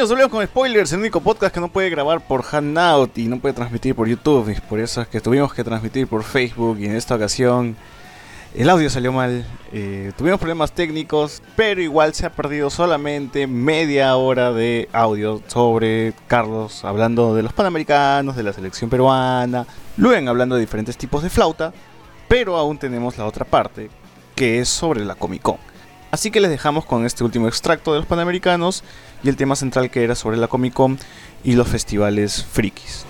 Bienvenidos, con Spoilers, el único podcast que no puede grabar por Hangout y no puede transmitir por YouTube. Por eso es que tuvimos que transmitir por Facebook y en esta ocasión el audio salió mal. Eh, tuvimos problemas técnicos, pero igual se ha perdido solamente media hora de audio sobre Carlos hablando de los panamericanos, de la selección peruana, luego hablando de diferentes tipos de flauta, pero aún tenemos la otra parte, que es sobre la Comic Con. Así que les dejamos con este último extracto de los Panamericanos y el tema central que era sobre la Comic Con y los festivales frikis.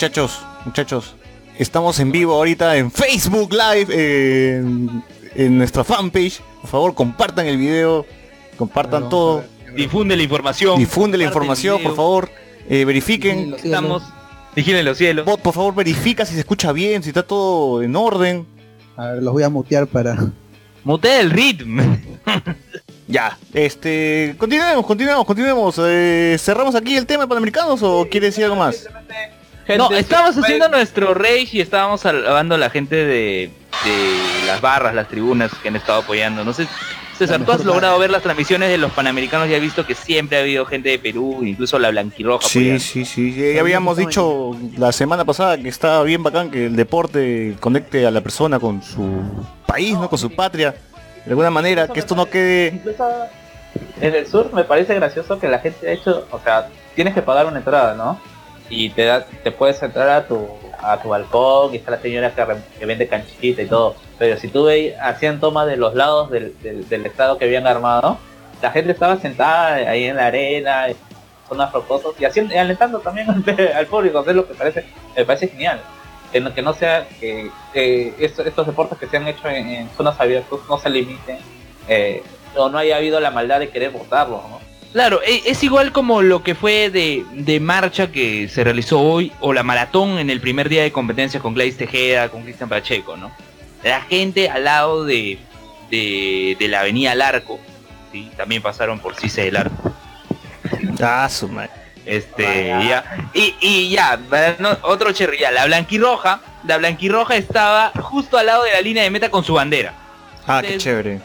Muchachos, muchachos, estamos en vivo ahorita en Facebook Live, eh, en, en nuestra fanpage. Por favor, compartan el video, compartan todo, Difunde la información. difunde la información, por favor, eh, verifiquen. Estamos. Vigilen los cielos. Bot, por favor, verifica si se escucha bien, si está todo en orden. A ver, los voy a mutear para... Mutea el ritmo. Ya, este, continuemos, continuemos, continuemos. Eh, ¿Cerramos aquí el tema de Panamericanos o quiere decir algo más? No, estábamos haciendo nuestro rage y estábamos alabando a la gente de, de las barras, las tribunas que han estado apoyando. No sé, César, ¿tú has logrado ver las transmisiones de los Panamericanos y has visto que siempre ha habido gente de Perú, incluso la blanquirroja Sí, apoyando? sí, sí. Ya habíamos dicho la semana pasada que estaba bien bacán que el deporte conecte a la persona con su país, ¿no? Con su patria. De alguna manera, que esto no quede... Incluso en el sur me parece gracioso que la gente ha hecho, o sea, tienes que pagar una entrada, ¿no? Y te puedes entrar a tu a tu balcón y está la señora que, re- vende canchita y todo. Pero si tú veis, hacían tomas de los lados del, del, estado que habían armado, la gente estaba sentada ahí en la arena, en zonas rocosas y haciendo y alentando también al, público, es lo que parece, me parece genial. Que no, que no sea que, estos, estos deportes que se han hecho en, en zonas abiertas no se limiten eh, o no haya habido la maldad de querer votarlo, ¿no? Claro, e- es igual como lo que fue de, de marcha que se realizó hoy, o la maratón en el primer día de competencia con Gladys Tejeda, con Cristian Pacheco, ¿no? La gente al lado de, de, de la avenida Larco, ¿sí? también pasaron por Cise del Arco. Ah, su madre. Este, ya. Y, y ya, no- otro cherry, ya, la blanquirroja, la blanquirroja estaba justo al lado de la línea de meta con su bandera. Ah, qué chévere.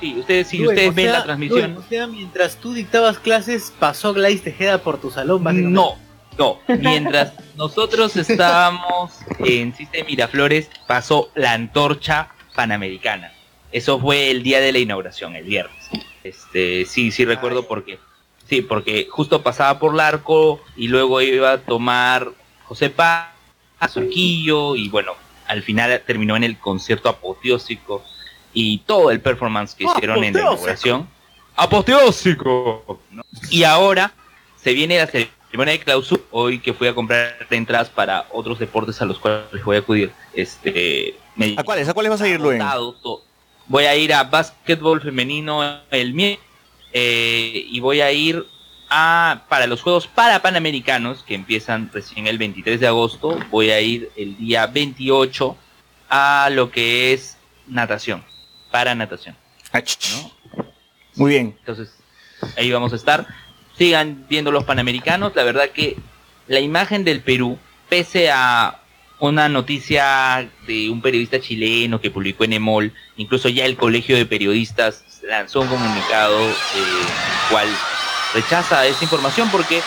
Sí, ustedes, si Rubén, ustedes ven sea, la transmisión. Rubén, o sea, mientras tú dictabas clases, pasó Gladys Tejeda por tu salón. No, no. Mientras nosotros estábamos en Ciste Miraflores, pasó la antorcha panamericana. Eso fue el día de la inauguración, el viernes. Este, sí, sí recuerdo porque, sí, porque justo pasaba por el arco y luego iba a tomar José Paz, Surquillo y bueno, al final terminó en el concierto apoteósico y todo el performance que hicieron en la inauguración. Apoteósico. ¿no? Y ahora se viene la ceremonia de clausura, hoy que fui a comprar entradas para otros deportes a los cuales voy a acudir. Este, me ¿A cuáles? ¿A cuáles vas a ir, todo. Voy a ir a básquetbol femenino el miércoles eh, y voy a ir a para los Juegos para Panamericanos que empiezan recién el 23 de agosto. Voy a ir el día 28 a lo que es natación, para natación. Muy bien. Entonces, ahí vamos a estar. Sigan viendo los Panamericanos. La verdad que la imagen del Perú, pese a una noticia de un periodista chileno que publicó en Emol, incluso ya el Colegio de Periodistas lanzó un comunicado eh, cual rechaza esta información porque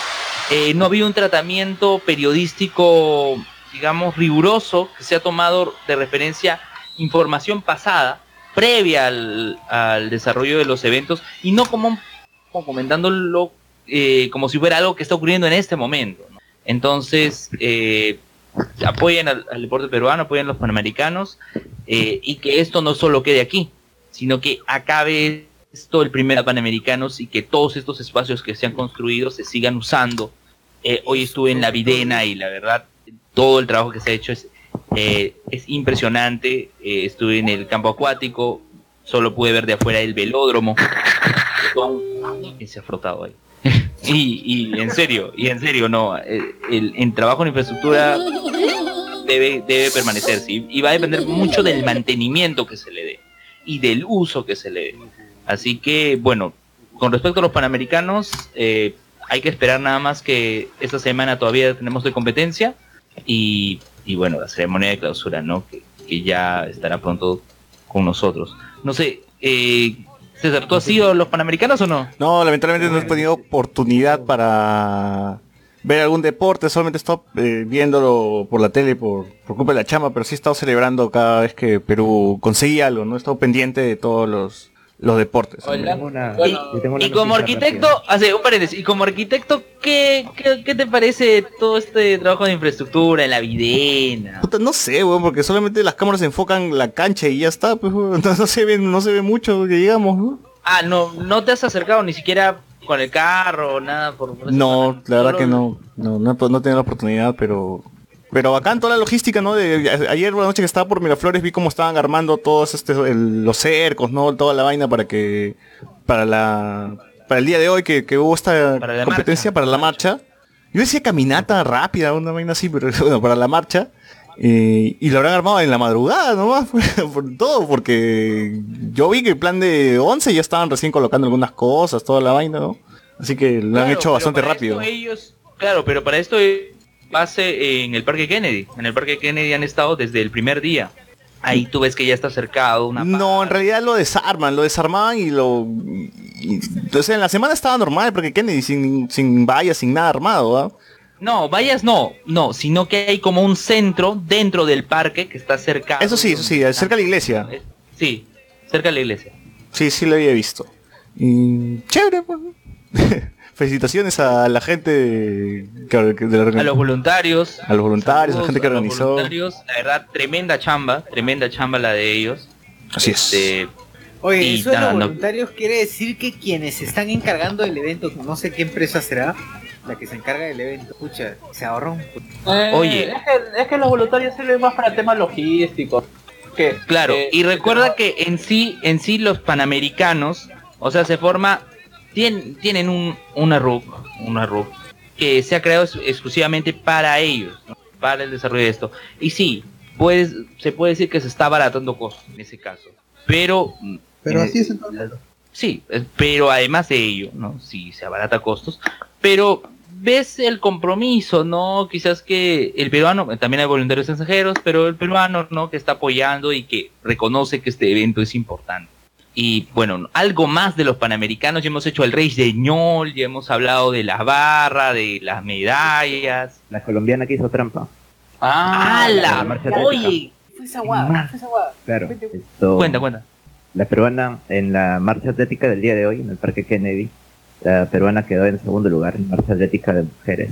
eh, no había un tratamiento periodístico, digamos, riguroso que se ha tomado de referencia información pasada, previa al, al desarrollo de los eventos, y no como, como comentándolo eh, como si fuera algo que está ocurriendo en este momento. Entonces, eh, apoyen al, al deporte peruano, apoyen a los panamericanos, eh, y que esto no solo quede aquí, sino que acabe esto el primer Panamericanos y que todos estos espacios que se han construido se sigan usando. Eh, hoy estuve en la Videna y la verdad, todo el trabajo que se ha hecho es, eh, es impresionante. Eh, estuve en el campo acuático, solo pude ver de afuera el velódromo. ¿Quién se ha frotado ahí? y, y en serio, y en serio, no. El, el- en trabajo en infraestructura debe, debe permanecer, ¿sí? Y va a depender mucho del mantenimiento que se le dé y del uso que se le dé. Así que, bueno, con respecto a los panamericanos, eh, hay que esperar nada más que esta semana todavía tenemos de competencia y, y bueno, la ceremonia de clausura, ¿no? Que, que ya estará pronto con nosotros. No sé, eh, César, ¿tú has los panamericanos o no? No, lamentablemente no he tenido oportunidad para ver algún deporte, solamente he estado eh, viéndolo por la tele por, por culpa de la chama, pero sí he estado celebrando cada vez que Perú conseguía algo, ¿no? He estado pendiente de todos los, los deportes. Una- Y como arquitecto, hace un paréntesis, y como arquitecto, ¿qué, qué, qué te parece todo este trabajo de infraestructura en la videna? Puta, no sé, weón, porque solamente las cámaras enfocan la cancha y ya está, pues, weón. no, no se ve, no se ve mucho, que digamos, ¿no? Ah, no, no te has acercado ni siquiera con el carro, nada por, por No, la verdad que no, no, no, no he tenido la oportunidad, pero pero acá en toda la logística, ¿no? De, ayer por la noche que estaba por Miraflores vi cómo estaban armando todos este, el- los cercos, ¿no? Toda la vaina para que para la para el día de hoy que, que hubo esta Para competencia marcha. para la marcha. Yo decía caminata rápida, una vaina así, pero bueno, para la marcha. eh, y lo habrán armado en la madrugada nomás, por todo, porque yo vi que el plan de 11 ya estaban recién colocando algunas cosas, toda la vaina, ¿no? Así que lo han hecho bastante rápido. ellos, claro, pero para esto base en el Parque Kennedy. En el Parque Kennedy han estado desde el primer día. Ahí tú ves que ya está cercado una No, en realidad lo desarman, lo desarmaban y lo... y- entonces en la semana estaba normal, porque Kennedy sin, sin vallas, sin nada armado, ¿ah? No, vayas no, no, sino que hay como un centro dentro del parque que está cerca. Eso sí, eso sí, cerca de la iglesia. Sí, cerca de la iglesia. Sí, sí lo había visto. Y... Chévere, pues. Felicitaciones a la gente que- de la A los voluntarios. A los voluntarios, a la gente que a los organizó. voluntarios. La verdad, tremenda chamba, tremenda chamba la de ellos. Así es. Este, Oye, Y eso de los no- voluntarios quiere decir que quienes se están encargando del evento, no sé qué empresa será, la que se encarga del evento, escucha, se ahorra un... Eh, Oye. es que, es que los voluntarios sirven más para temas logísticos. Que, Claro, eh, y recuerda que en sí, en sí los panamericanos, o sea, se forma, tien- tienen un, una RUP, una RUP, que se ha creado ex- exclusivamente para ellos, ¿no? para el desarrollo de esto. Y sí, puedes, se puede decir que se está abaratando costos en ese caso, pero... mm, Pero eh, así es entonces. Sí, pero además de ello, ¿no? Sí, se abarata costos, pero ves el compromiso, ¿no? Quizás que el peruano, también hay voluntarios extranjeros, pero el peruano, ¿no? Que está apoyando y que reconoce que este evento es importante. Y bueno, algo más de los panamericanos, ya hemos hecho el Rey de Ñol, ya hemos hablado de la barra, de las medallas. La colombiana que hizo trampa. Ah, ¡Hala! la marcha atlética. Oye, Fue esa guada, fue esa guada. Claro. Esto, cuenta, cuenta. La peruana en la marcha atlética del día de hoy, en el Parque Kennedy, la peruana quedó en segundo lugar en marcha atlética de mujeres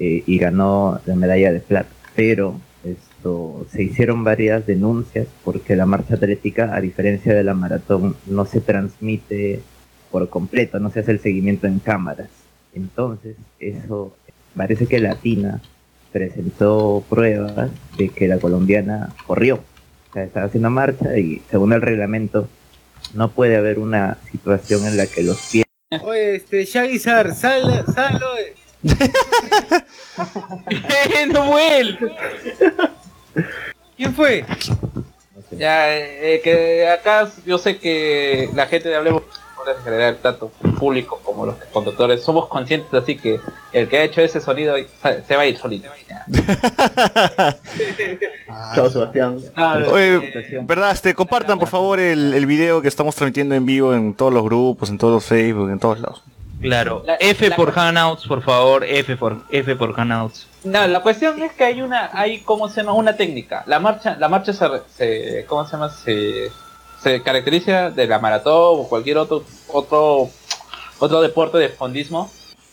eh, y ganó la medalla de plata. Pero esto se hicieron varias denuncias porque la marcha atlética, a diferencia de la maratón, no se transmite por completo, no se hace el seguimiento en cámaras. Entonces, eso parece que Latina presentó pruebas de que la colombiana corrió. O sea, estaba haciendo marcha y según el reglamento no puede haber una situación en la que los pies este. No vuelve. ¿Quién fue? Ya, eh, que acá yo sé que la gente de Hablemos en general, tanto público como los conductores, somos conscientes así que el que ha hecho ese sonido se va a ir solito. Chao, Sebastián. Ah, Oye, verdad, este, compartan por favor el, el video que estamos transmitiendo en vivo en todos los grupos, en todos los Facebook, en todos lados. Claro. La- F la- por Hangouts, por favor. F por F por Hangouts. No, la cuestión es que hay una, hay cómo se llama, una técnica. La marcha, la marcha se, se ¿cómo se llama? Se, se caracteriza de la maratón o cualquier otro, otro, otro deporte de fondismo,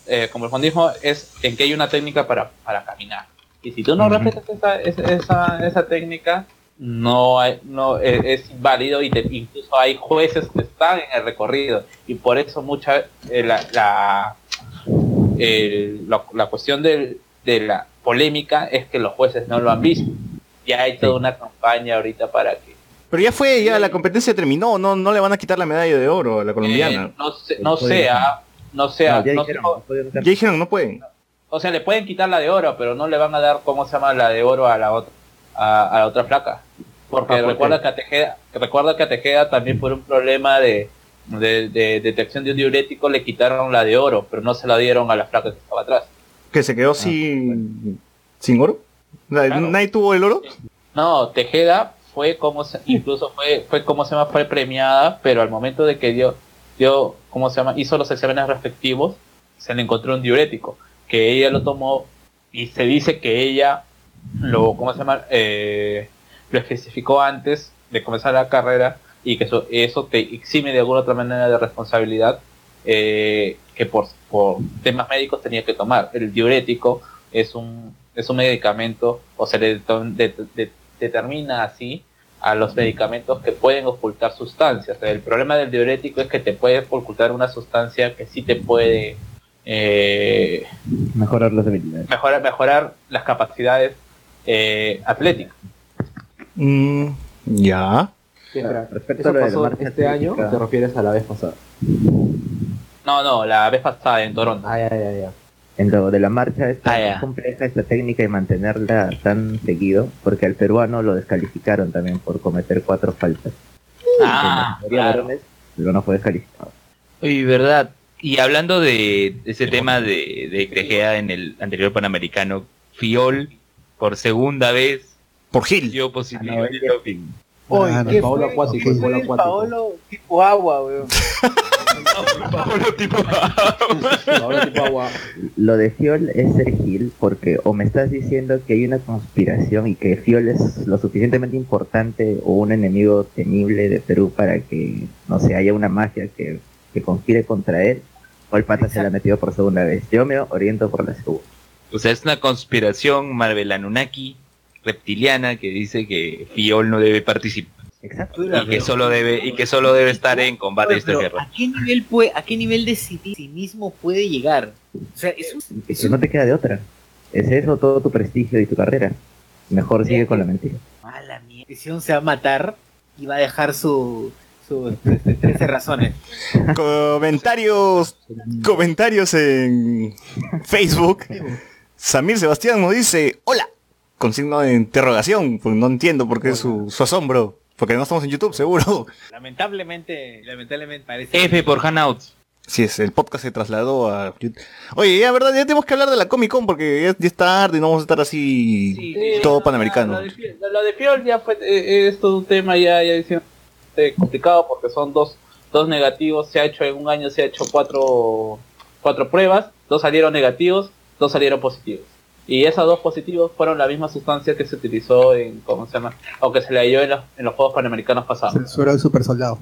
eh, como el fondismo, es en que hay una técnica para, para caminar. Y si tú no Ujú. respetas esa, esa, esa, esa técnica, no hay, no es, es inválido y te- incluso hay jueces que están en el recorrido y por eso mucha eh, la, la, el- la, la cuestión del- de la polémica es que los jueces no lo han visto. Ya hay toda una campaña ahorita para que Pero ya fue, ya la competencia terminó, no, no le van a quitar la medalla de oro a la colombiana. eh, no, se- no sea, no sea, No, ya no dijeron, se- no pueden usar- Ya dijeron, no pueden. o sea, le pueden quitar la de oro, pero no le van a dar, ¿cómo se llama? La de oro a la otra, a, a la otra placa. Porque Ah, ¿por recuerda que a Tejeda, recuerda que a Tejeda también por un problema de, de, de detección de un diurético le quitaron la de oro, pero no se la dieron a la placa que estaba atrás. Que se quedó sin, sin oro. Claro. ¿Nadie tuvo el oro? No, Tejeda fue como se, incluso fue, fue como se llama, fue premiada, pero al momento de que dio, dio, ¿cómo se llama? hizo los exámenes respectivos, se le encontró un diurético, que ella lo tomó y se dice que ella lo, ¿cómo se llama? Eh, lo especificó antes de comenzar la carrera y que eso, eso te exime de alguna otra manera de responsabilidad eh, que por, por temas médicos tenía que tomar. El diurético es un, es un medicamento o se le to- de- de- determina así a los medicamentos que pueden ocultar sustancias. El problema del diurético es que te puede ocultar una sustancia que sí te puede eh, mejorar las habilidades. mejorar, mejorar las capacidades eh, atléticas. Mm, ya. Respecto ¿Eso a lo pasó este año o te refieres a la vez pasada? No, no, la vez pasada en Toronto. Ah, ya, ya, ya. En lo de la marcha es tan Ah, compleja esta técnica de mantenerla tan seguido, porque al peruano lo descalificaron también por cometer cuatro faltas. Ah, En la claro. peruano fue descalificado. Oye, verdad. Y hablando de ese tema de, de en el anterior Panamericano, Fiol por segunda vez Por Gil. dio positivo no, en doping. Oye, Ah, no, ¿qué Paolo fue? Acuático, ¿Qué Paolo fue Acuático. Paolo tipo agua, weón. Paolo tipo agua. Lo de Fiol es ser Gil, porque o me estás diciendo que hay una conspiración y que Fiol es lo suficientemente importante o un enemigo temible de Perú para que, no sé, haya una mafia que, que conspire contra él, o el pata se la ha metido por segunda vez. Yo me oriento por la segunda. O sea, es una conspiración Marvel Anunnaki reptiliana que dice que Fiol no debe participar Exacto. y que solo debe y que solo debe estar en combate de pero guerra. ¿a qué nivel puede, a qué nivel de cini- cinismo puede llegar? O sea, eso no te queda de otra. Es eso todo tu prestigio y tu carrera. Mejor sigue con la mentira. mala mierda. Decisión se va a matar y va a dejar su sus este, 13 razones. Comentarios, comentarios en Facebook. Samir Sebastián nos dice, hola, con signo de interrogación, pues no entiendo por qué su, su asombro, porque no estamos en YouTube, seguro. Lamentablemente, lamentablemente parece F por Hangouts. Sí, es, el podcast se trasladó a YouTube. Oye, ya, verdad, ya tenemos que hablar de la Comic Con porque ya, ya es tarde y no vamos a estar así Sí, todo no, panamericano. Lo de, Fiol- lo de Fiol ya fue, eh, es todo un tema ya, ya diciendo, eh, complicado porque son dos, dos negativos, se ha hecho en un año, se ha hecho cuatro, cuatro pruebas, dos salieron negativos, dos salieron positivos. Y esas dos positivos fueron la misma sustancia que se utilizó en, ¿cómo se llama? O que se le halló en los, en los Juegos Panamericanos pasados. Censura del super soldado.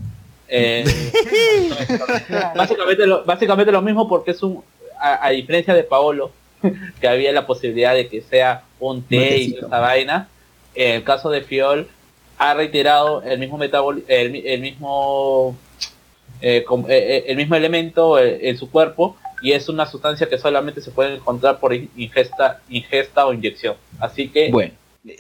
Eh, básicamente, lo, básicamente lo mismo porque es un, a, a diferencia de Paolo, que había la posibilidad de que sea un té y esa vaina, en el caso de Fiol ha reiterado el mismo metabol el, mi- el mismo eh, eh, el mismo elemento en su cuerpo y es una sustancia que solamente se puede encontrar por in- ingesta, ingesta o inyección. Así que Bueno.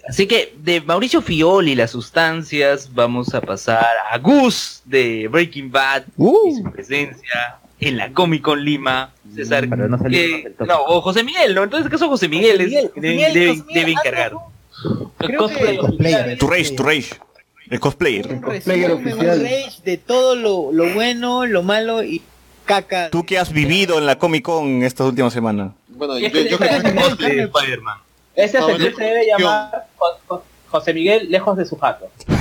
Así que de Mauricio Fioli, las sustancias, vamos a pasar a Gus de Breaking Bad y su presencia en la Comic Con Lima. César, Para no que- no, o José Miguel, ¿no? Entonces, ¿qué son José Miguel? José Miguel, Es- José debe, Miguel, debe- José Miguel, debe encargar. Tu rage, tu rage. El cosplayer. Oficial. de todo lo, lo bueno, lo malo y caca. Tú que has vivido en la Comic Con esta última semana. Bueno, yo, yo creo que Cosplay de Spider-Man. Ese sector bueno. se debe llamar Jo- Jo- José Miguel lejos de su jato.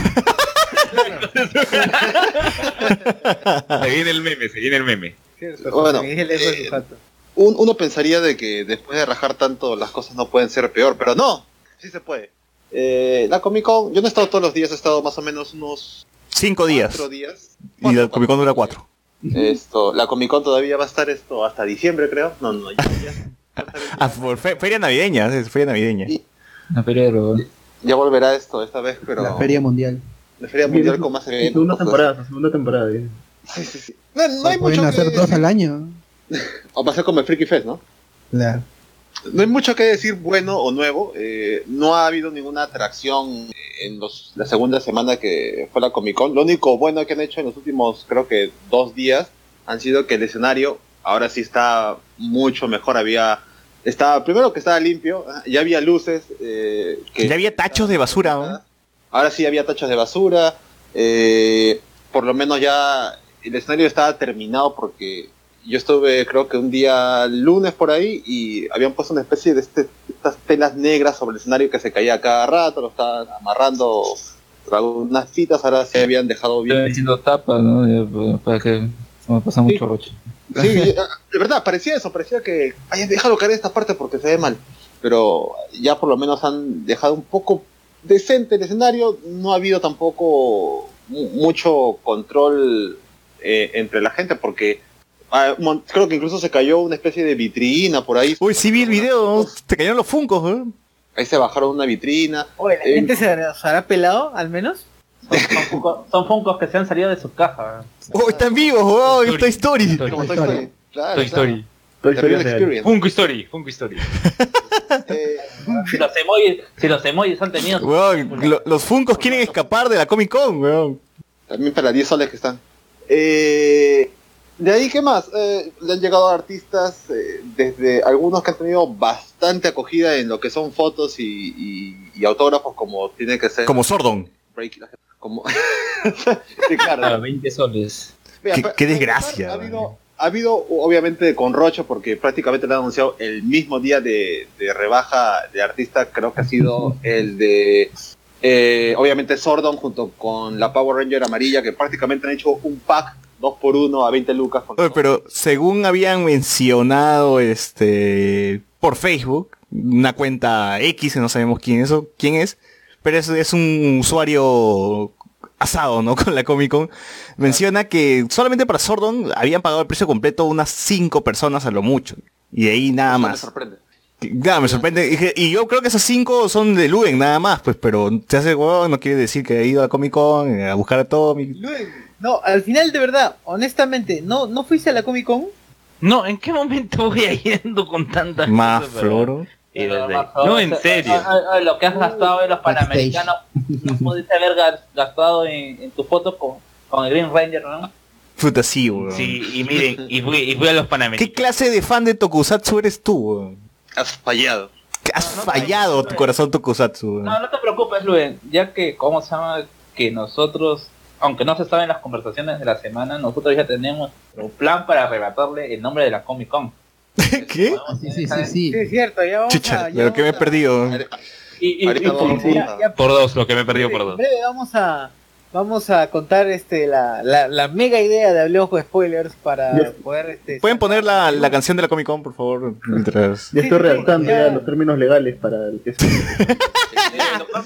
Se viene el meme, se viene el meme. Cierto, Bueno, José Miguel es de eh, su jato. un- uno pensaría de que después de rajar tanto las cosas no pueden ser peor, pero no, sí se puede. Eh, la Comic Con, yo no he estado todos los días, he estado más o menos unos Cinco días. cuatro días. Y la Comic Con dura cuatro. Esto, la Comic Con todavía va a estar esto hasta diciembre, creo. No, no, ya, ya, Ah, por fe- feria navideña, es feria navideña. Y- La feria de ya volverá esto esta vez, pero La Feria Mundial. la feria mundial con más eventos. Segunda temporada, segunda temporada. ya. Sí, sí, sí. No, no hay Pueden mucho hacer que dos al año. O ser como el Freaky Fest, ¿no? Claro. No hay mucho que decir bueno o nuevo. eh, no ha habido ninguna atracción en los, la segunda semana que fue la Comic Con. Lo único bueno que han hecho en los últimos, creo que dos días, han sido que el escenario ahora sí está mucho mejor. Había, estaba, primero que estaba limpio, ya había luces. eh, que Ya había tachos de basura, ¿no? Ahora sí había tachos de basura. eh, por lo menos ya el escenario estaba terminado porque yo estuve creo que un día lunes por ahí y habían puesto una especie de este- estas telas negras sobre el escenario que se caía cada rato, lo estaban amarrando algunas fitas, ahora sí habían dejado bien. haciendo tapa, ¿no? Pues, Para que no me pasa mucho roche. Sí, de verdad, parecía eso, parecía que hayan dejado caer esta parte porque se ve mal. Pero ya por lo menos han dejado un poco decente el escenario, no ha habido tampoco mu- mucho control eh, entre la gente porque ah, creo que incluso se cayó una especie de vitrina por ahí. Uy, sí vi el video, ¿no? te cayeron los funcos, ¿eh? Ahí se bajaron una vitrina. Oye, ¿la eh, gente se hará pelado, al menos? Son, son funcos, son funcos que se han salido de su caja. ¡Oh, están vivos! ¡Oh, Toy Story! como Toy Story. Claro, Toy. Story. Toy Story real. Experience. Funko Story, Funko Story. Eh, Si los emojis, si los emojis han tenido... Weón, lo- los funcos quieren escapar de la Comic Con, weón. También para 10 soles que están. Eh, de ahí, ¿qué más? Eh, le han llegado artistas, eh, desde algunos que han tenido bastante acogida en lo que son fotos y, y- y autógrafos, como tiene que ser. Como Sordon. Break- como sí, claro. A 20 soles. Mira, Qué- desgracia, Ha habido, man. ha habido, obviamente, con Rocho, porque prácticamente lo han anunciado el mismo día de, de rebaja de artista, creo que ha sido el de. eh, obviamente Sordon junto con la Power Ranger amarilla, que prácticamente han hecho un pack 2 por 1 a 20 lucas. con- Oye, pero según habían mencionado este por Facebook, una cuenta X, no sabemos quién es, quién es, pero es, es un usuario asado, ¿no? Con la Comic Con, menciona que solamente para Sordon habían pagado el precio completo unas 5 personas a lo mucho. Y de ahí nada Eso me más. sorprende. Nada, me sorprende. Y yo creo que esas 5 son de Luen nada más, pues, pero se hace huevón, no quiere decir que he ido a Comic Con a buscar a todo mi... No, al final, de verdad, honestamente, ¿no, ¿no fuiste a la Comic Con? No, ¿en qué momento voy a yendo con tantas Más cosas, floro. Y No, en serio. ah, ah, ah, Lo que has gastado en los panamericanos, no pudiste haber ga- gastado en, en tu foto con, con el Green Ranger, ¿no? Puta, sí, weón. Sí, y miren, y fui, y fui a los ¿Qué Panamericanos. clase de fan de Tokusatsu eres tú, weón? Has fallado. Que Has No, no, fallado no, tu corazón Tokusatsu, weón. No, no te preocupes, Luis, ya que, ¿cómo se llama? Que nosotros, aunque no se sabe en las conversaciones de la semana, nosotros ya tenemos un plan para arrebatarle el nombre de la Comic Con. ¿Qué? Sí, sí, sí, sí. Sí, es cierto, ya vamos Chucha, a... ya lo que me he perdido. Y, y, y Ahorita por- vamos Ya- a- ya- Por dos, lo que me he perdido por dos. breve vamos a vamos a contar este la, la, la mega idea de Hablemos con Spoilers para poder este ¿Pueden poner la, la canción de la Comic Con, por favor? Mientras... Ya estoy redactando ya. los términos legales para el que el, doctor,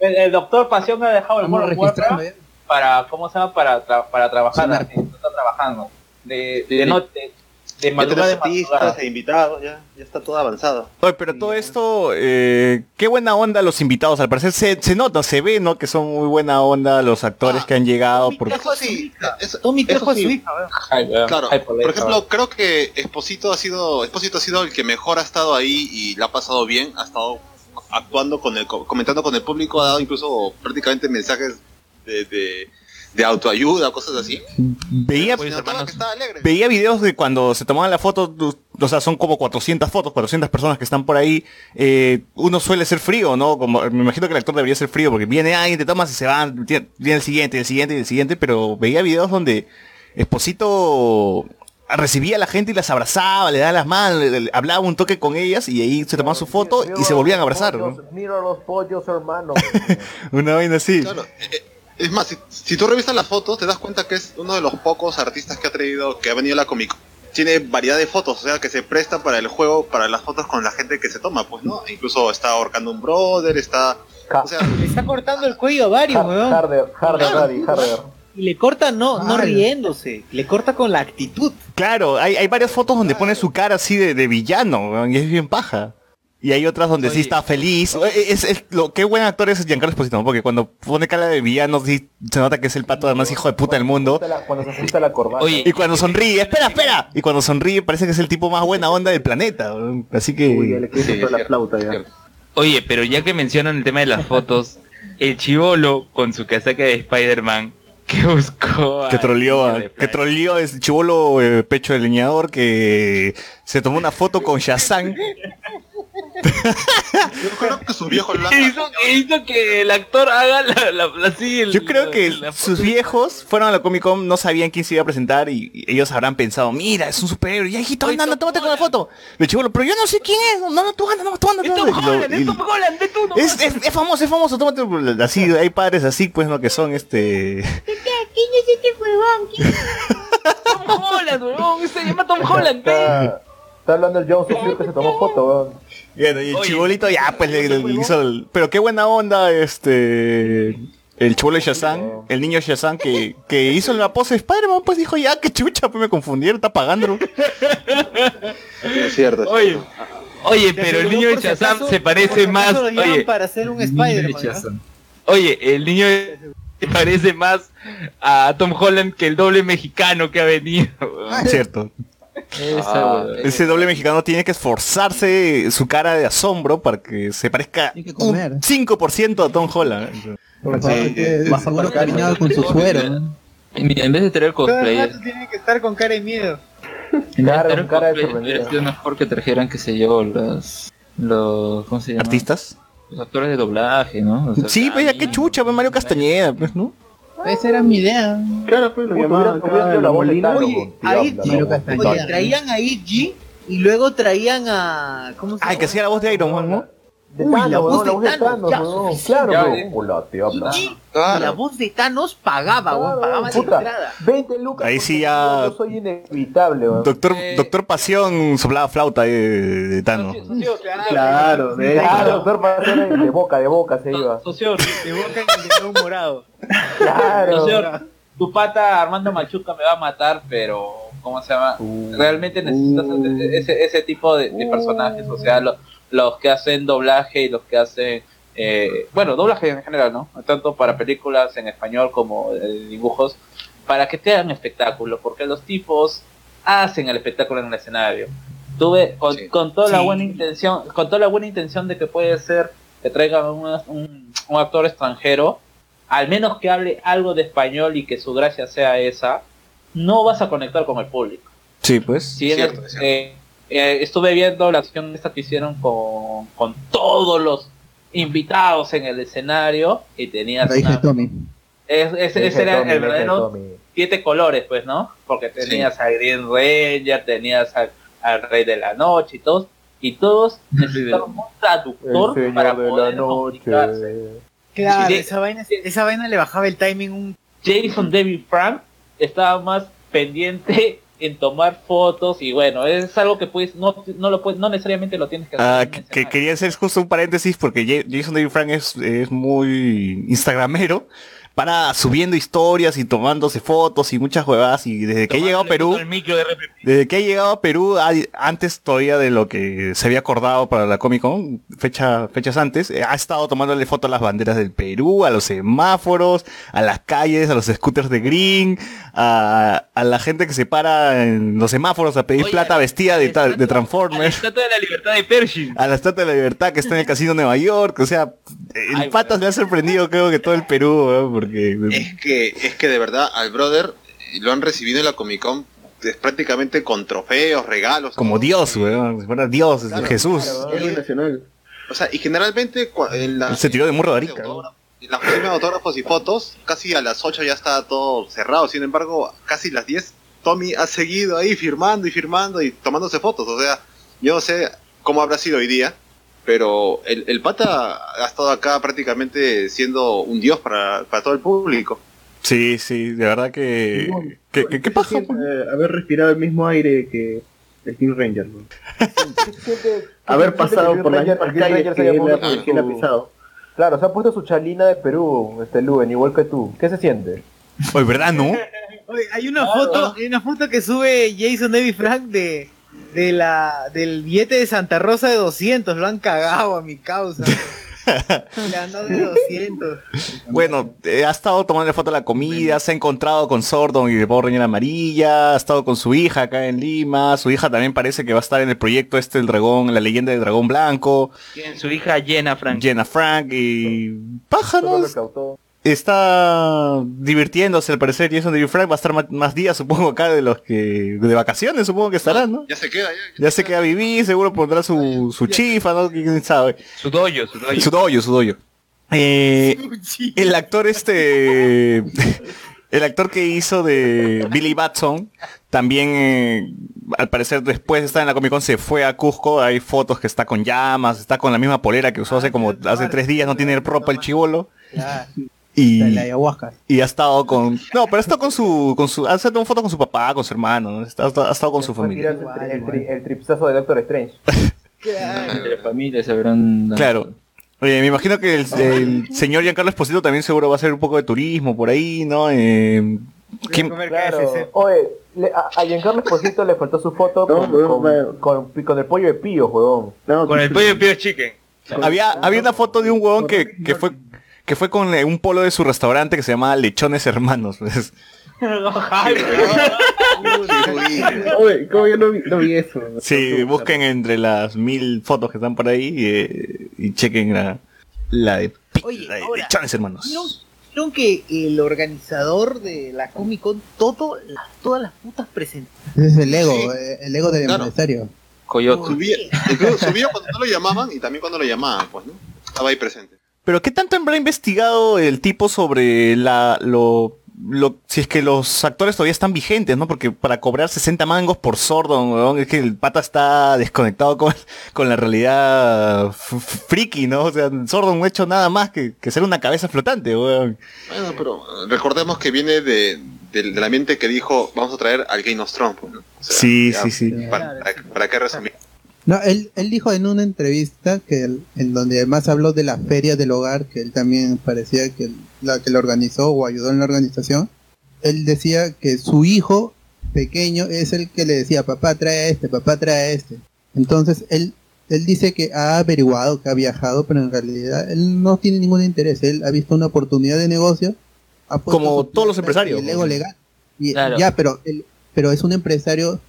el- el doctor Pasión ha dejado el registrando ya. Para, ¿cómo se llama? Para, tra- para trabajar, Sonar. así, está trabajando. De, Sí. de, no- de, de Ya madrugada tenés de artistas e invitados, ya, ya está todo avanzado. Oye, pero todo esto, eh, qué buena onda los invitados, al parecer se, se nota, se ve, ¿no? Que son muy buena onda los actores que han llegado. Porque... Sí, eso, Tommy eso Trejo es sí. su hija. Ay, Claro, ay, por ejemplo, creo que Esposito ha sido Esposito ha sido el que mejor ha estado ahí y la ha pasado bien, ha estado actuando con el co- comentando con el público, ha dado incluso prácticamente mensajes de, de, de autoayuda, cosas así. Veía, veía videos de cuando se tomaban la foto, o sea, son como 400 fotos, 400 personas que están por ahí. eh, uno suele ser frío, ¿no? Como, me imagino que el actor debería ser frío porque viene alguien, te tomas y se van, tiene viene el siguiente, el siguiente y el siguiente, pero veía videos donde Esposito recibía a la gente y las abrazaba, le daba las manos, le- le- hablaba un toque con ellas y ahí se tomaban su foto y se volvían a abrazar, ¿no? Mira los pollos, hermano. Una vaina así. Claro, eh, eh, es más, si, si tú revisas las fotos, te das cuenta que es uno de los pocos artistas que ha traído, que ha venido a la Comic. Tiene variedad de fotos, o sea, que se presta para el juego, para las fotos con la gente que se toma, pues, ¿no? Incluso está ahorcando un brother, está... O sea, Le está cortando el cuello a varios, weón. Harder, Harder, Daddy, Harder. Y le corta no, no riéndose, le corta con la actitud. Claro, hay, hay varias fotos donde pone su cara así de, de villano, weón, y es bien paja. Y hay otras donde sí está feliz. Eh, Es, es- lo, qué buen actor es Giancarlo Esposito, porque cuando pone cara de villano sí se nota que es el pato más hijo de puta del mundo. Cuando se ajusta la corbata. Oye, Y cuando sonríe, espera, espera. Y cuando sonríe parece que es el tipo más buena onda del planeta. Así que... Uy, ya le soplar la flauta ya. Oye, pero ya que mencionan el tema de las fotos, el chivolo con su casaca de Spider-Man que buscó a Que troleó, que troleó ese chivolo eh, pecho de leñador que se tomó una foto con Shazam. Yo creo que sus viejos lo hizo, que hizo que el actor haga la, la, la- así, el- Yo creo que la sus viejos fueron a la Comic Con, no sabían quién se iba a presentar y, y ellos habrán pensado, mira, es un superhéroe, ya hijito, anda, anda, tómate con la foto. Le chivolo, pero yo no sé quién es, no, no, tú anda, no, tú anda, tú anda. Es, es, es famoso, es famoso, tómate, así, hay padres así, pues, no, que son este... ¿Quién es este huevón? ¿Quién es Tom Holland, weón, se llama Tom Holland. Está, hablando el John Cena que se tomó foto, weón. Bueno, y el Oye, chibolito ya, pues, le, le hizo el- Pero qué buena onda, este... El chibolo de Shazam, el niño Shazam que, que hizo la pose de Spider-Man, pues dijo, ya, qué chucha, pues me confundieron, está pagando. Es cierto. Oye, oye, pero el niño de Shazam acaso- se parece más, oye, para hacer un Spider-Man. ¿no? oye, el niño se parece más a Tom Holland que el doble mexicano que ha venido. Cierto. Esa, weón. Ese doble mexicano tiene que esforzarse su cara de asombro para que se parezca que un comer. 5% a Tom Holland. Sí, a seguro cariñado con su suero. ¿no? Mira, en vez de traer rato tiene que estar con cara de miedo. de Cara- de sorprendido. sido mejor que trajeran, qué sé yo, los, los, ¿cómo se llama? ¿Artistas? Los actores de doblaje, ¿no? O sea, Sí, pues ya qué chucha, Mario Castañeda, pues, ¿no? Esa era mi idea. Claro, pues lo llamaban la. Thanos, Oye. Castañeda. Oye, traían a Iggy y luego traían a. ¿Cómo se Ah, que hacía la voz de Iron Man, ¿no? De Uy, Thanos, la voz la de Thanos, Thanos, ya. Claro, Claro. la voz de Thanos pagaba, weón, pagaba la Puta, entrada. 20 lucas. Ahí sí ya- Yo soy inevitable, weón. Doctor, Eh. Doctor Pasión soplaba flauta de, de Thanos. Socio, Claro, de Claro, doctor Pacera de boca, de boca se iba. socio, De boca en el dedo morado. Claro. socio, tu pata Armando Machuca me va a matar, pero ¿cómo se llama? Uh, Realmente necesitas uh. ese, ese tipo de, de personajes, o sea, lo- los que hacen doblaje y los que hacen, eh, bueno, doblaje en general, ¿no? Tanto para películas en español como de dibujos, para que te hagan espectáculo, porque los tipos hacen el espectáculo en el escenario. Tuve con, Sí. con toda la buena intención, con toda la buena intención de que puede ser que traigan un, un, un actor extranjero, al menos que hable algo de español y que su gracia sea esa, no vas a conectar con el público. Sí, pues. Si es cierto. eh, eh, estuve viendo la acción esta que hicieron con, con todos los invitados en el escenario y tenías Lo una- Tommy. es- es- Dije ese era Tommy, el verdadero siete colores, pues, ¿no? Porque tenías a Green Ranger, tenías al, al Rey de la Noche y todos, y todos necesitaban un traductor El para señor de la poder comunicarse. noche. Claro, esa vaina, esa vaina le bajaba el timing un Jason David Frank estaba más pendiente en tomar fotos y bueno, es algo que puedes, no, no lo puedes, no necesariamente lo tienes que hacer. Ah, que, quería hacer justo un paréntesis porque Ja- Jason David Frank es, es muy instagramero, para subiendo historias y tomándose fotos y muchas huevadas y desde que ha llegado a Perú, desde que ha llegado a Perú, antes todavía de lo que se había acordado para la Comic Con, fecha, fechas antes, eh, ha estado tomándole foto a las banderas del Perú, a los semáforos, a las calles, a los scooters de Green, a, a la gente que se para en los semáforos a pedir Oye, plata vestida de, ta- de A la Transformers. estatua de la libertad de Pershing. A la Estatua de la Libertad que está en el Casino de Nueva York, o sea, el Ay, patas le ha sorprendido creo que todo el Perú, porque... Es que, es que de verdad al brother eh, lo han recibido en la Comic Con es prácticamente con trofeos, regalos. Como Dios, weón, si fuera Dios, Jesús. Héroe nacional. O sea, y generalmente en la, se tiró de Morro de Arica, en la oficina de autógrafos y fotos, casi a las 8 ya está todo cerrado. Sin embargo, casi las 10, Tommy ha seguido ahí firmando y firmando y tomándose fotos. O sea, yo no sé cómo habrá sido hoy día, pero el, el pata ha estado acá prácticamente siendo un dios para, para todo el público. Sí, sí, de verdad que... ¿Qué, qué, eh, haber respirado el mismo aire que el King Ranger. ¿no? Haber pasado por las mismas calles que él ha- que él ha pisado. Claro, se ha puesto su chalina de Perú, este Luen, igual que tú. ¿Qué se siente? Oye, ¿verdad, no? Oye, hay una foto, hay una foto que sube Jason David Frank de, de la, del billete de Santa Rosa de 200, lo han cagado a mi causa. Le han dado de 200. Bueno, eh, ha estado tomando foto de la comida, se ha encontrado con Sordon y de Power Ranger Amarilla, ha estado con su hija acá en Lima, su hija también parece que va a estar en el proyecto este del dragón, la leyenda del dragón blanco, su hija Jenna Frank. Jenna Frank y recautó. Está divirtiéndose al parecer Jason David Frank va a estar más, más días supongo acá de los que de vacaciones supongo que estará, ¿no? Ya se queda, ya. Ya se queda a vivir, seguro pondrá su, su chifa, ¿no? ¿Quién sabe? Su doyo, su doyo. Su doyo, su doyo. Eh, el actor este, el actor que hizo de Billy Batson, también eh, al parecer después de estar en la Comic Con se fue a Cusco, hay fotos que está con llamas, está con la misma polera que usó hace como hace tres días, no tiene ropa el chivolo. Y, La ayahuasca. y ha estado con no pero ha estado con su con su ha estado fotos con su papá con su hermano ¿no? Está- ha estado con su familia el, tri- el, tri- el tripsazo de Doctor Strange. De la familia se habrán... Claro. Oye, me imagino que el, el señor Giancarlo Esposito también seguro va a hacer un poco de turismo por ahí, ¿no? Eh, ¿quién- Claro. Oye, le- a, a Giancarlo Esposito le faltó su foto No, con, con, con- con el pollo de pío, huevón. No, Con el pollo de Pío Chicken. había, había una foto de un huevón que, que fue que fue con eh, un polo de su restaurante que se llamaba Lechones Hermanos. pues. Oye, ¿cómo yo no vi, no vi eso? Sí, busquen entre las mil fotos que están por ahí eh, y chequen la, la de, pi- Oye, la de ahora, Lechones Hermanos. ¿Vieron, vieron que el organizador de la Comic Con, todo, la- todas las putas presentaciones. Ese es el ego, eh, el ego del Claro. empresario. Coyote. Subía, subía cuando no lo llamaban y también cuando lo llamaban, pues, ¿no? Estaba ahí presente. Pero ¿qué tanto habrá investigado el tipo sobre la lo, lo si es que los actores todavía están vigentes, ¿no? Porque para cobrar 60 mangos por Sordon, weón, es que el pata está desconectado con, con la realidad friki, ¿no? O sea, Sordon no ha hecho nada más que, que ser una cabeza flotante, weón. Bueno, pero recordemos que viene de, del, del ambiente que dijo, vamos a traer al Game of Thrones, pues, ¿no? O sea, Sí, ya, sí, sí. ¿Para, para, para qué resumir? No, él, él dijo en una entrevista que él- en donde además habló de la feria del hogar, que él también parecía que él- la que lo organizó o ayudó en la organización. Él decía que su hijo pequeño es el que le decía, papá trae a este, papá trae a este. Entonces él, él dice que ha averiguado, que ha viajado, pero en realidad él no tiene ningún interés. Él ha visto una oportunidad de negocio. ha puesto Como todos los empresarios, El ego legal. Y, Claro. Ya, pero él, pero es un empresario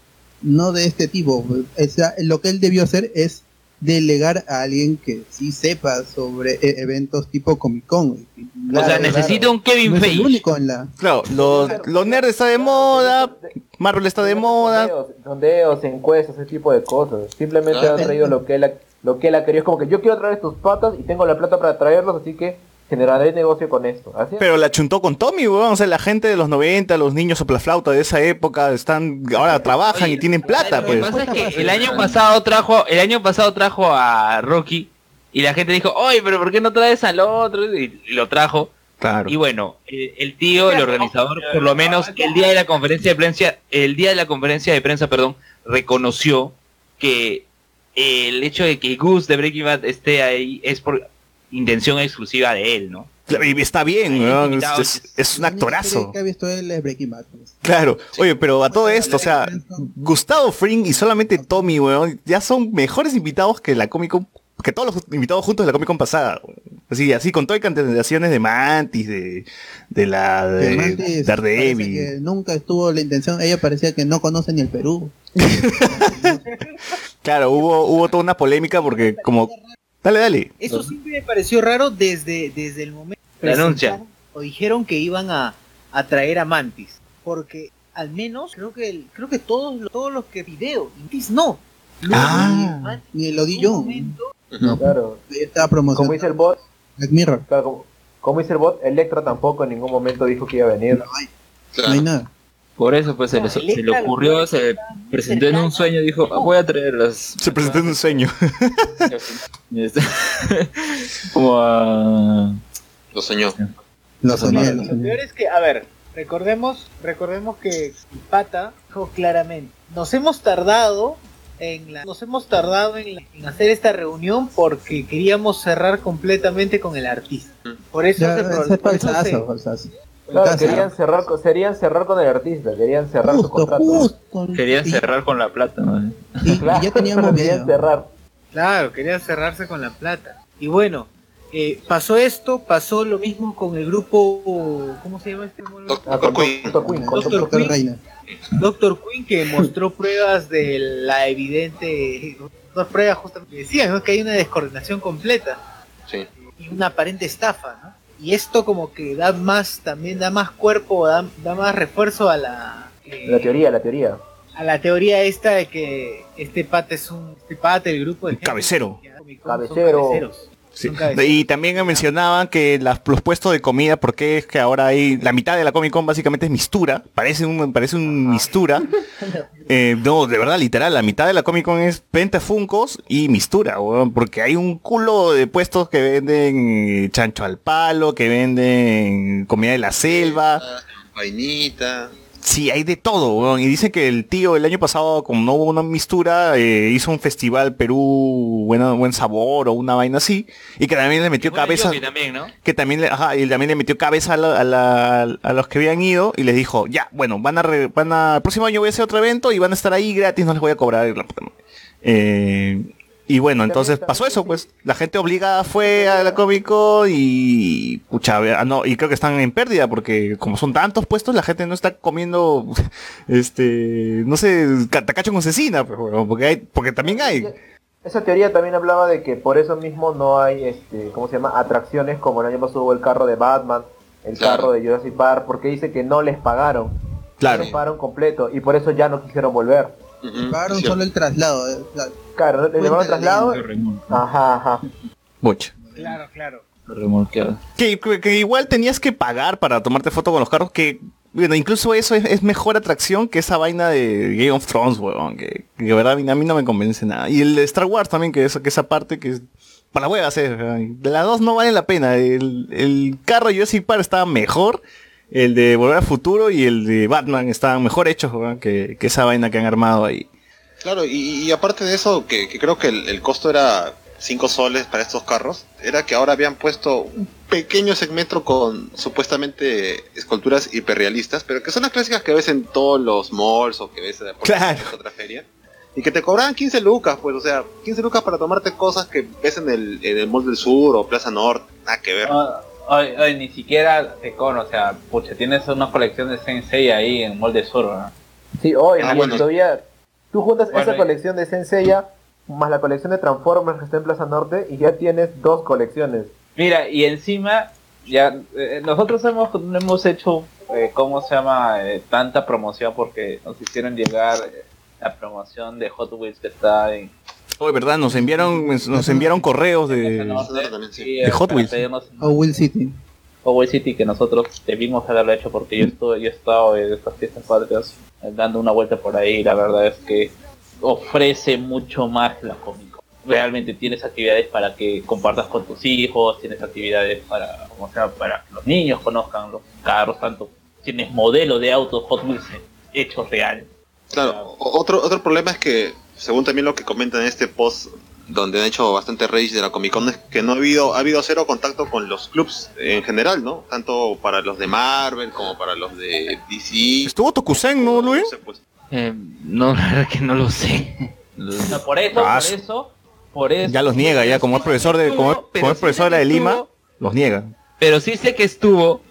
no de este tipo. O sea, lo que él debió hacer es delegar a alguien que sí sepa sobre e- eventos tipo Comic Con. o sea, necesita un Kevin no Feige. único en la. Claro, los, los nerds está de moda, Marvel está de moda. Sondeos, encuestas, ese tipo de cosas. Simplemente Claro. han traído lo que él ha, lo que él ha querido. Es como que yo quiero traer estos patas y tengo la plata para traerlos, así que generaré negocio con esto. Así es. Pero la chuntó con Tommy, weón. O sea, la gente de los 90, los niños soplaflauta de esa época, están ahora trabajan y tienen plata, Lo que pues. pasa es que el año pasado trajo, el año pasado trajo a Rocky y la gente dijo, oye, pero ¿por qué no traes al otro? Y, y lo trajo. Claro. Y bueno, el, el tío, el organizador, por lo menos el día de la conferencia de prensa, el día de la conferencia de prensa, perdón, reconoció que el hecho de que Gus de Breaking Bad esté ahí es por intención exclusiva de él, ¿no? Claro, y está bien, weón, es, es- es un actorazo. que ha visto él es Breaking Bad. pues. Claro, oye, pero a todo esto, o sea, Gustavo Fring y solamente Tommy, weón, ya son mejores invitados que la Comic Con, que todos los invitados juntos de la Comic Con pasada. weón. Así, así con todo y candidaciones de Mantis, de, de la de parece Daredevil. nunca estuvo la intención, ella parecía que no conoce ni el Perú. Claro, hubo, hubo toda una polémica porque como... Dale, dale. Eso siempre me pareció raro desde, desde el momento que La anuncia. presentaron o dijeron que iban a, a traer a Mantis. Porque al menos creo que el- creo que todos, los- todos los que video, Mantis no. Luego, Ah, Mantis ni lo di yo. No, claro. Estaba promocionando Como dice el bot, Black Mirror. claro, como, como dice el bot, Electra tampoco en ningún momento dijo que iba a venir. No hay nada. Por eso pues se le, se le ocurrió, se presentó en un sueño dijo, "Ah, voy a traer las... Se presentó en un sueño. Como a... Lo soñó. Lo lo peor es que, a ver, recordemos, recordemos que Pata dijo claramente, nos hemos tardado en la, nos hemos tardado en, la- en hacer esta reunión porque queríamos cerrar completamente con el artista. Por eso Ya, se es por eso se- falsazo, falsazo. Claro, querían cerrar, con- querían cerrar con el artista, querían cerrar su Justo, contrato. justo. Querían Y- cerrar con la plata, ¿no? Y, y Claro, ya teníamos querían cerrar. Claro, querían cerrarse con la plata. Y bueno, eh, pasó esto, pasó lo mismo con el grupo, ¿cómo se llama este? Ah, con Doctor Queen, con Doctor Doctor Queen. Reina. Doctor Queen que mostró pruebas de la evidente, dos pruebas justamente que decían ¿no? que hay una descoordinación completa Sí. y una aparente estafa, ¿no? Y esto como que da más, también da más cuerpo, da, da más refuerzo a la eh, La teoría, la teoría. a la teoría esta de que este pata es un este pata del grupo de gente Cabecero. que Con son Cabecero. cabeceros. Sí. Y también mencionaban que las- los puestos de comida, porque es que ahora hay la mitad de la Comic Con básicamente es mistura, parece un parece un mistura. Eh, no, de verdad, literal, la mitad de la Comic Con es venta Funcos y mistura, weón, porque hay un culo de puestos que venden chancho al palo, que venden comida de la selva. Vainita. Sí, hay de todo, weón. Y dice que el tío el año pasado, como no hubo una mistura, eh, hizo un festival Perú bueno, buen sabor o una vaina así. Y que también le metió Bueno, cabeza. Yogi también, ¿no? Que también le, ajá, y también le metió cabeza a, la- a la- a los que habían ido y les dijo, ya, bueno, van a, re- van a, el próximo año voy a hacer otro evento y van a estar ahí gratis, no les voy a cobrar. Eh, y bueno, entonces pasó eso, pues. La gente obligada fue a la Comic Con y pucha, ah, no, y creo que están en pérdida porque como son tantos puestos, la gente no está comiendo este, no sé, tacacho con cecina, pues, porque hay, porque también hay. Esa teoría también hablaba de que por eso mismo no hay, este, ¿cómo se llama? Atracciones como el año pasado hubo el carro de Batman, el Claro. carro de Jurassic Park, porque dice que no les pagaron. Claro. No les pagaron completo y por eso ya no quisieron volver. Ujú, Pagaron cierto. solo el traslado. Eh, la- Claro, le llevaron la traslado. Ajá, ajá. Mucho. Claro, claro. remolqueado. Que, que- que igual tenías que pagar para tomarte foto con los carros que bueno, incluso eso es, es mejor atracción que esa vaina de Game of Thrones, weón, que, que de verdad a mí, no me convence nada. Y el de Star Wars también, que, eso, que esa parte que es para la hueva hacer. weón. De las dos no vale la pena. El, el carro de Jurassic Park estaba mejor, el de Volver al Futuro y el de Batman estaban mejor hechos weón, que, que esa vaina que han armado ahí. Claro, y, y aparte de eso, que, que creo que el, el costo era 5 soles para estos carros, era que ahora habían puesto un pequeño segmento con supuestamente esculturas hiperrealistas, pero que son las clásicas que ves en todos los malls o que ves en Claro. otra feria. Y que te cobraban 15 lucas, pues, o sea, 15 lucas para tomarte cosas que ves en el, en el Mall del Sur o Plaza Norte, nada que ver. No, hoy, hoy ni siquiera te con, o sea, pucha, tienes una colección de Sensei ahí en Molde Sur, ¿no? Sí, hoy Ah, bueno. todavía tú juntas Bueno, esa y- colección de Senseiya más la colección de Transformers que está en Plaza Norte y ya tienes dos colecciones. Mira, y encima, ya eh, nosotros hemos, no hemos hecho, eh, ¿cómo se llama? Eh, tanta promoción porque nos hicieron llegar eh, la promoción de Hot Wheels que está en... Hoy, ¿verdad? Nos enviaron, nos enviaron correos de... Hot Wheels. O Will City. Wheels City que nosotros debimos haberlo hecho porque yo estuve, yo he estado en estas fiestas patrias eh, dando una vuelta por ahí y la verdad es que ofrece mucho más la Comic Con. Realmente tienes actividades para que compartas con tus hijos, tienes actividades para, como sea, para que los niños conozcan los carros, tanto tienes modelo de autos Hot Wheels hechos reales. Claro, o- otro, otro problema es que, según también lo que comentan en este post donde han hecho bastante rage de la Comic Con es que no ha habido, ha habido cero contacto con los clubs en general, ¿no? Tanto para los de Marvel como para los de DC. Estuvo Tokusen, ¿no, Luis? Eh, no, la verdad que no lo sé. No, por eso, Ah, por eso, por eso. Ya los niega, ya como es profesor de, como, es- como es profesor de la de Lima, los niega. Pero sí sé que estuvo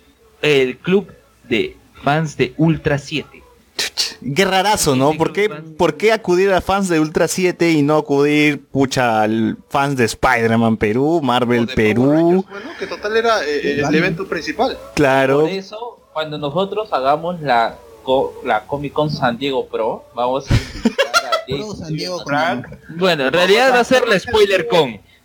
el club de fans de Ultra 7. Qué rarazo, ¿no? ¿Por qué, ¿Por qué acudir a fans de Ultra 7 y no acudir, pucha, al fans de Spider-Man Perú, Marvel Perú? Bueno, que total era eh, el evento principal. Claro. Por eso, cuando nosotros hagamos la, co- la Comic Con San Diego Pro, vamos a invitar a Jason Frank. Bueno, en realidad va a ser la spoiler con.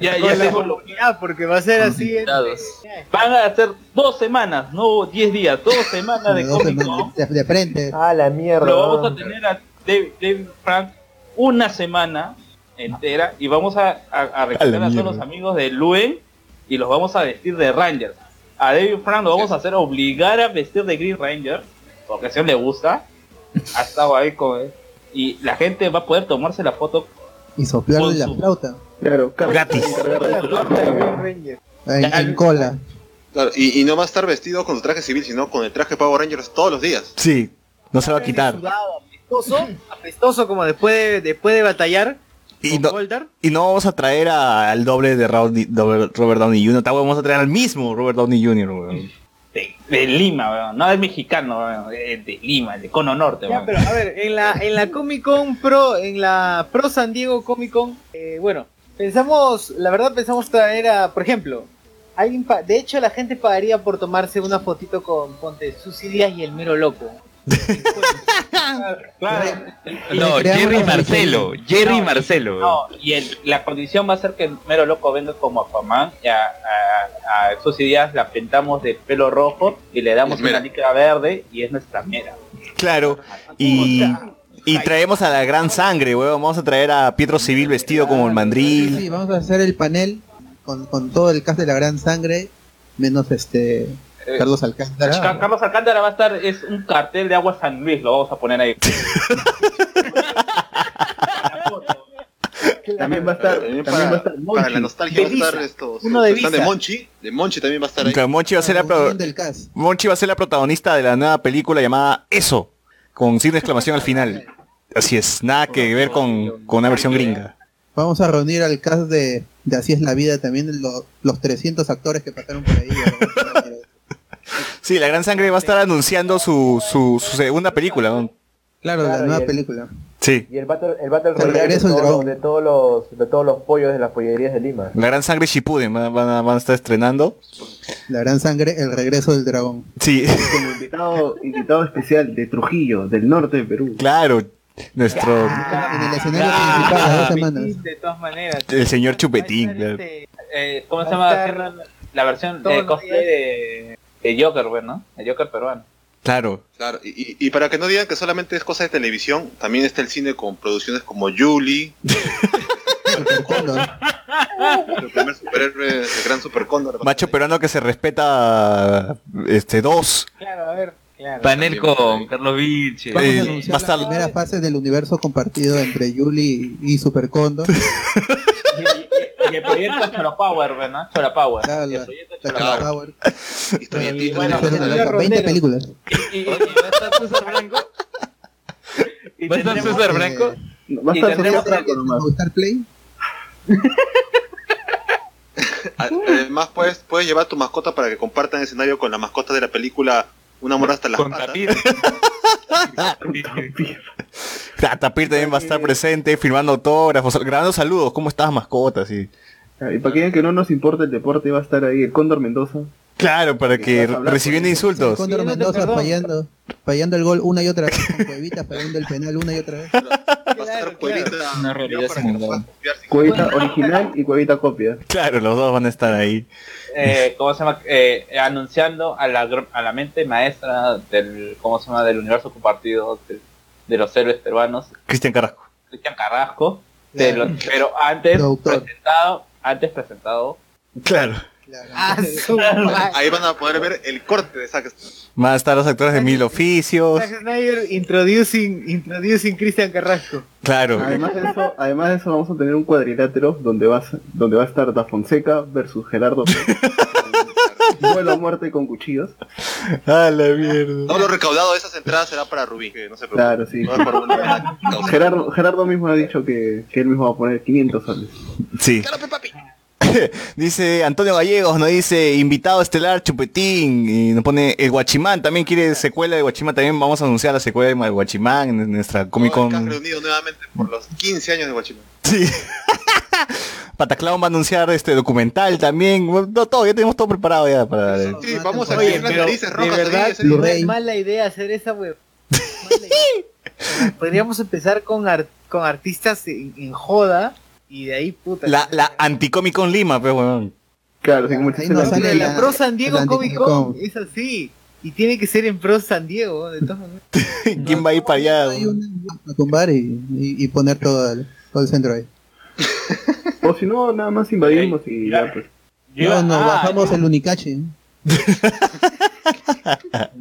Ya, Con ya la tengo lo- comunidad, porque va a ser así. en- Van a ser dos semanas, no diez días, dos semanas de Dos Comic semanas Con. de, de frente. Ah, la mierda. Lo vamos a tener a David, David Frank una semana entera y vamos a, a, a a, todos los amigos de Luen y los vamos a vestir de Rangers. A David Frank lo vamos a hacer obligar a vestir de Green Ranger, porque si a él le gusta. Ha estado ahí con él. Y la gente va a poder tomarse la foto Y soplarle la su- flauta. Claro, Gratis. En, en cola. Claro, y, y no va a estar vestido con su traje civil, sino con el traje Power Rangers todos los días. Sí, no se va a quitar. Apestoso, apestoso como después de, después de batallar. Y no, y no vamos a traer a- al doble de Robert, Robert Downey Jr., tal vez vamos a traer al mismo Robert Downey Jr. weón. de, de Lima, weón. no es mexicano, weón, es de Lima, de Cono Norte. Ya, weón. pero a ver, en la, en la Comic Con Pro, en la Pro San Diego Comic Con, eh, bueno, pensamos, la verdad pensamos traer a, por ejemplo, alguien pa- de hecho la gente pagaría por tomarse una fotito con Ponte Susy Díaz y el mero loco. Claro. No, Jerry Marcelo, Jerry No, Marcelo. No, y el- la condición va a ser que Mero Loco venga como Aquaman y a, a, a Susy Díaz la pintamos de pelo rojo y le damos una licra verde y es nuestra mera. Claro. Y, y traemos a la gran sangre, weón. Vamos a traer a Pietro Civil vestido como el mandril. sí, vamos a hacer el panel con, con todo el cast de la gran sangre, menos este Carlos Alcántara. Ca- Carlos Alcántara va a estar, es un cartel de agua San Luis, lo vamos a poner ahí. También va a estar, También para, va a estar para Monchi. la nostalgia va a De estar estos. Uno de están de. Monchi. De Monchi también va a estar ahí. Claro, Monchi va a ser la pro-. Monchi va a ser la protagonista de la nueva película llamada Eso, con signo de exclamación al final. Así es, nada que ver con, con una versión gringa. Vamos a reunir al cast de, de Así es la vida también, lo- los 300 actores que pasaron por ahí. Sí, la gran sangre va a estar anunciando su, su, su segunda película. ¿no? claro, la nueva el- película. Sí, Y el Battle, el battle Royale de, regreso del todos- dragón. de todos los de todos los pollos de las pollerías de Lima. la gran sangre Shippuden van, van a, van a estar estrenando. La gran sangre, el regreso del dragón. Sí, Como invitado, invitado especial de Trujillo, del norte de Perú. claro. Nuestro, En el escenario principal, las dos semanas. De todas maneras. el señor Chupetín. Claro. este- Eh, ¿Cómo se llama? estar Haciendo la versión de cosplay de, de Joker, ¿no? El Joker peruano. Claro. Claro, y, y- para que no digan que solamente es cosa de televisión, también está el cine con producciones como Julie, el primer superhéroe, el gran super cóndor. Macho peruano que se respeta este dos. Claro, a ver. Claro. Panel con Carlos Vilche. Eh, a anunciar va a estar- la primera fase del universo compartido entre Yuli y Super Cóndor. Y, y- y el proyecto Chora Power, ¿no? Chora Power. Claro, Y el proyecto Chora Power. Power. Historietitas. bueno, señor 20 Rondero. películas. Y, y- y va a estar César Blanco. Y ¿Va a estar César Blanco? Va a Y estar ¿En nomás. Play? Además, puedes, puedes llevar tu mascota para que compartan escenario con la mascota de la película Un amor hasta las Con patas. Tapir. Ah, Tapir también va a estar presente, firmando autógrafos, grabando saludos. ¿Cómo estás, mascotas? Y... Ah, Y para que que no nos importa el deporte, va a estar ahí el Cóndor Mendoza. Claro, para que recibiendo insultos. Cóndor Pidiéndote Mendoza fallando, fallando el gol una y otra vez, con Cuevita fallando el penal una y otra vez. Va a estar estar cuevita. Una realidad Cuevita original y cuevita copia. Claro, los dos van a estar ahí. Eh, ¿cómo se llama? Eh, anunciando a la, a la mente maestra del, ¿cómo se llama? Del universo compartido de, de los héroes peruanos, Cristian Carrasco. Cristian Carrasco, de los- pero antes presentado, antes presentado, Claro. Ah. Ahí van a poder ver el corte de Zack Snyder. Van a estar los actores de Mil Oficios. Zack Snyder introducing, introducing Cristian Carrasco. Claro. Además de eso, además de eso vamos a tener un cuadrilátero donde va a, donde va a estar Da Fonseca versus Gerardo. Duelo a muerte con cuchillos. A la mierda. Todo lo recaudado de esas entradas será para Rubí, que no se preocupe. Claro, sí. No. Gerardo, Gerardo mismo ha dicho que, que él mismo va a poner 500 soles. Sí. Claro, pe, papi. Dice Antonio Gallegos, nos dice invitado estelar Chupetín y nos pone el Guachimán, también quiere secuela de Guachimán, también vamos a anunciar la secuela de Guachimán en nuestra Comic Con. reunido nuevamente por los 15 años de Guachimán. Sí. Pataclown va a anunciar este documental también, no, todo, ya tenemos todo preparado ya para Sí, vamos a ver las narices de rojas ahí, verdad, no es mala idea hacer esa web. Podríamos empezar con, con artistas en, en joda y de ahí puta. la, la Anticomic Con Lima, pues weón. Claro, sí, como Ahí no la- sale la, la- Pro San Diego Comic. Con es así. Y tiene que ser en Pro San Diego, de todas maneras. ¿Quién va a ir para allá? Hay una a tumbar y, y, y poner todo el, todo el centro ahí. O si no, nada más invadimos y ya pues. Yo No, nos ah, bajamos el Unicache.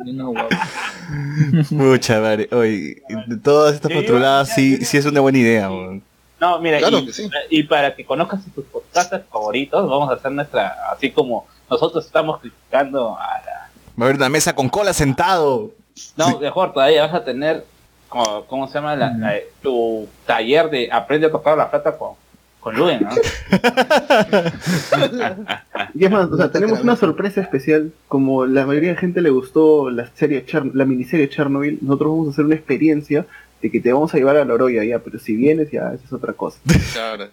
No. Mucha madre. Oye, de todas estas patruladas sí, sí es una buena idea, weón. No, mira, Claro y, que sí. y para que conozcas tus podcasts favoritos, vamos a hacer nuestra, así como nosotros estamos criticando a la... Va a haber una mesa con cola sentado. No, mejor todavía vas a tener, como, ¿cómo se llama? La- la- tu taller de aprende a tocar la plata con, con Luen, ¿no? Y es más, o sea, tenemos una sorpresa especial. Como la mayoría de gente le gustó la serie Chern- la miniserie Chernobyl, nosotros vamos a hacer una experiencia de que te vamos a llevar a la Oroya ya, pero si vienes ya, esa es otra cosa. Claro.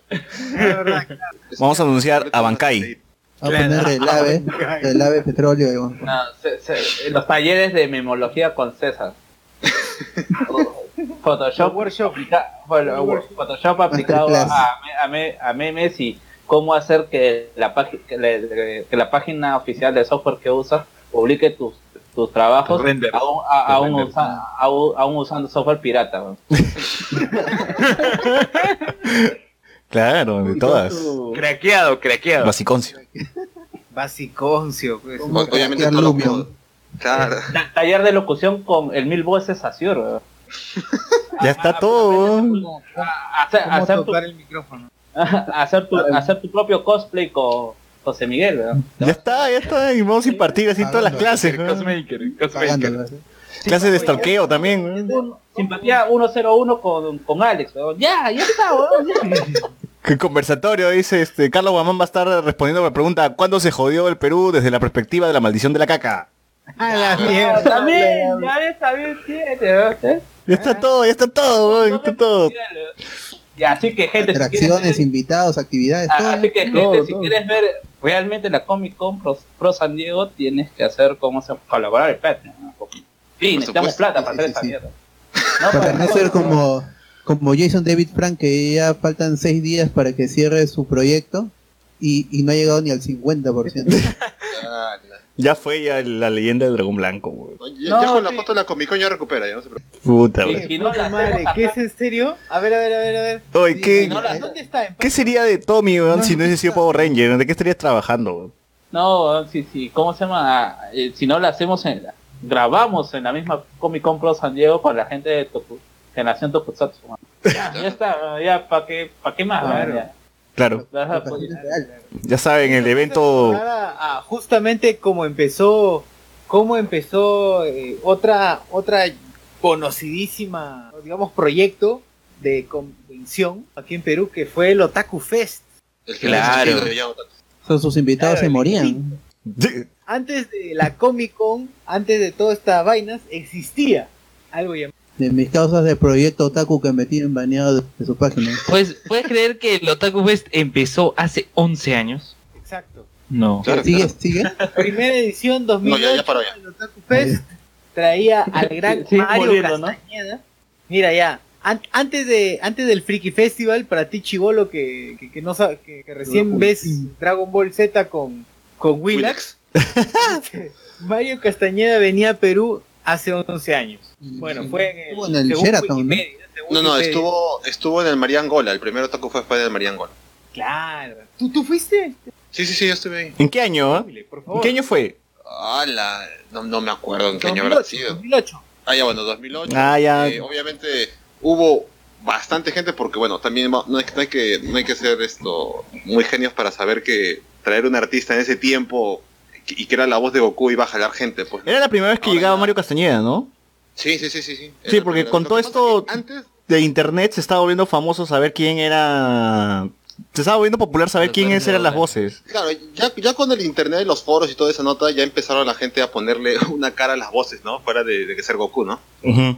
Vamos a anunciar a poner el ave, el ave petróleo. No, se- se- los talleres de memología con César. Photoshop, aplica- Photoshop aplicado a, me- a me- a memes y cómo hacer que la, que la página oficial de software que usas publique tus, tus trabajos Render. aún, a- aún usa- aún- aún usando software pirata. Claro, de todas. Craqueado, craqueado. Basiconcio. Basiconcio, pues. Obviamente todo lo. Claro. Ta- Taller de locución con el mil voces Azure. Ya está todo. weón. A- Hacer, ¿Cómo hacer tu, el micrófono? hacer, tu, hacer tu propio cosplay con José Miguel. weón. Ya está, ya está. Y vamos a impartir así todas las clases. Cosmaker, Cosmaker. Clases de stalkeo también. Simpatía 101 con, con Alex. weón. Ya, ya está, weón. ya. Que conversatorio dice este Carlos Guamán va a estar respondiendo a la pregunta ¿Cuándo se jodió el Perú desde la perspectiva de la maldición de la caca? A la Ah, mierda. También, ya está bien. Ya está todo, ya está todo, ya está todo. Ya, así que gente, si quieres Interacciones, ver- invitados, actividades, Ah, todo. Así que gente, Todo, si todo. quieres ver realmente la Comic Con Pro, Pro San Diego, tienes que hacer cómo se colaborar el Patreon. ¿no? Sí, necesitamos supuesto. plata para Sí, hacer sí, esa sí. mierda. No, Para no para- ser como, como Jason David Frank, que ya faltan seis días para que cierre su proyecto y, y no ha llegado ni al 50%. Ah, Ya fue ya la leyenda del dragón blanco. Ya, No, ya con la sí. foto de la Comic Con ya recupera, ya no se preocupe. Puta, Sí, no la Madre, ¿qué es en serio? A ver, a ver, a ver, a ver. Oye, Sí, ¿qué, no la- ¿Dónde está? ¿En ¿qué sería de Tommy, weón, si no hubiese sido Power Ranger? ¿De qué estarías trabajando, weón? No, sí, sí, ¿cómo se llama? Eh, si no la hacemos en grabamos en la misma Comic Con Pro San Diego con la gente de Toku, Generación Tokusatsu. man. Ya, ya está, ya, ¿para qué, pa' qué más? Claro. Ya. Claro, Ya, pues, ya saben, el evento... Ah, justamente como empezó, como empezó eh, otra, otra conocidísima, digamos, proyecto de convención aquí en Perú que fue el Otaku Fest. El que Claro. Son sus invitados Claro, se morían. Antes de la Comic Con, antes de todas estas vainas, existía algo llamado. De mis causas de proyecto Otaku que me tienen baneado de, de su página. Pues, ¿puedes creer que el Otaku Fest empezó hace 11 años? Exacto. No. Claro, ¿Sigue? claro. ¿Sigue? Primera edición No, 2008 ya, ya paró ya. el Otaku Fest traía al gran Sí, Mario muriendo, ¿no? Castañeda. Mira ya, an- antes de antes del Freaky Festival, para ti chivolo que, que, que no que recién ves Dragon Ball Z con, con Willax, Mario Castañeda venía a Perú hace 11 años. Bueno, fue en el, Estuvo en el Sheraton, ¿no? No, no, estuvo, estuvo en el Mariangola. El primero toco fue después del Mariangola. Claro. ¿Tú, tú fuiste? Sí, sí, sí, yo estuve ahí. ¿En qué año? ah? ¿En qué año fue? Ala, no, no me acuerdo en qué año 2008, habrá sido. 2008. Ah, ya, bueno, 2008. Ah, ya. Eh, obviamente hubo bastante gente porque, bueno, también no hay, no hay que no hay que ser esto muy genios para saber que traer un artista en ese tiempo y que era la voz de Goku iba a jalar gente, pues. Era la primera vez que llegaba Mario Castañeda, ¿no? Sí, sí, sí, sí. Sí, Sí, porque con todo esto antes, de internet se estaba volviendo famoso saber quién era... Se estaba volviendo popular saber quiénes eran las voces. claro, ya, ya con el internet, los foros y toda esa nota, ya empezaron la gente a ponerle una cara a las voces, ¿no? Fuera de, de que ser Goku, ¿no?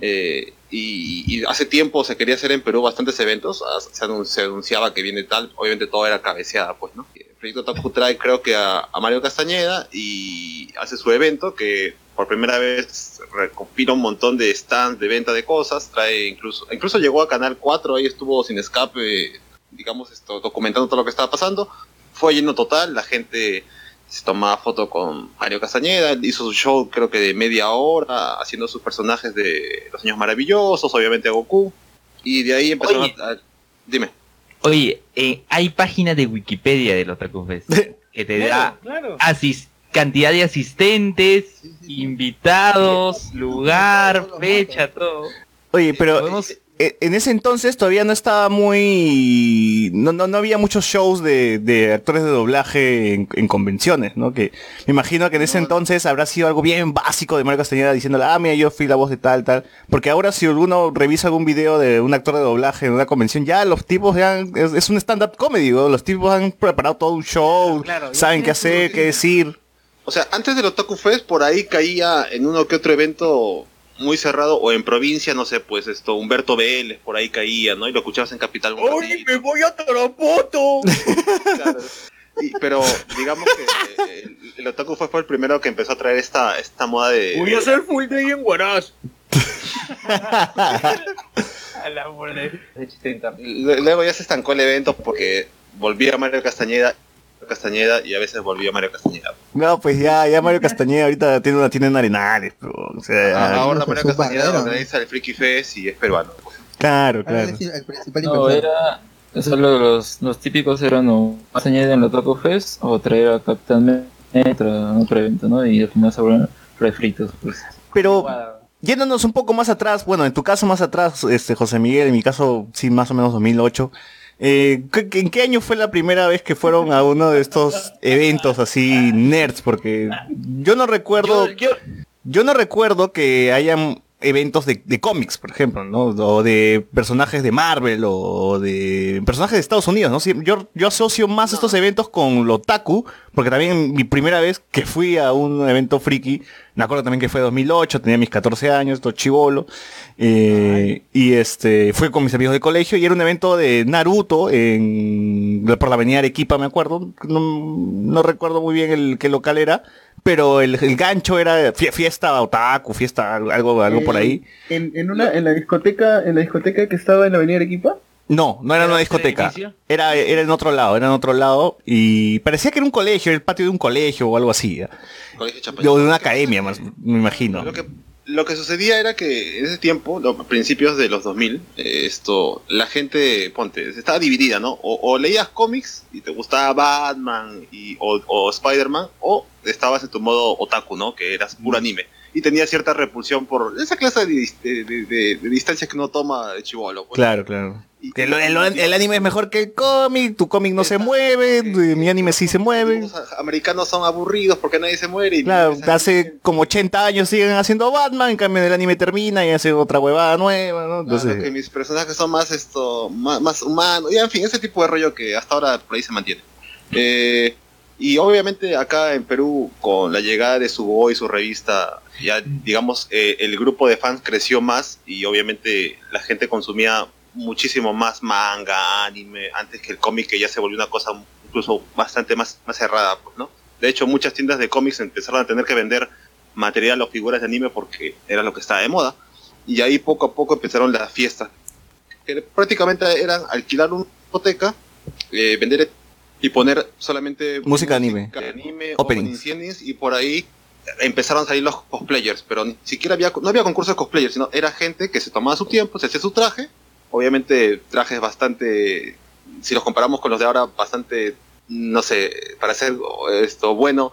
Eh, y, y hace tiempo se quería hacer en Perú bastantes eventos, ah, se, anun- se anunciaba que viene tal, obviamente todo era cabeceada, pues, ¿no? El proyecto Taku trae creo que a, a Mario Castañeda y hace su evento que por primera vez recopila un montón de stands de venta de cosas, trae incluso, incluso llegó a Canal 4, ahí estuvo sin escape, digamos, esto, documentando todo lo que estaba pasando, fue lleno total, la gente se tomaba foto con Mario Castañeda, hizo su show creo que de media hora, haciendo sus personajes de Los Años Maravillosos, obviamente a Goku, y de ahí empezaron Oye. a... a- Dime. Oye, eh, hay página de Wikipedia de los Otaku Fest que te da Claro, claro. asis- cantidad de asistentes, invitados, lugar, fecha, todo. Oye, pero Podemos- eh, en ese entonces todavía no estaba muy... No, no, no había muchos shows de, de actores de doblaje en, en convenciones, ¿no? Que me imagino que en ese entonces habrá sido algo bien básico de Mario Castañeda diciéndole, ah, mira, yo fui la voz de tal, tal. Porque ahora si uno revisa algún video de un actor de doblaje en una convención, ya los tipos ya... han- Es, es un stand-up comedy, ¿no? Los tipos han preparado todo un show, Claro, saben qué hacer, qué decir. O sea, antes del Otaku Fest, por ahí caía en uno que otro evento muy cerrado, o en provincia, no sé, pues esto, Humberto Vélez, por ahí caía, ¿no? Y lo escuchabas en Capital. ratito. me voy a Tarapoto! Claro. Y- pero digamos que eh, el, el Otaku Fest fue el primero que empezó a traer esta, esta moda de... Voy a hacer full day en Huaraz. Luego ya se estancó el evento porque volvía Mario Castañeda, Castañeda y a veces volvía Mario Castañeda. No, pues ya, ya Mario Castañeda ahorita tiene una tienda en Arenales, pero, o sea, Ah, Ahora Mario Castañeda organiza el Freaky Fest y es peruano. pues. claro, claro. es el principal No, era. o sea, lo- los, los típicos eran o más añadir en la Taco Fest o traer a Capitán Metra a otro evento, ¿no? Y al final se vuelven refritos, pues. Pero yéndonos un poco más atrás, bueno, en tu caso más atrás, este José Miguel, en mi caso sí, más o menos 2008. Eh, ¿qué- qué- ¿En qué año fue la primera vez que fueron a uno de estos eventos así nerds? Porque yo no recuerdo, yo no recuerdo que hayan eventos de, de cómics, por ejemplo, ¿no? O de personajes de Marvel o de personajes de Estados Unidos, ¿no? Yo, yo asocio más estos eventos con lo Taku, porque también mi primera vez que fui a un evento friki, me acuerdo también que fue 2008, tenía mis 14 años, todo chivolo, eh, y este, fue con mis amigos de colegio y era un evento de Naruto en, por la avenida Arequipa, me acuerdo, no, no recuerdo muy bien el qué local era, pero el, el gancho era fie- fiesta otaku, fiesta algo, algo por ahí. En, en una, en la discoteca, en la discoteca que estaba en la Avenida Arequipa. No, no era una discoteca. Era, era en otro lado, era en otro lado. Y parecía que era un colegio, el patio de un colegio o algo así. Colegio. O de una academia, más, me imagino. Lo que, lo que sucedía era que en ese tiempo, a principios de los 2000, eh, esto, la gente, ponte, estaba dividida, ¿no? O, o leías cómics y te gustaba Batman y, o, o Spider-Man, o estabas en tu modo otaku, ¿no? Que eras puro anime. Y tenías cierta repulsión por esa clase de, de, de- de- de distancias que uno toma chivolo. pues. Claro, claro. Que el, el- el anime es mejor que el cómic, tu cómic no se mueve, mi anime sí se mueve. Los americanos son aburridos porque nadie se muere. Y Claro, hace como 80 años siguen haciendo Batman, en cambio el anime termina y hace otra huevada nueva, ¿no? Claro, Entonces, que mis personajes son más esto más, más humanos y en fin ese tipo de rollo que hasta ahora por ahí se mantiene Eh, y obviamente acá en Perú con la llegada de Subo y su revista ya digamos eh, el grupo de fans creció más y obviamente la gente consumía muchísimo más manga anime antes que el cómic que ya se volvió una cosa incluso bastante más más cerrada pues no de hecho muchas tiendas de cómics empezaron a tener que vender material o figuras de anime porque era lo que estaba de moda. Y ahí poco a poco empezaron las fiestas que prácticamente eran alquilar una discoteca, eh, vender y poner solamente Música anime. anime, Openings. openings, endings, y por ahí empezaron a salir los cosplayers, pero ni siquiera había, no había concurso de cosplayers, sino era gente que se tomaba su tiempo, se hacía su traje, obviamente trajes bastante, si los comparamos con los de ahora, bastante, no sé, para hacer esto bueno,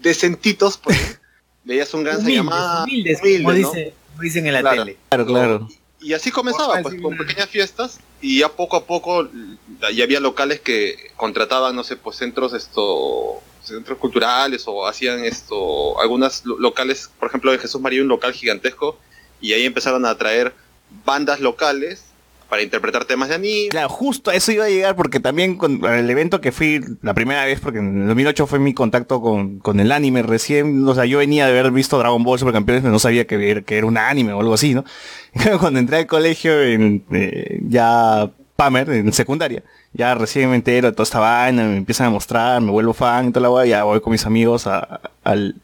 decentitos, pues, veías un gran Humildes, llamada humildes, como, dice- como dicen en la Claro. tele. Claro, claro. Y así comenzaba, pues, con pequeñas fiestas y ya poco a poco ya había locales que contrataban, no sé, pues centros esto centros culturales o hacían esto algunas lo- locales, por ejemplo, en Jesús María un local gigantesco y ahí empezaron a traer bandas locales para interpretar temas de anime. Claro, justo a eso iba a llegar porque también con el evento que fui la primera vez, porque en el 2008 fue mi contacto con, con el anime recién, o sea, yo venía de haber visto Dragon Ball Supercampeones, pero no sabía que, que era un anime o algo así, ¿no? Cuando entré al colegio, en, eh, ya Pamer, en secundaria, ya recién me entero de toda esta vaina, me empiezan a mostrar, me vuelvo fan y toda la guay, ya voy con mis amigos al,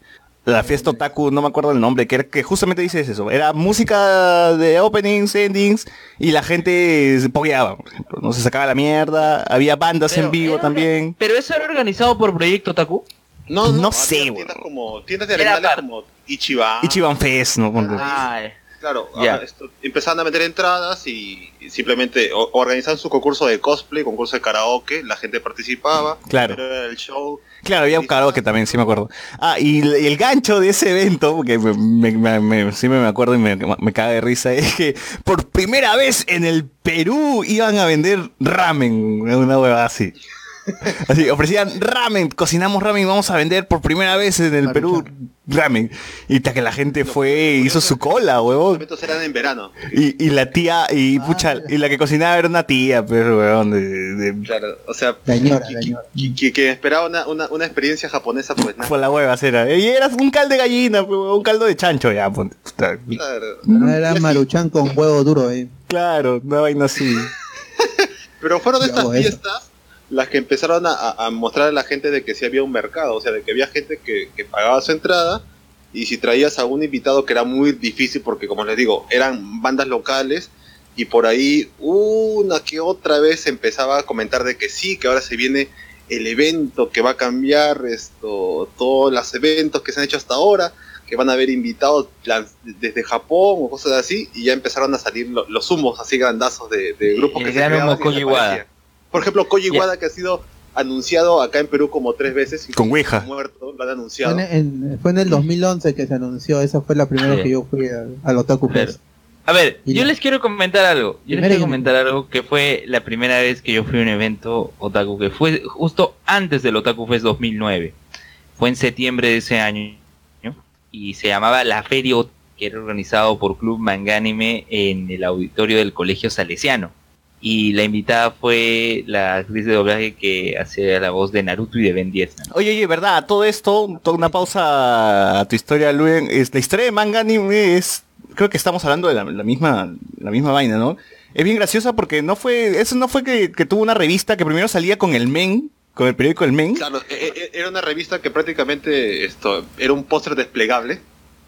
la fiesta otaku, no me acuerdo el nombre, que, era- que justamente dice eso, era música de openings, endings, y la gente se pogueaba, por ejemplo, no se sacaba la mierda, había bandas en vivo también. Pero eso era organizado por Proyecto Taku. No, no, había sé, tiendas como tiendas de animales como Ichiban. Ichiban Fest, ¿no? Ponte. Claro, ah, esto- empezaron a meter entradas y simplemente o- organizaban su concurso de cosplay, concurso de karaoke, la gente participaba, Claro. pero era el show. Claro, había un karaoke también, sí me acuerdo. Ah, y el, el gancho de ese evento, porque me, me- me- sí me acuerdo y me, me caga de risa, es que por primera vez en el Perú iban a vender ramen, una hueva así. Así, ofrecían ramen, cocinamos ramen vamos a vender por primera vez en el Perú ramen. Y hasta que la gente fue, hizo su cola, huevón. Los eran en verano. Y, y la tía, y pucha, y la que cocinaba era una tía, pero huevón, de, de- Claro, o sea, Señora, que, señora. que- que- que esperaba una, una, una experiencia japonesa, pues nada. fue la hueva, era. Y era un caldo de gallina, pues, un caldo de chancho ya, ponte. Puta, Claro. No era maruchan con huevo duro ahí. Claro, una vaina así. Pero fueron Yo estas fiestas las que empezaron a, mostrar a la gente de que sí había un mercado, o sea, de que había gente que, que pagaba su entrada y si traías a un invitado que era muy difícil porque como les digo, eran bandas locales y por ahí una que otra vez empezaba a comentar de que sí, que ahora se viene el evento que va a cambiar esto, todos los eventos que se han hecho hasta ahora, que van a haber invitados desde Japón o cosas así, y ya empezaron a salir lo- los humos así grandazos de, de grupos que se gran Por ejemplo, Koji. Wada que ha sido anunciado acá en Perú como tres veces y Con Ouija. muerto, lo han Fue anunciado. en, en- fue en el 2011 que se anunció, esa fue la primera Sí. que yo fui al, Otaku Fest. A ver, Y yo no. les quiero comentar algo. Yo les quiero comentar algo que fue la primera vez que yo fui a un evento otaku, que fue justo antes del Otaku Fest 2009. Fue en septiembre de ese año ¿no? y se llamaba La Feria que era organizado por Club Mangánime en el auditorio del Colegio Salesiano. Y la invitada fue la actriz de doblaje que hacía la voz de Naruto y de Ben 10. Oye, oye, verdad, todo esto, toda una pausa a tu historia, Luen, es la historia de manga anime es, creo que estamos hablando de la, la misma, la misma vaina, ¿no? Es bien graciosa porque no fue, eso no fue que, que tuvo una revista que primero salía con el Men, con el periódico El Men. Claro, e- e- era una revista que prácticamente esto era un póster desplegable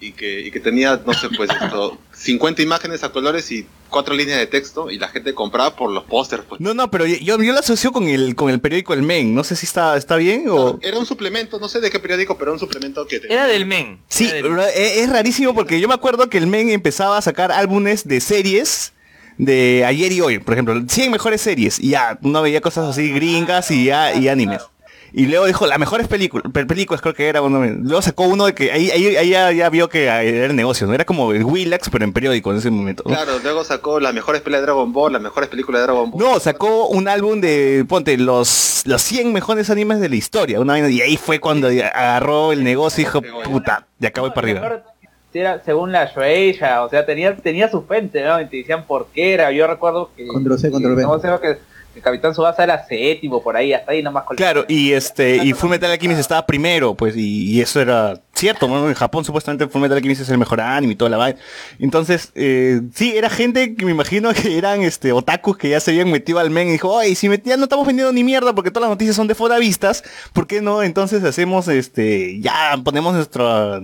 y que, y que tenía, no sé, pues esto, 50 imágenes a colores y cuatro líneas de texto y la gente compraba por los pósters. Pues. No, no, pero yo, yo lo asocio con el, con el periódico El Men, no sé si está, está bien o... Era un suplemento, no sé de qué periódico, pero era un suplemento que tenía. Era del Men. Sí, es, es rarísimo porque yo me acuerdo que el Men empezaba a sacar álbumes de series de ayer y hoy, por ejemplo, 100 mejores series, y ya, uno veía cosas así gringas y ya, y animes. Y luego dijo, las mejores películas, pe- películas creo que era uno, luego sacó uno de que ahí, ahí, ahí ya, ya vio que era el negocio, ¿no? Era como el Willax, pero en periódico en ese momento. ¿no? Claro, luego sacó las mejores peleas de Dragon Ball, las mejores películas de Dragon Ball. No, sacó un álbum de, ponte, los, los 100 mejores animes de la historia, una vaina, y ahí fue cuando agarró el negocio y dijo, puta, de acá voy para arriba. Era según la Shueisha, o sea, tenía, tenía su fuente, ¿no? Y te decían por qué era. Yo recuerdo que. Control C, control B. No sé, que, que Capitán Subasa era séptimo, por ahí, hasta ahí nomás. con- Claro, y este, y Full Metal Alchemist estaba primero, pues, y, y eso era cierto, ¿no? en Japón supuestamente Full Metal Alchemist es el mejor anime y toda la vaina. Entonces, eh, sí, era gente que me imagino que eran este otakus que ya se habían metido al men y dijo, oye, si ya no estamos vendiendo ni mierda porque todas las noticias son de fodavistas, ¿por qué no? Entonces hacemos este, ya ponemos nuestro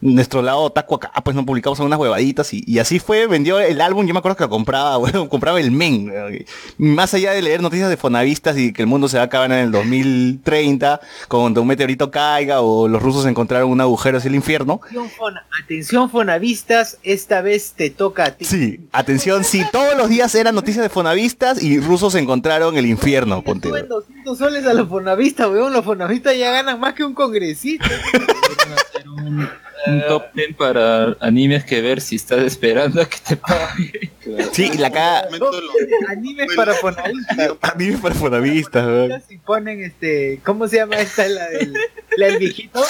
nuestro lado otaku acá, pues no publicamos unas huevaditas y, y así fue, vendió el álbum, yo me acuerdo que lo compraba, bueno, compraba el men. weón. Más allá de leer noticias de fonavistas y que el mundo se va a acabar en el 2030, cuando un meteorito caiga o los rusos encontraron un agujero hacia el infierno. Atención, Fona- Atención, fonavistas, esta vez te toca a ti. Sí, atención, sí, todos los días eran noticias de fonavistas y rusos encontraron el infierno, ponte. Suben 200 soles a los fonavistas, weón. Los fonavistas ya ganan más que un congresista. Un top 10 para animes que ver si estás esperando a que te paguen. Sí, y la cara... Animes para fonavistas. Animes para fonavistas, weón. Y ponen este. ¿Cómo se llama esta? La del, la del viejito.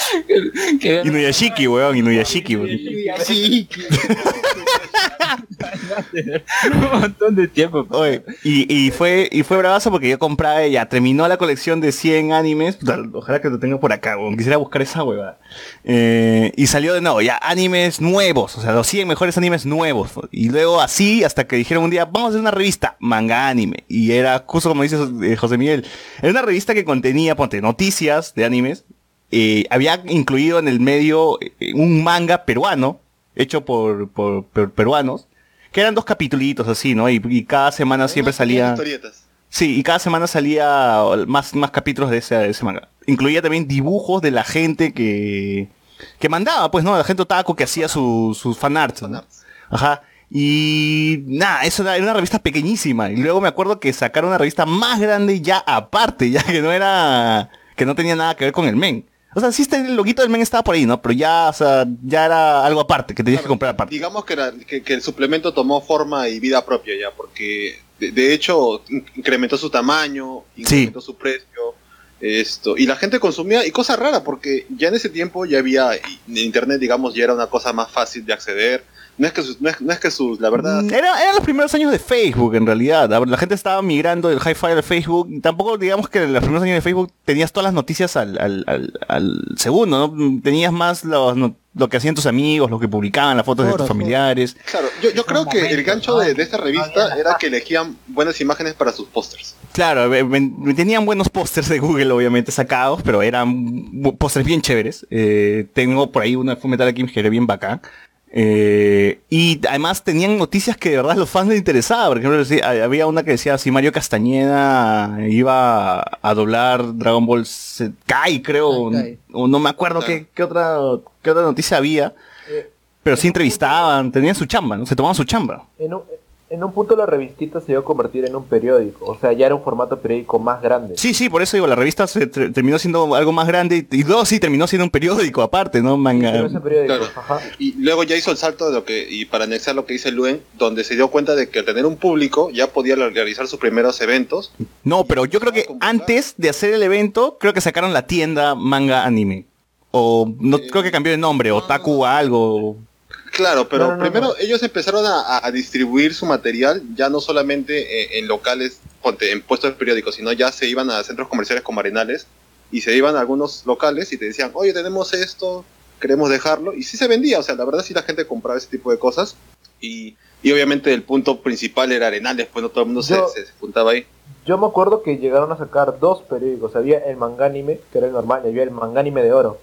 Inuyashiki, weón, Inuyashiki, weón. Sí. un montón de tiempo. Oye, y, y fue y fue bravazo porque yo compraba ya terminó la colección de 100 animes ojalá que lo tenga por acá weón, quisiera buscar esa huevada Eh, y salió de nuevo ya animes nuevos o sea los 100 mejores animes nuevos y luego así hasta que dijeron un día vamos a hacer una revista manga anime y era justo como dice eh, José Miguel era una revista que contenía ponte noticias de animes eh, había incluido en el medio eh, un manga peruano hecho por, por- por peruanos que eran dos capitulitos así, ¿no? Y, y cada semana siempre salía... Historietas. Sí, y cada semana salía más, más capítulos de ese, de ese manga. Incluía también dibujos de la gente que, que mandaba, pues, ¿no? La gente otaku que hacía su- sus fanarts, ¿no? Ajá. Y nada, eso era, una revista pequeñísima. Y luego me acuerdo que sacaron una revista más grande ya aparte, ya que no era, que no tenía nada que ver con el men. O sea, sí está el loguito del men estaba por ahí, ¿no? Pero ya, o sea, ya era algo aparte, que tenías que comprar aparte. Digamos que, era- que, que el suplemento tomó forma y vida propia ya, porque de, de hecho in- incrementó su tamaño, incrementó su precio, esto, y la gente consumía, y cosa rara, porque ya en ese tiempo ya había, internet digamos ya era una cosa más fácil de acceder, no es que sus, no es, no es que sus, la verdad, Mm, Era, eran los primeros años de Facebook, en realidad. La, la gente estaba migrando del hi-fi al Facebook. Tampoco, digamos que en los primeros años de Facebook tenías todas las noticias al, al, al- al segundo, ¿no? Tenías más los, no- lo que hacían tus amigos, lo que publicaban, las fotos de tus familiares. claro, yo, yo creo que el gancho de, de esta revista era que elegían buenas imágenes para sus pósters. Claro, tenían buenos pósters de Google, obviamente, sacados, pero eran pósters bien chéveres. Eh, tengo por ahí una de Fullmetal Alchemist que era bien bacán. Eh, y además tenían noticias que de verdad los fans les interesaba. Por ejemplo, había una que decía si Mario Castañeda iba a doblar Dragon Ball Z- Kai, creo, o no me acuerdo qué, qué otra qué otra noticia había. Pero sí entrevistaban, tenían su chamba, ¿no? Se tomaban su chamba. En un, en un punto la revistita se iba a convertir en un periódico, o sea, ya era un formato periódico más grande. Sí, sí, por eso digo, la revista se ter- terminó siendo algo más grande y, y luego sí terminó siendo un periódico aparte, ¿no? Manga. Claro. Y luego ya hizo el salto de lo que, y para anexar lo que dice Luen, donde se dio cuenta de que al tener un público ya podía realizar sus primeros eventos. No, pero yo creo que antes de hacer el evento, creo que sacaron la tienda manga anime. O no Eh, creo que cambió de nombre, Otaku a algo. Claro, pero No, no, no, primero no. ellos empezaron a, distribuir su material ya no solamente eh, en locales, en puestos periódicos, sino ya se iban a centros comerciales como Arenales y se iban a algunos locales y te decían, oye, tenemos esto, queremos dejarlo. Y sí se vendía, o sea, la verdad sí la gente compraba ese tipo de cosas. Y, y obviamente el punto principal era Arenales, pues no todo el mundo se, Yo- se- se juntaba ahí. Yo me acuerdo que llegaron a sacar dos periódicos. Había el mangánime, que era el normal, y había el mangánime de oro,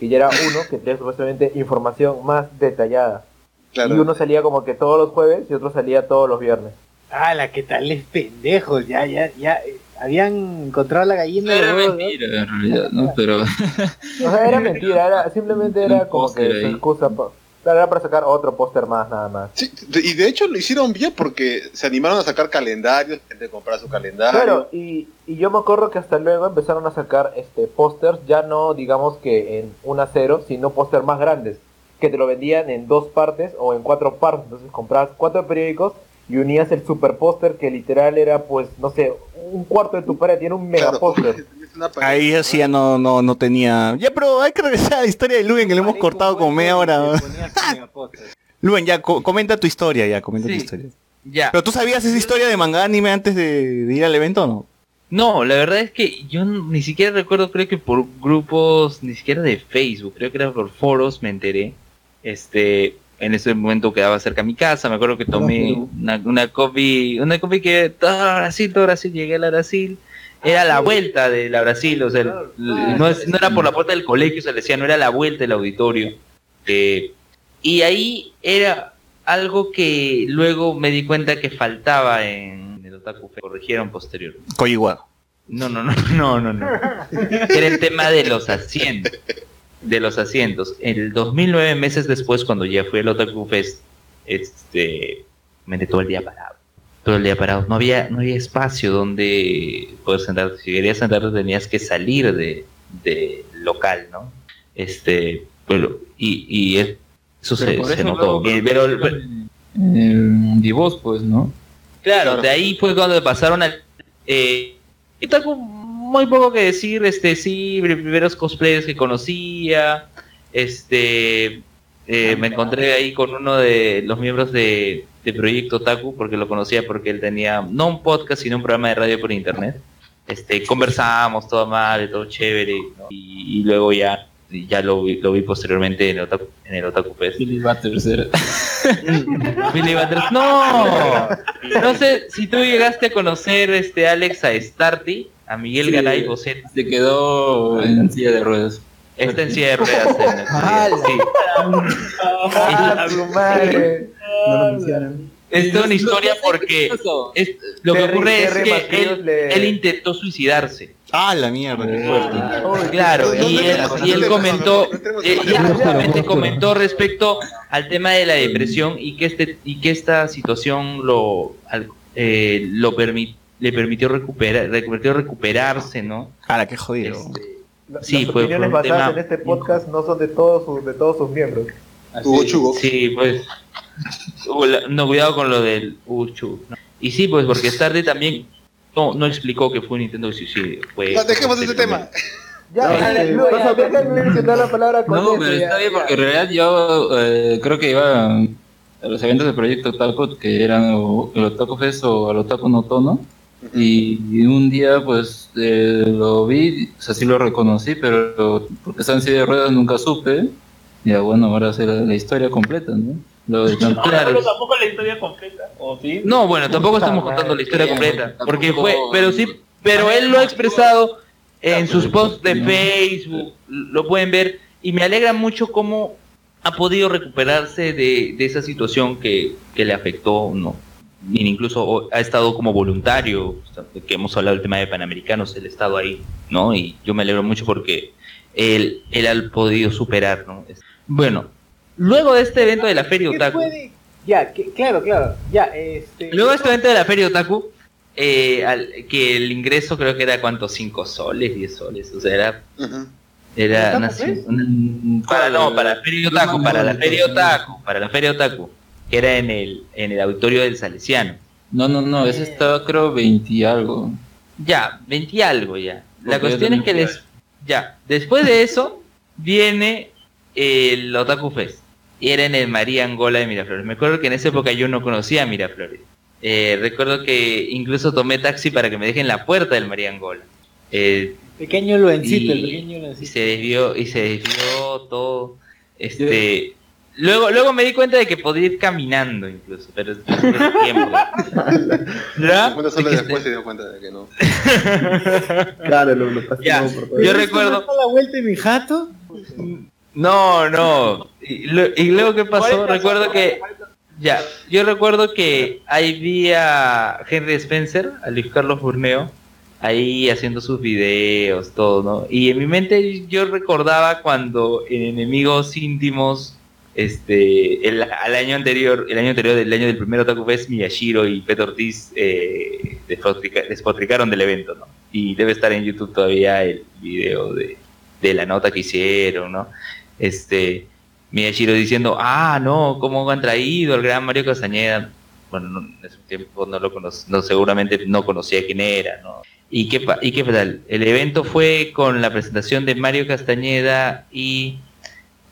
que ya era uno que tenía supuestamente información más detallada. Claro. Y uno salía como que todos los jueves y otro salía todos los viernes. Ah, la que tal es pendejos. Ya, ya, ya. eh, Habían encontrado la gallina de Era mentira, en realidad, ¿no? Pero... O sea, era mentira, era, simplemente era como que su excusa. pa- Claro, era para sacar otro póster más, nada más. De- Y de hecho lo hicieron bien porque se animaron a sacar calendarios, gente compraba su calendario. Claro, y, y yo me acuerdo que hasta luego empezaron a sacar este pósters, ya no digamos que en un acero, sino pósters más grandes, que te lo vendían en dos partes o en cuatro partes. Entonces comprabas cuatro periódicos y unías el super póster que literal era pues, no sé, un cuarto de tu pared, tiene un mega póster. Ahí así ya no, no, no tenía. Ya, pero hay que regresar a la historia de Luen, que le hemos cortado como media hora. Luen, ya, co- comenta tu historia, ya, comenta tu Sí. historia. Ya. Pero tú sabías esa historia de manga anime antes de, de ir al evento o no? No, la verdad es que yo ni siquiera recuerdo, creo que por grupos, ni siquiera de Facebook, creo que era por foros me enteré. Este, en ese momento quedaba cerca a mi casa, me acuerdo que tomé una, una copy, una copy que todo Brasil, todo Brasil, llegué a la Brasil. Era la vuelta de la Brasil, o sea, el- no, es- no era por la puerta del colegio, se le decía, no era la vuelta del auditorio. Eh, y ahí era algo que luego me di cuenta que faltaba en el Otaku Fest, corrigieron posterior. Koiwa. No, no, no, no, no, no. Era el tema de los asientos. De los asientos. El 2009, meses después, cuando ya fui al Otaku Fest, este, me quedé todo el día parado. Todo el día parado. No había, no había espacio donde poder sentarte. Si querías sentarte tenías que salir de, de local, ¿no? Este, pero, y, y es- eso se, Pero notó. luego- Bien, pero- pero- El Divos, pues, ¿no? Claro, de ahí fue cuando pasaron al... Eh, muy poco que decir, este, sí, pri- primeros cosplayers que conocía, este, eh, me encontré ahí con uno de los miembros de, de Proyecto Otaku, porque lo conocía porque él tenía, no un podcast, sino un programa de radio por internet. Este, conversábamos todo mal, todo chévere, ¿no? y, y luego ya, ya lo, vi, lo vi posteriormente en el Otaku, en el Otaku Fest. Billy Butters era. Billy Butters. No, no sé si tú llegaste a conocer este Alex a Starty, a Miguel Sí. Garay. Se quedó en silla de ruedas. Está en silla de ruedas. sí. ¡Ah, su madre! No lo mencionan. Es toda una historia porque es- lo que ocurre es que él, intentó suicidarse. Ah, la mierda, qué fuerte. Claro, y él, y él comentó, eh, y justamente comentó respecto al tema de la depresión y que este y que esta situación lo eh, lo permi- le permitió recuperar, le permitió recuperarse, ¿no? Ah, qué jodido. Sí, Las fue- opiniones basadas tema- en este podcast no son de todos sus, de todos sus miembros. Hugo Chugo. Sí, pues. La- No, cuidado con lo del Uchu. ¿no? Y sí, pues porque tarde también no, no explicó que fue un intento de suicidio. Fue No, dejemos ese tema. Ya, No, dale, este, ya, la palabra con No, pero está bien porque en realidad yo eh, creo que iba a los eventos del proyecto Otaku, que eran o el Otaku Fest o el Otaku no Tono, y, y un día pues eh, lo vi, o sea, sí lo reconocí, pero porque estaba en silla de ruedas nunca supe, y ya, bueno, ahora sé la, la historia completa, ¿no? Lo de tanto- Claro. tampoco la historia completa. ¿O sí? No, bueno, tampoco estamos contando la historia completa, tampoco- porque fue, pero sí, pero él lo ha expresado en sus posts de Facebook, lo pueden ver, y me alegra mucho cómo ha podido recuperarse de, de esa situación que, que le afectó, ¿no? Incluso ha estado como voluntario, que hemos hablado del tema de Panamericanos, él ha estado ahí, ¿no? Y yo me alegro mucho porque él, él ha podido superar, ¿no? Bueno, luego de este evento de la Feria ¿Qué Otaku, puede? Ya, que- claro, claro. Ya, este. Luego de este evento de la Feria Otaku, eh, al- que el ingreso creo que era cuánto, 5 soles, 10 soles, o sea, era... Era una- para no, para la Feria Otaku, para la Feria Otaku, para la Feria Otaku, que era en el, en el auditorio del Salesiano. No, no, no, ese estaba creo 20 y algo. Ya, 20 y algo ya. La cuestión es que des- ya, después de eso viene el Otaku Fest. Y era en el María Angola de Miraflores. Me acuerdo que en esa época yo no conocía a Miraflores. Eh, recuerdo que incluso tomé taxi para que me dejen la puerta del María Angola. Eh, Pequeño Luencito, el y, pequeño y Luencito. se desvió y se desvió todo. Este, luego, luego me di cuenta de que podía ir caminando incluso, pero después de tiempo. ¿Ya? Cuenta solo Es que después se dio cuenta de que no. Claro, lo, lo pasé Ya, por todo. yo recuerdo. la vuelta de mi jato? No, no. Y, lo- y luego qué pasó, recuerdo que ya, yo recuerdo que ahí vi a Henry Spencer, a Luis Carlos Burneo, ahí haciendo sus videos, todo, ¿no? Y en mi mente yo recordaba cuando en Enemigos Íntimos, este, el, al año anterior, el año anterior del año del primer Otaku Fest, Miyashiro y Peter Ortiz eh, despotrica- despotricaron del evento, ¿no? Y debe estar en YouTube todavía el video de, de la nota que hicieron, ¿no? Este, Miyashiro diciendo, ah, no, ¿cómo han traído al gran Mario Castañeda? Bueno, no, en ese tiempo no lo conoc- no, seguramente no conocía quién era, ¿no? ¿Y qué, ¿Y qué tal? El evento fue con la presentación de Mario Castañeda y,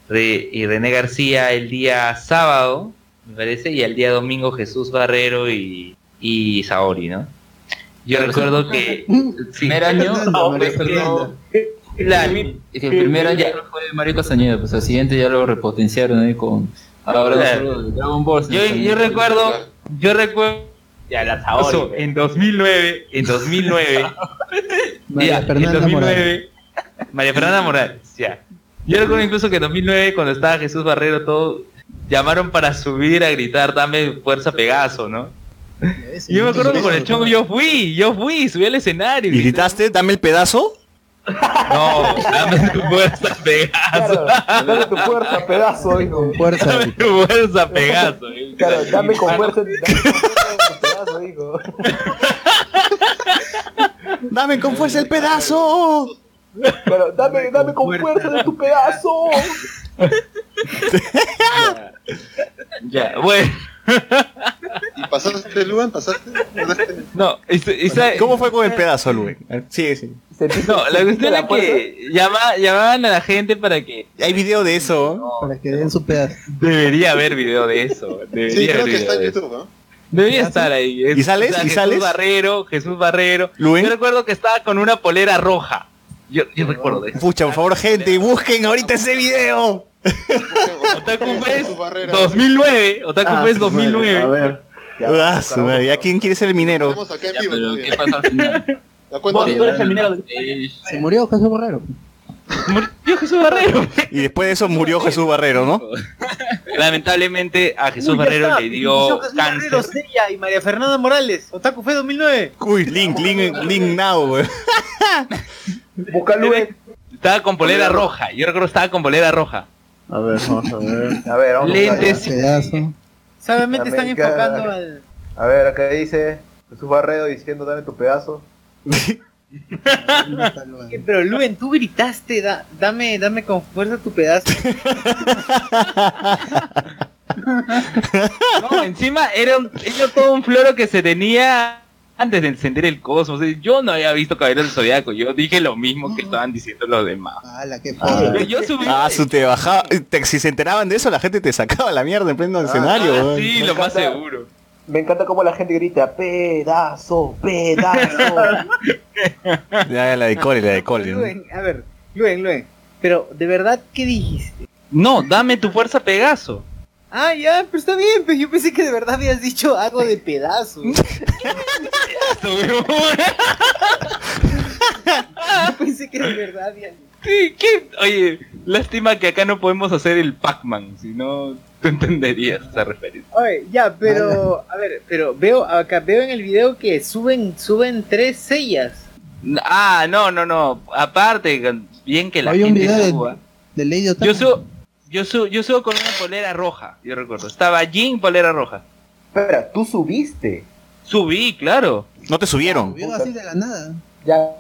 Re- y René García el día sábado, me parece, y el día domingo Jesús Barrero y, y Saori, ¿no? Yo recuerdo que El primer año, Claro. es que el primer año fue Mario Castañeda, pues al siguiente ya lo repotenciaron ahí con ahora Claro. solo de Dragon Ball. Yo, yo recuerdo, yo recuerdo Ya, la Saori. en 2009, en 2009, María ya, en Fernanda 2009, María Fernanda Morales, ya. Yo recuerdo incluso que en 2009, cuando estaba Jesús Barrero, todo, llamaron para subir a gritar, dame fuerza Pegaso, ¿no? Y yo me acuerdo que con el show yo fui, yo fui, subí al escenario. ¿Y gritaste, dame el pedazo? No, dame tu fuerza Pegaso. Claro, dame tu fuerza, pedazo, hijo. Con fuerza. Dame tu fuerza Pegaso. Claro, dame con fuerza, dame con pedazo, hijo. ¡Dame con fuerza el pedazo! Claro, dame, dame con fuerza de tu pedazo. Ya, bueno. ¿Y pasaste, Luan? ¿Pasaste? No, y, ¿Cómo fue con el pedazo, Luis? Sí, sí. No, la cuestión es que llama- llamaban a la gente para que... Hay video de eso. Para que den su pedazo. Debería haber video de eso. Debería Sí, creo haber que está en. YouTube, ¿no? Debería estar ahí. ¿Y sales? o sea, ¿Y Jesús sales? Barrero, Jesús Barrero. ¿Luis? Yo recuerdo que estaba con una polera roja. Yo, yo recuerdo de eso. Pucha, por favor, gente, busquen ahorita ese video. Otaku Fest Su barrera. 2009. Otaku Ah, Fest su madre. A 2009. ver. Ah, su madre, ¿Ya quién quiere ser el minero? Tenemos acá en Ya, vivo. ¿qué pasa al final? La cuenta Vos, tú eres el minero. Se murió Jesús Borrero. Murió Jesús Barrero. Y después de eso murió Jesús Barrero, ¿no? Lamentablemente a Jesús Uy, ya Barrero está. le dio Jesús Barrero, cáncer. Sella y María Fernanda Morales. Otaku Fe 2009. Uy, link, link, link now, Luis. Estaba con polera roja. Yo recuerdo que estaba con polera roja. A ver, vamos a ver. A ver, vamos a Lentes. Pedazo. Sabiamente están Americana. enfocando al. A ver, acá dice Jesús Barredo diciendo dame tu pedazo. Eh, Pero Luen, tú gritaste, da- dame, dame con fuerza tu pedazo. No, encima era, un- era todo un floro que se tenía antes de encender el cosmos. Yo no había visto Caballeros del Zodiaco. Yo dije lo mismo que estaban diciendo los demás. ¡Hala, qué Yo, pobre! yo subí. Ah, su te bajaba. te- si se enteraban de eso, la gente te sacaba la mierda en pleno escenario, Ah, sí, Me lo más encanta. seguro. Me encanta cómo la gente grita pedazo, pedazo. Ya, la de Cole, la de Cole. ¿no? Luen, a ver, Luen, Luen. Pero, ¿de verdad qué dijiste? No, dame tu fuerza Pegaso. Ah, ya, pero está bien, pero yo pensé que de verdad habías dicho algo de pedazo. yo pensé que de verdad habías ¿Qué, qué? Oye, lástima que acá no podemos hacer el Pac-Man, si no tú entenderías esa referencia. Oye, ya, pero, a ver, pero veo acá, veo en el video que suben, suben tres sellas. Ah, no, no, no. Aparte, bien que la Hay un gente video de, suba. de Lady Otaku. Yo subo, yo subo, yo subo con una polera roja, yo recuerdo. Estaba Jean polera roja. Espera, tú subiste. Subí, claro. No te subieron. Vio así de la nada. Ya,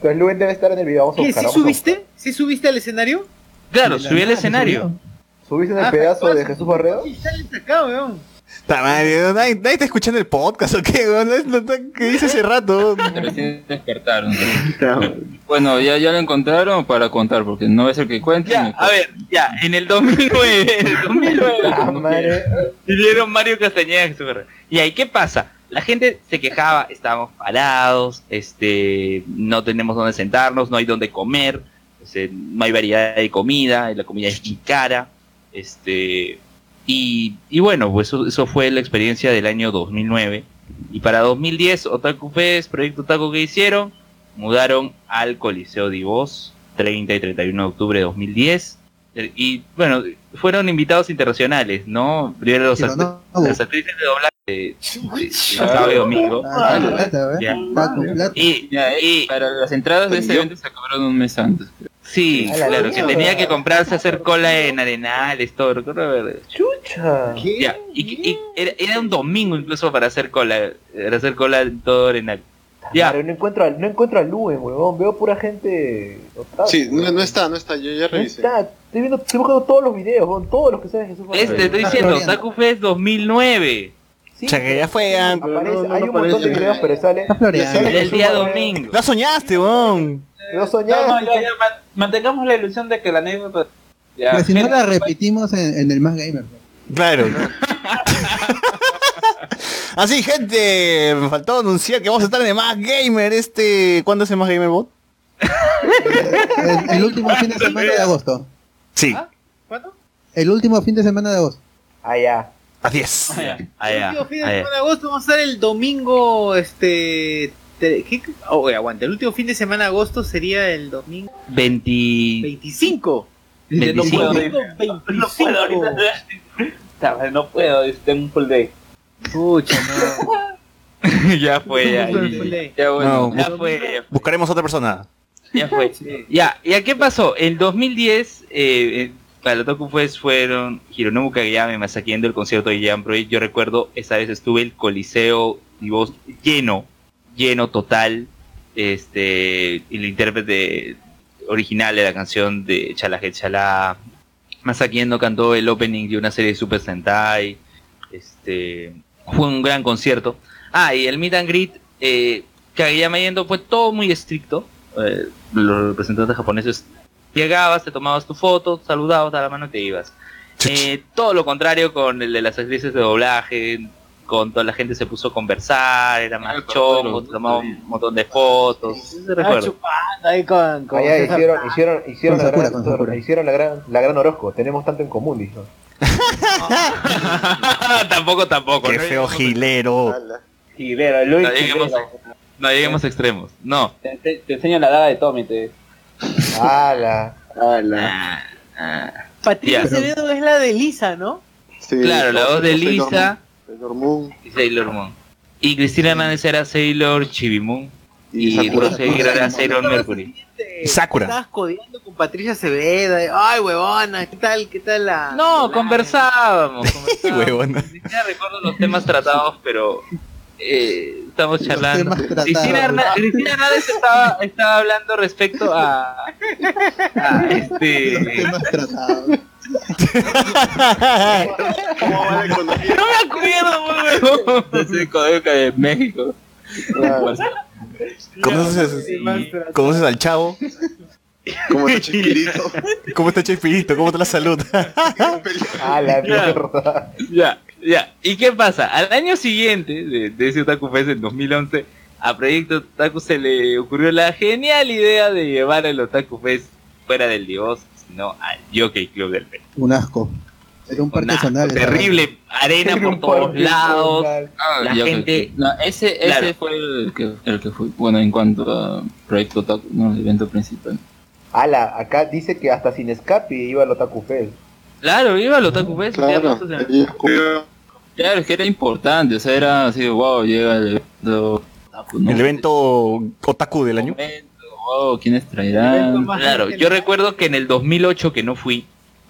pues Luis debe estar en el video. Vamos a ¿Qué, buscar. sí vamos a subiste? ¿Sí subiste al escenario? Claro, subí al escenario. ¿Subiste en el Ah, pedazo ¿qué de? Jesús Barredo? Sí, sales acá, weón. Ta madre, nadie, nadie está escuchando el podcast o qué, ¿Qué dice hace rato? Recién despertaron. Bueno, ya, ya lo encontraron para contar, porque no a ser que cuente. Ya, a ver, ya, en el 2009, en el 2009, madre. vinieron Mario Castañeda y ahí, ¿qué pasa? La gente se quejaba, estábamos parados, este, no tenemos dónde sentarnos, no hay dónde comer, este, no hay variedad de comida, y la comida es muy cara, este, y, y bueno, pues eso, eso fue la experiencia del año 2009. Y para 2010, Otaku Fest, Proyecto Otaku que hicieron, mudaron al Coliseo de Voz, 30 y 31 de octubre de 2010. Eh, Y bueno, fueron invitados internacionales, ¿no? Primero los Pero act- no, las actrices de doblaje de, de- de sábado y domingo. Para las entradas de ese evento se acabaron un mes antes. sí, claro, que tenía que comprarse, hacer cola en arenales, todo. Ya, y, y era, era un domingo incluso para hacer cola, para hacer cola en todo arenal. Ya. No encuentro, a- no encuentro a Luen, huevón. Veo pura gente. otaku, Sí, no, no está, no está, yo ya No revisé. está. Estoy viendo, estoy buscando todos los videos, huevón, todos los que saben Jesús. Este, estoy diciendo. Otaku Fest 2009. Sí, O sea, que ya fue, Aparece, no, no hay un aparece. montón de videos, pero sale. El día domingo. No soñaste, weón. No No, soñaste. no, ya, ya, man- mantengamos la ilusión de que la anécdota. Ya, Pero si no la repetimos en, en el Más Gamer. Claro. Así, gente, me faltó anunciar que vamos a estar en el Más Gamer este... ¿Cuándo es el Más Gamer Bot? El, el último fin de semana de agosto. Sí, ¿Cuándo? El último fin de semana de agosto. Ah, ya. así es. Ah, ya, El último fin de ah, semana de agosto vamos a estar el domingo, este... Oh, aguanta, el último fin de semana de agosto sería el domingo 20... 25. Dice, no 25. puedo, Domingo dice. no puedo ahorita. 25. Puta, No puedo, tengo un full day. Pucha, no. ya fue, ya. Full day. Ya bueno. No, Ya fue, ya fue. Buscaremos otra persona. Ya fue. Ya, ¿ya qué pasó? En 2010, eh, eh, para los Toku Fest fueron Hironobu Kageyama masaqueando el concierto de Jam Project. Yo recuerdo, esa vez estuve el Coliseo y voz lleno, lleno total. Este, el intérprete original de la canción de Chala He Chala. Masakiendo cantó el opening de una serie de Super Sentai. Este, fue un gran concierto. Ah, y el meet and greet, eh, Kageyama yendo fue todo muy estricto. Eh, los representantes japoneses llegabas, te tomabas tu foto, saludabas a la mano y te ibas. Eh, todo lo contrario con el de las actrices de doblaje, con toda la gente se puso a conversar, era más chongo, tomaba un montón de fotos. Ah, chupando ahí con... con Allá hicieron, hicieron, hicieron, Con la Sakura, gran, con Sakura. hicieron la gran, la gran Orozco. Tenemos tanto en común, dijo. tampoco, tampoco. Qué no feo gilero. Gilero, Luis No lleguemos, Gilero. no lleguemos a extremos. No. Te, ense- te enseño la daga de Tommy. Te... ¡Hala! Ah, ah. Patricia. Acevedo es la de Lisa, ¿no? Sí, Claro, la voz de Lisa Sailor Moon y Sailor Moon. Y Cristina Hernández era Sailor Chibimun. y Y era Sailor Mercury. Y Sakura. Estabas codeando con Patricia Acevedo. de, Ay, huevona, ¿qué tal? ¿Qué tal la...? No, la- conversábamos. conversábamos. Huevona. Ni siquiera recuerdo los temas tratados, pero eh, estamos charlando. Cristina, Hernández estaba, estaba hablando respecto a, a Los este. temas tratados. ¿Cómo va la economía? No me acuerdo, de México. ¿Conoces, ¿Conoces al chavo? ¿Cómo está Chespirito? ¿Cómo está Chespirito? ¿Cómo está la salud? ¡Ah, la mierda! Ya, ya. ¿Y qué pasa? Al año siguiente de, de ese Otaku Fest en 2011, a Proyecto Otaku se le ocurrió la genial idea de llevar el Otaku Fest fuera del Dios, sino al Jockey Club del Perú. Un asco. Era un parque zonal. terrible arena Era por todos lados. Ah, La que- gente- No, ese, ese Claro. fue el que, el que fue. Bueno, en cuanto a Proyecto Otaku, no, el evento principal. ¡Hala! Acá dice que hasta sin escape iba al Otaku Fest. Claro, iba al Otaku Fest. ya Claro. Claro, es que era importante, o sea, era así, wow, llega el evento Otaku, ¿no? El evento otaku del año. Evento, wow, ¿quiénes traerán? Claro, yo recuerdo que en el 2008 que no fui,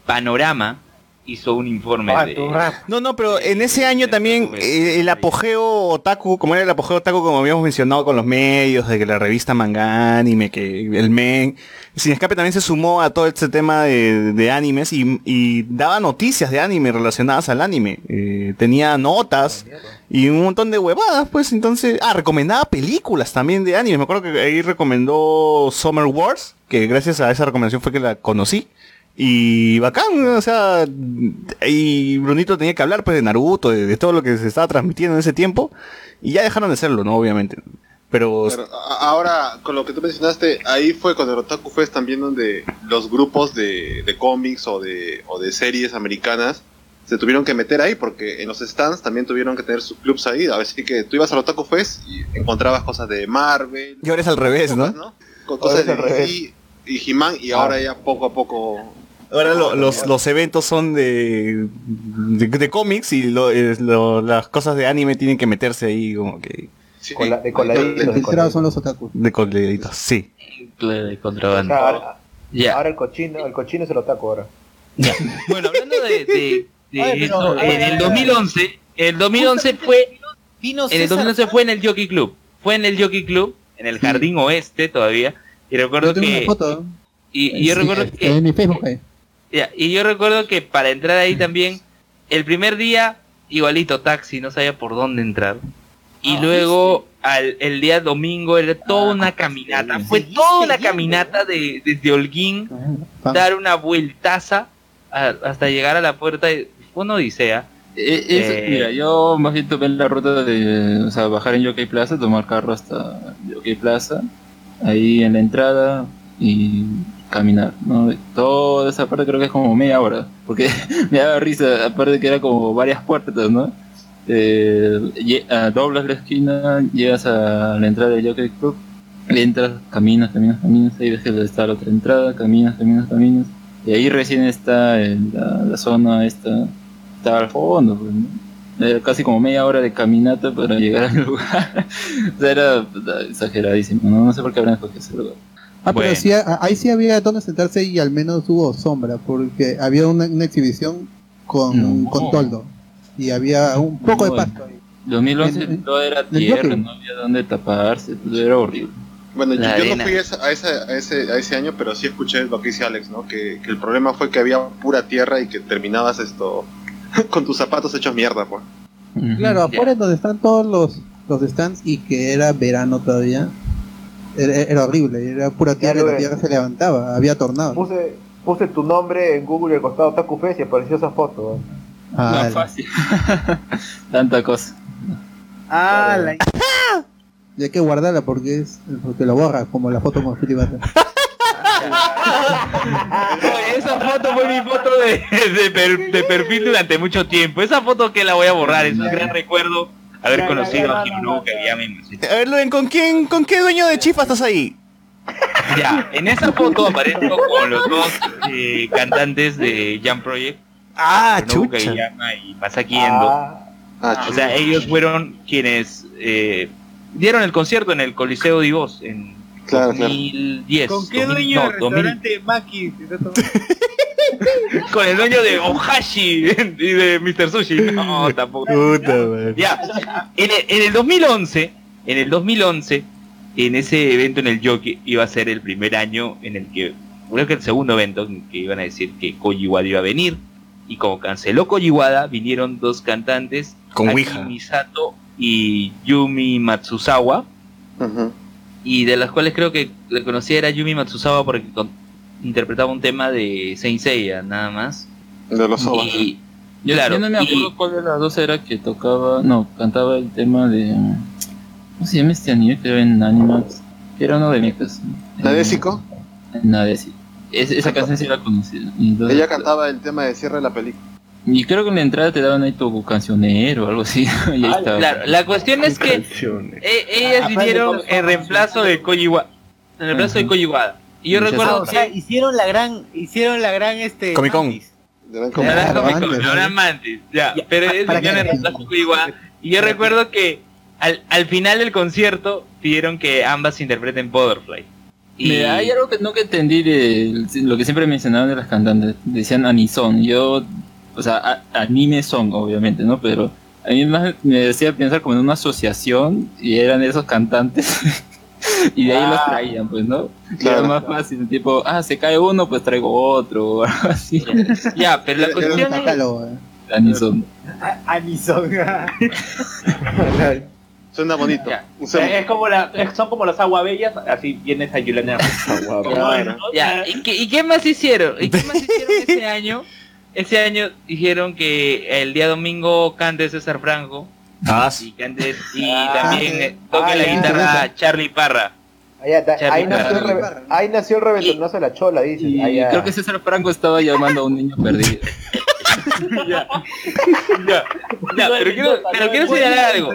Panorama hizo un informe Ah, de... tu rap. No, no, pero en ese año también eh, el apogeo otaku, como era el apogeo otaku, como habíamos mencionado con los medios, de que la revista Manga Anime, que el Men, Sin Escape también se sumó a todo este tema de, de animes y, y daba noticias de anime relacionadas al anime. Eh, tenía notas y un montón de huevadas, pues entonces... Ah, recomendaba películas también de anime. Me acuerdo que ahí recomendó Summer Wars, que gracias a esa recomendación fue que la conocí. Y bacán, o sea, y Brunito tenía que hablar pues de Naruto, de, de todo lo que se estaba transmitiendo en ese tiempo, y ya dejaron de hacerlo, ¿no? Obviamente. Pero, Pero a- ahora, con lo que tú mencionaste, ahí fue con el Otaku Fest también donde los grupos de, de cómics o de, o de series americanas se tuvieron que meter ahí porque en los stands también tuvieron que tener sus clubs ahí. Así que tú ibas al Otaku Fest y encontrabas cosas de Marvel, y ahora es al revés, ¿no? ¿no? Con cosas de es al revés. DC y He-Man y ahora ya poco a poco... Ahora lo- los, los eventos son de, de, de cómics y lo- es lo- las cosas de anime tienen que meterse ahí como que Sí, Con la- de coladitos, de Registrados coladitos. son los otakus. de coladitos, sí. de O contrabando. sea, ahora, Ya. ahora el cochino, el cochino es el otaku ahora. Bueno, hablando de, de- de Oye, pero- eso, en el 2011, el 2011 fue, Vino en el César 2011 fue en el Jockey Club, fue en el Jockey Club, en el Jardín Oeste todavía, y recuerdo Yo tengo que, una foto. y, y yo Sí, recuerdo está que, En mi Facebook ahí. Ya, y yo recuerdo que para entrar ahí también, el primer día, igualito taxi, no sabía por dónde entrar, y luego al, el día domingo era toda una caminata, fue toda una caminata de, desde Holguín Ah, dar una vueltaza a- hasta llegar a la puerta. de- Fue una odisea. Eh, es- Eh, Mira, yo más bien tomé la ruta de o sea, bajar en Yokai Plaza, tomar carro hasta Yokai Plaza, ahí en la entrada y caminar, ¿no? Toda esa parte creo que es como media hora, porque me daba risa, aparte que era como varias puertas, ¿no? Eh, doblas la esquina, llegas a la entrada del Yokai Club, entras, caminas, caminas, caminas, ahí ves que está la otra entrada, caminas, caminas, caminas, y ahí recién está la, zona esta, está al fondo, pues, ¿no? Era casi como media hora de caminata para llegar al lugar. era exageradísimo, ¿no? No sé por qué habrán escogido ese lugar. Ah, Bueno. pero sí, a- ahí sí había donde sentarse y al menos hubo sombra, porque había una, una exhibición con, No. con toldo y había un poco de pasto ahí. 2011 En- en- todo era tierra, no había dónde taparse, pues, era horrible. Bueno, yo, La yo no fui a, esa- a ese, a, ese, a ese año, pero sí escuché lo que dice Alex, ¿no? Que, que el problema fue que había pura tierra y que terminabas esto con tus zapatos hechos mierda, pues. Claro, afuera es donde están todos los, los stands y que era verano todavía. Era, era horrible, era pura tierra y la tierra se levantaba, había tornados. Puse, puse tu nombre en Google y al costado Taku Fest y apareció esa foto. Ah, No, fácil. Tanta cosa. Ah, la... y hay que guardarla porque es porque lo borra, como la foto con esa foto fue mi foto de, de per- de perfil durante mucho tiempo. Esa foto que la voy a borrar, es un gran recuerdo haber ya, conocido a no, Hinobu no, no. Kageyama. A ver, Luen, ¿con quién, con qué dueño de Chifa estás ahí? Ya, en esa foto aparezco con los dos eh, cantantes de Jam Project, Ah, chucha. Kageyama y Masaki Endo. Ah, Ah, O sea, ellos fueron quienes eh, dieron el concierto en el Coliseo de Voz en Claro, claro. 2010. ¿Con qué 2000, dueño no, del 2000, restaurante Maki? con el dueño de Ohashi y de Mr. Sushi. No, tampoco. Puta. Ya, en el, en el 2011, en el 2011, en ese evento en el Jockey iba a ser el primer año en el que, creo que el segundo evento en que iban a decir que Koji Wada iba a venir. Y como canceló Koji Wada, vinieron dos cantantes, Con Aki Ouija. Misato y Yumi Matsuzawa. Y de las cuales creo que la conocía era Yumi Matsuzawa porque con- interpretaba un tema de Saint Seiya, nada más. De los ovas. Y, Yo, claro, yo no me y- acuerdo cuál de las dos era que tocaba, no, cantaba el tema de... ¿Cómo se llama este anime? Creo en Animax. Que era uno de mechas. ¿Nadesico? Nadesico. Es- esa canción sí. Y entonces- Ella cantaba el tema de cierre de la película. Y creo que en la entrada te daban ahí tu cancionero o algo así. y ahí estaba. Claro, la cuestión es que e- ellas vinieron en reemplazo de Koji Wada. En reemplazo de Koji Wada. Y yo Muchas Ah, recuerdo o sea, hicieron la gran, hicieron la gran este Comic Con. Gran la Comic. Con, la Mantis, ya, pero. Y yo recuerdo que al, al final del concierto pidieron que ambas interpreten Butterfly. Y Mira, hay algo que nunca entendí de lo que siempre mencionaban de las cantantes. Decían anison. Yo, o sea, a- anime son, obviamente, ¿no? Pero a mí más me decía pensar como en una asociación y eran esos cantantes. y de ahí los Ah. traían, pues, ¿no? Claro. Era más fácil, tipo, ah, se cae uno, pues traigo otro, o algo así. ya, pero la cuestión es... Anison. Anison. Suena bonito. Ya. Es como la, es- son como las aguabellas, así vienes a Yulana. Claro. Ya, ¿y qué, y qué más hicieron? ¿Y qué más hicieron ese año? Ese año dijeron que el día domingo cante César Franco Ah, y cante y Ah, también sí. eh, toque Ah, la ya. guitarra Charlie Parra. Charlie ahí, nació el Parra. ahí nació el reventonazo de la chola, dice. Creo que César Franco estaba llamando a un niño perdido. ya, ya, ya, pero quiero, pero quiero señalar algo.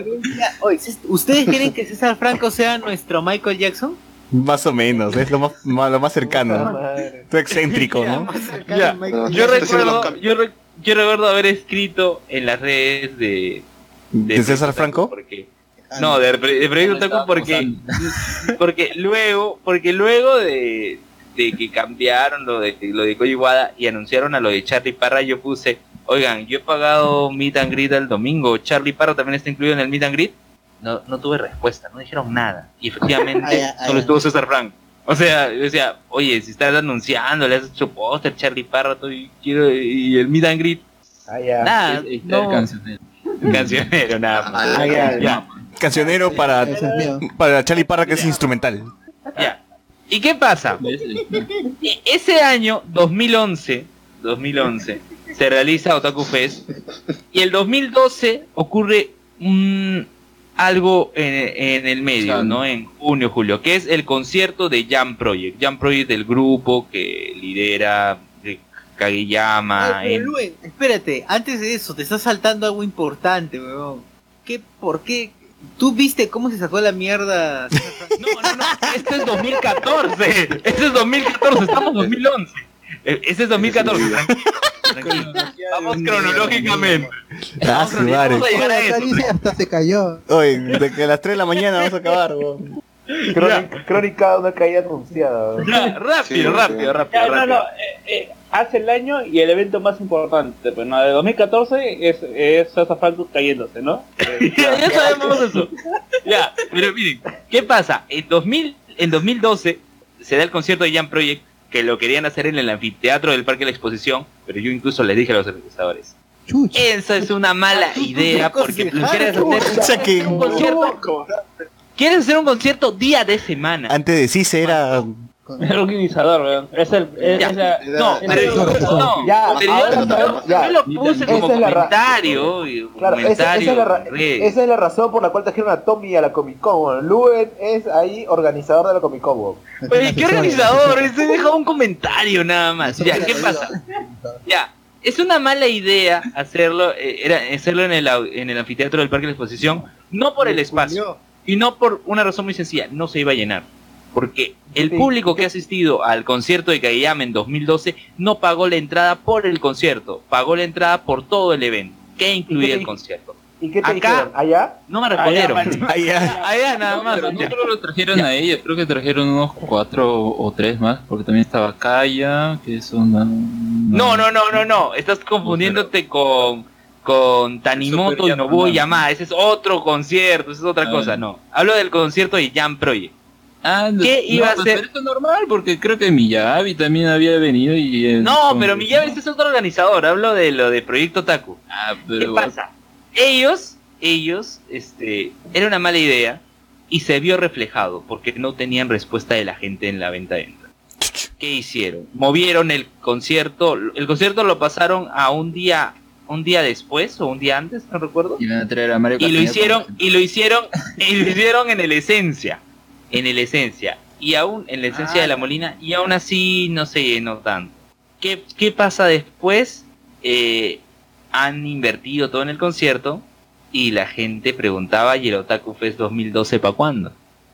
¿ustedes quieren que César Franco sea nuestro Michael Jackson? más o menos, es lo más, lo cercano. Tú excéntrico, ¿no? Más cercano Ya, a Michael No, Yo recuerdo, yo, re- yo recuerdo haber escrito en las redes de ¿De César Franco? Porque, no, de, de Proyecto Otaku porque porque luego porque luego de, de que cambiaron lo de lo de Koji Wada y anunciaron a lo de Charlie Parra yo puse oigan yo he pagado Meet and Greet el domingo Charlie Parra también está incluido en el Meet and Greet no no tuve respuesta no dijeron nada. Y efectivamente Ah, ah, solo estuvo César Franco. O sea, yo decía, oye, si estás anunciando, le has hecho póster, Charlie Parra, todo, y quiero, y el Meet and Greet, ah. nada, no, cancionero. nada más. Ah, ya, Ya, Cancionero para, para Charlie Parra que es instrumental. ya. ¿Y qué pasa? Ese año, 2011, 2011, se realiza Otaku Fest. Y el 2012 ocurre un, algo en, en el medio, ¿no? En junio, julio, que es el concierto de Jam Project. Jam Project, el grupo que lidera de Kageyama. Ay, pero en- Luen, espérate, antes de eso, te está saltando algo importante, weón. ¿Qué, ¿Por qué? ¿Tú viste cómo se sacó la mierda? No, no, no, este es 2014. Este es 2014, estamos en 2011. Eh, Este es 2014. tranquilo, tranquilo. Vamos cronológicamente. Ah, su madre. Hasta se cayó. Oye, de que a las 3 de la mañana vamos a acabar, weón. Crónica, crónica de una caída anunciada. weón. Ya, rápido, Sí, rápido, sí. rápido, Ya, no, rápido. no, eh, eh, hace el año y el evento más importante, pues no, de 2014 es, es Falcus cayéndose, ¿no? ya, ya sabemos eso. Ya, pero miren, ¿qué pasa? En 2000, en 2012 se da el concierto de Jam Project que lo querían hacer en el anfiteatro del Parque de la Exposición, pero yo incluso les dije a los organizadores. Chucha. Esa es una mala idea porque tú quieres hacer un concierto. Quieres hacer un concierto día de semana. antes de CICE era. Es el organizador, weón. Es el. Es, Ya. es la- No, pero yo, no, Ya, pero yo ya. lo puse como Esa es la ra- comentario. Claro, esa, es la esa es razón por la cual trajeron a Tommy a la Comic Con. Luen es ahí organizador de la Comic Con. Oye, ¿qué organizador? Ese dejó un comentario nada más. Ya, ¿qué pasa? Ya, es una mala idea hacerlo, eh, era hacerlo en el, en el anfiteatro del Parque de la Exposición, no por el espacio, y no por una razón muy sencilla, no se iba a llenar. Porque el Sí. público que ha asistido al concierto de Kageyama en 2012 no pagó la entrada por el concierto, pagó la entrada por todo el evento, que incluía el concierto. ¿Y qué te Acá- dijeron? ¿Allá? No me respondieron. Allá. Allá nada más. Pero no solo lo trajeron a ella, creo que trajeron unos cuatro o tres más, porque también estaba Kaya, que es una... No, no, no, no, no. Estás confundiéndote con con Tanimoto y Nobuo Yamaha. Ese es otro concierto, esa es otra cosa. No. Hablo del concierto de Jam Project. Ah, no, ¿Qué iba no, a pues, ser? pero esto es normal, porque creo que Miyabi también había venido y... No, pero Miyavi es otro organizador. Hablo de lo de Proyecto Taku. Ah, ¿Qué pero... pasa? Ellos, ellos, este, era una mala idea y se vio reflejado porque no tenían respuesta de la gente en la venta de. ¿Qué hicieron? Movieron el concierto, el concierto lo pasaron a un día, un día después o un día antes, no recuerdo. Iban a traer a Mario Y lo hicieron, y lo hicieron, y lo hicieron en el esencia, en el esencia, y aún en la esencia de la Molina, y aún así no se llenó tanto. ¿Qué, qué pasa después? Eh, han invertido todo en el concierto y la gente preguntaba, ¿y el Otaku Fest 2012 para cuándo?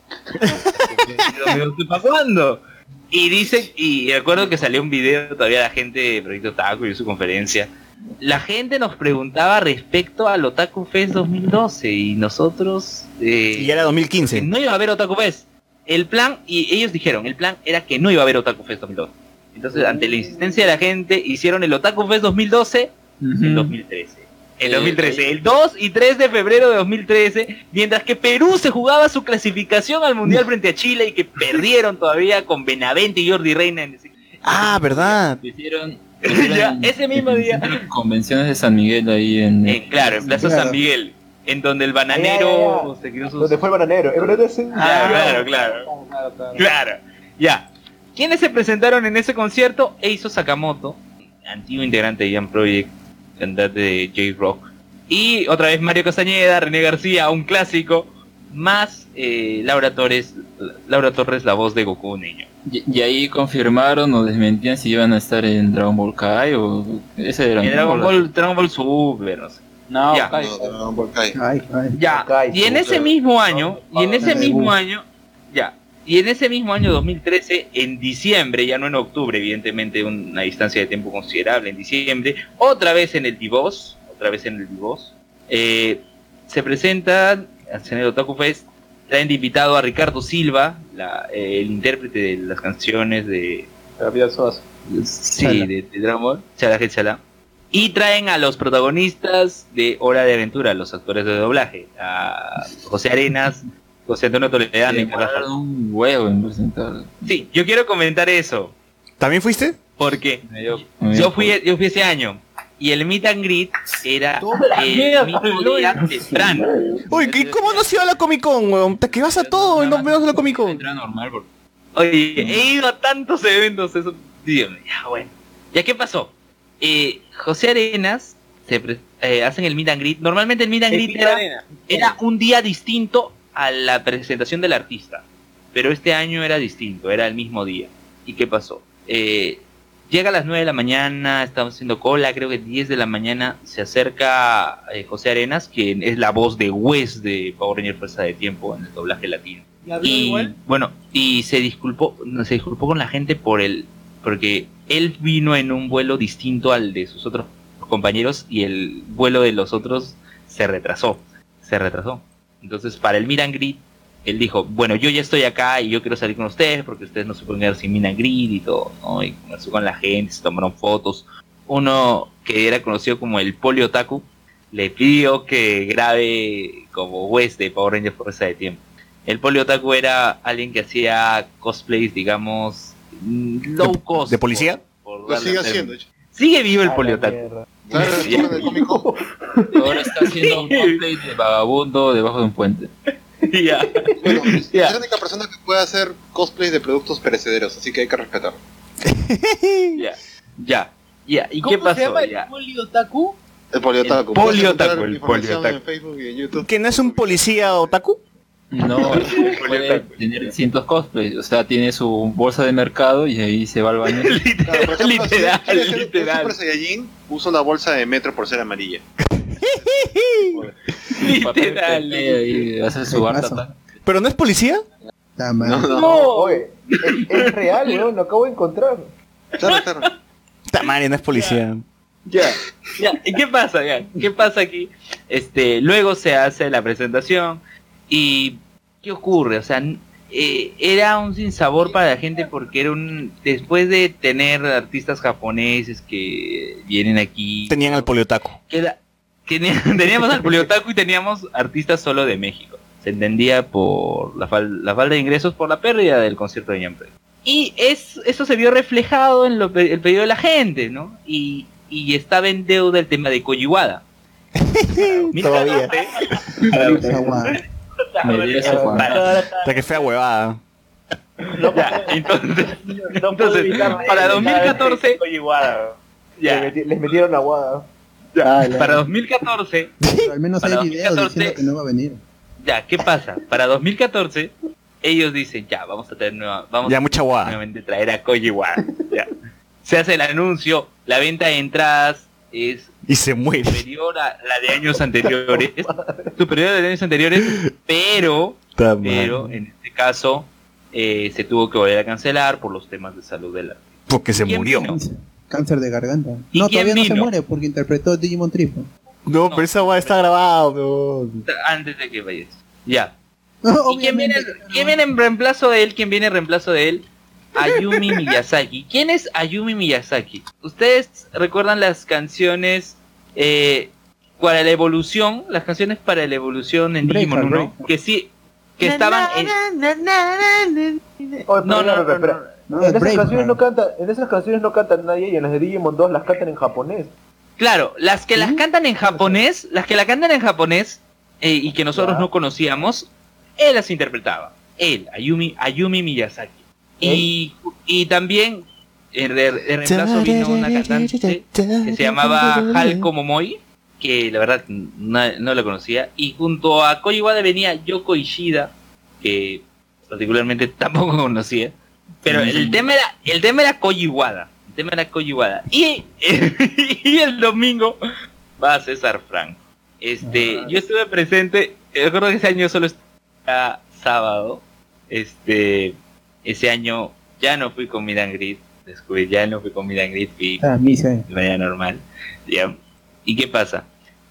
¿Para cuándo? Y dice, y recuerdo que salió un video todavía la gente de Proyecto Otaku y su conferencia. La gente nos preguntaba respecto al Otaku Fest 2012 y nosotros eh, Y era 2015. no iba a haber Otaku Fest. El plan, y ellos dijeron, el plan era que no iba a haber Otaku Fest 2012. Entonces, ante la insistencia de la gente, hicieron el Otaku Fest 2012 en 2013. En Eh, 2013, el 2 y 3 de febrero de 2013, mientras que Perú se jugaba su clasificación al Mundial frente a Chile y que perdieron todavía con Benavente y Jordi Reina en ese... Ah, verdad. Hicieron, Ya, ese mismo día. convenciones de San Miguel ahí en... Eh, claro, en Plaza Claro. San Miguel, en donde el bananero ya. se quedó sus... Donde fue el bananero. Ah, claro, claro. Claro, claro. Claro, ya. ¿Quiénes se presentaron en ese concierto? Eizo Sakamoto, antiguo integrante de Jam Project, cantante de J-Rock. Y otra vez Mario Castañeda, René García, un clásico, más eh, Laura Torres, Laura Torres, la voz de Goku niño. Y, y ahí confirmaron o desmentían si iban a estar en Dragon Ball Kai o... Ese era En Dragon Ball, Dragon Ball Super, no sé. No, Ya. Kai. No, Dragon Ball Kai. Ay, ay. Ya, y en ese mismo año, y en ese mismo año, ya, y en ese mismo año 2013, en diciembre, ya no en octubre, evidentemente una distancia de tiempo considerable, en diciembre, otra vez en el Divos, otra vez en el Divos, eh, se presenta en el Otaku Fest, traen de invitado a Ricardo Silva, la- eh, el intérprete de las canciones de, La vida Sosa. Sí, Chala. de, de Dragon Ball. Chala. Y traen a los protagonistas de Hora de Aventura, los actores de doblaje. A José Arenas, José Antonio Toledano y un huevo en presentar. Sí, yo quiero comentar eso. ¿También fuiste? Porque dio yo fui, yo fui ese año. Y el meet and greet era el mierda, mismo Luis. día temprano. Uy, ¿y ¿cómo no se iba a la Comic Con, weón? Te que vas a todo y no vemos la Comic Con. Normal porque Oye, he ido a tantos eventos, eso. Dígame, ya bueno. ¿Ya qué pasó? eh, José Arenas se pre- eh, hacen el meet and greet. Normalmente el meet and greet era, era un día distinto a la presentación del artista. Pero este año era distinto, era el mismo día. ¿Y qué pasó? Eh, llega a las 9 de la mañana, estamos haciendo cola, creo que 10 de la mañana se acerca eh, José Arenas, quien es la voz de Wes de Power Ranger Fuerza de Tiempo en el doblaje latino. ¿Y Y igual? bueno, y se disculpó, se disculpó con la gente por el, porque él vino en un vuelo distinto al de sus otros compañeros y el vuelo de los otros se retrasó, se retrasó. Entonces para el Miran Grid, él dijo, bueno, yo ya estoy acá y yo quiero salir con ustedes porque ustedes no se pueden quedar sin Miran Grid y todo, ¿no? Y conversó con la gente, se tomaron fotos. Uno que era conocido como el Polio Taku le pidió que grabe como West de Power Rangers Fuerza de Tiempo. El Poliotaku era alguien que hacía cosplays, digamos, mm, low cost. ¿De policía? por- por Lo darle sigue haciendo. Sigue vivo el Poliotaku. ¿Sabes Sí. recuerdan el cómico? Ahora está haciendo un cosplay de vagabundo debajo de un puente. Ya. Bueno, es la única persona que puede hacer cosplays de productos perecederos, así que hay que respetarlo. Ya. Ya. Ya. ¿Y ¿Cómo qué pasó? se llama Ya. el poliotaku? El poliotaku. El el poliotaku. en Facebook y en YouTube. ¿Que no es un policía otaku? No, puede tener distintos cosplays. O sea, tiene su bolsa de mercado y ahí se va al baño. Claro, por ejemplo, si Literal, literal. Super Saiyajin, usa una bolsa de metro por ser amarilla. Literal. Y hace su. ¿Pero no es policía? No, no. No, oye, es, es real, weón, lo acabo de encontrar. Claro, claro. Tamari no es policía. Ya, ya, ¿y qué pasa? Ya? ¿Qué pasa aquí? Este, luego se hace la presentación y ¿qué ocurre? O sea, eh, era un sinsabor para la gente porque era un después de tener artistas japoneses que vienen aquí, Tenían al queda- tenía- teníamos al Poliotaku y teníamos artistas solo de México. Se entendía por la, fal- la falta de ingresos por la pérdida del concierto de Ñampe. Y es, eso se vio reflejado en lo, pe- el pedido de la gente, ¿no? Y, y estaba en deuda el tema de Koyiwada. Todavía. Guada. Merece Juan. Hasta que fea huevada. Ya, entonces, No entonces para de- 2014, de- Iguada. Les, ya, meti- les metieron aguada. para 2014, Pero al menos hay videos 2014. diciendo que no va a venir. ya, ¿qué pasa? Para 2014, ellos dicen, ya, vamos a tener nueva, vamos Ya, mucha guada. nuevamente traer a Koyiwada. Ya. Se hace el anuncio, la venta de entradas es Y se muere. superior a la de años anteriores, superior a la de años anteriores, pero, pero en este caso eh, se tuvo que volver a cancelar por los temas de salud de la Porque se ¿Quién murió. vino? Cáncer de garganta. ¿Y No, todavía no se muere porque interpretó Digimon Trifo. No, pero esa guada está grabada, no. antes de que fallezca. Ya. No, ¿Y quién viene, quién viene en reemplazo de él? ¿Quién viene en reemplazo de él? Ayumi Miyazaki. ¿Quién es Ayumi Miyazaki? ¿Ustedes recuerdan las canciones eh, para la evolución? Las canciones para la evolución en Digimon 1. Breaker. Que sí, que estaban en... No, no, no, espera. no, en, esas canciones no canta, en esas canciones no canta nadie y en las de Digimon 2 las cantan en japonés. Claro, las que las cantan en japonés, las que la cantan en japonés eh, y que nosotros Ya. no conocíamos, él las interpretaba. Él, Ayumi, Ayumi Miyazaki. Y, y también en, re- en reemplazo vino una cantante que se llamaba Halko Momoi, que la verdad no, no la conocía. Y junto a Koiwada venía Yoko Ishida, que particularmente tampoco conocía. Pero el tema era, el tema era Koiwada. El tema era Koiwada. Y, y el domingo va César Franco. Este, yo estuve presente, eh, recuerdo que ese año solo estaba sábado. Este, ese año ya no fui con Miran Grid. Descubrí, ya no fui con Miran Grid, fui Ah, misa. de manera normal. ya. ¿Y qué pasa?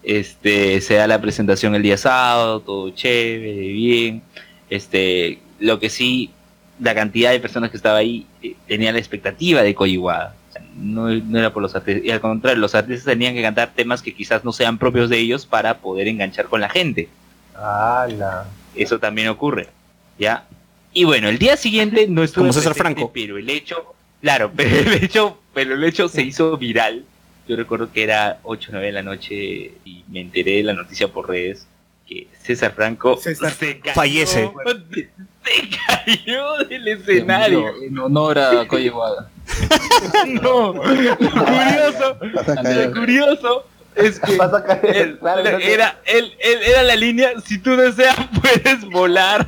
Este, se da la presentación el día sábado, todo chévere, bien. Este, lo que sí, la cantidad de personas que estaba ahí eh, tenía la expectativa de Koyiwada. O sea, no, no era por los artistas, y al contrario, los artistas tenían que cantar temas que quizás no sean propios de ellos para poder enganchar con la gente. ¡Hala! Eso también ocurre, ¿ya? Y bueno, el día siguiente no estuve Como César presente, Franco. pero el hecho, claro, pero el hecho, pero el hecho se hizo viral. Yo recuerdo que era 8 o 9 de la noche y me enteré de la noticia por redes que César Franco César se cayó, Fallece. Se cayó del escenario. En honor a Koyiwada. no, curioso, lo curioso es que él- era, él, él era la línea, si tú deseas puedes volar.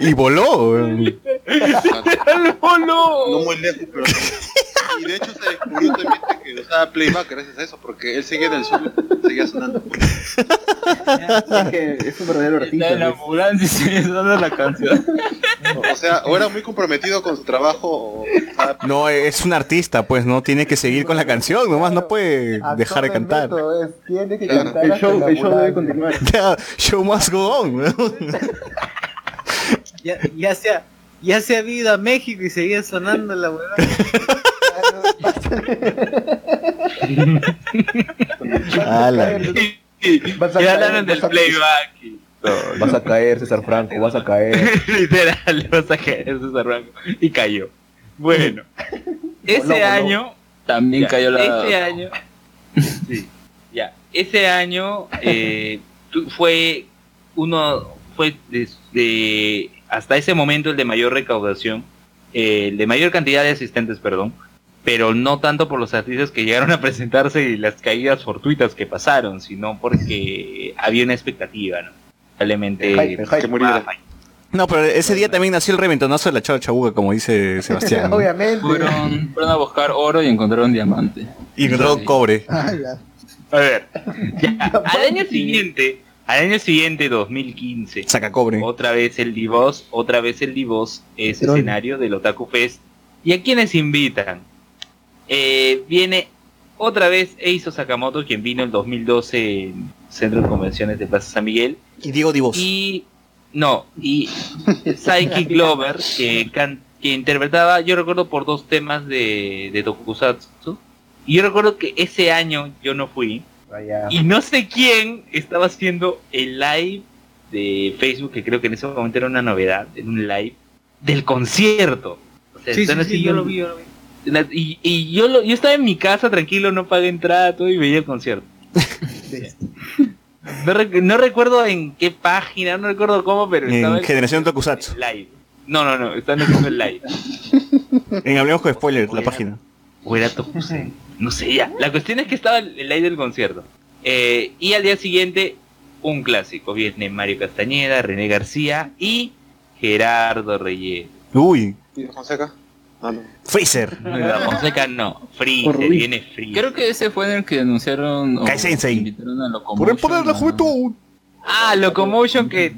Y voló. Él voló. No muy lejos, pero. Y de hecho se descubrió también de que usaba playback gracias a eso, porque él seguía en el sur, seguía sonando. Es que es un verdadero artista. Está en la ambulancia y sigue sonando la canción. O sea, o era muy comprometido con su trabajo, o No, es un artista, pues no tiene que seguir con la canción, nomás no puede dejar de cantar. tiene que Claro. cantar El hasta show, la el show debe ambulancia. continuar. Show must go on. weón. Ya, ya se ha, ya se ha ido a México y seguía sonando la huevada. Vas a Y caer, hablaron del playback. y. Vas a caer, César Franco, vas a caer. Literal, vas a caer César Franco. Y cayó. Bueno, ese voló. año También Ya, cayó la. Ese año. Sí. Ya. Ese año eh, fue uno. Fue desde. Hasta ese momento el de mayor recaudación. eh, el de mayor cantidad de asistentes, perdón. Pero no tanto por los artistas que llegaron a presentarse y las caídas fortuitas que pasaron, sino porque había una expectativa, ¿no? Probablemente. Hype, hype. muriera. No, pero ese día también nació el reventonazo de la chava chabuca, como dice Sebastián. ¿no? Obviamente. Fueron, fueron a buscar oro y encontraron diamante. Y encontró cobre. Ah. A ver. ya, al año siguiente, al año siguiente, 2015, Saca cobre. otra vez el Divos, otra vez el Divos es escenario del Otaku Fest. ¿Y a quiénes invitan? Eh, viene otra vez Eizo Sakamoto, quien vino el 2012 en Centro de Convenciones de Plaza San Miguel. Y Diego Divos. Y no, y Psyche Glover, que, can- que interpretaba, yo recuerdo por dos temas de, de Tokusatsu. Y yo recuerdo que ese año yo no fui. Vaya. Y no sé quién estaba haciendo el live de Facebook, que creo que en ese momento era una novedad, en un live, del concierto. O sea, Sí, sí, así, sí, yo lo vi, yo lo vi. La- Y, y yo, lo, yo estaba en mi casa tranquilo, no pagué entrada, todo y veía el concierto. No, rec- no recuerdo en qué página, no recuerdo cómo, pero estaba En el- Generación Tokusatsu. live. No, no, no, están haciendo el live. En Hablemos con Spoiler, la página. O era Tokusatsu. No sé ya. La cuestión es que estaba el el live del concierto. Eh, y al día siguiente, un clásico. Viene Mario Castañeda, René García y Gerardo Reyes. Uy, ¿Y Fonseca? Ah, no. Freezer. La Fonseca no, Freezer, viene Freezer. Creo que ese fue en el que anunciaron. o Kai Por el poder de la juventud. Ah, Locomotion que,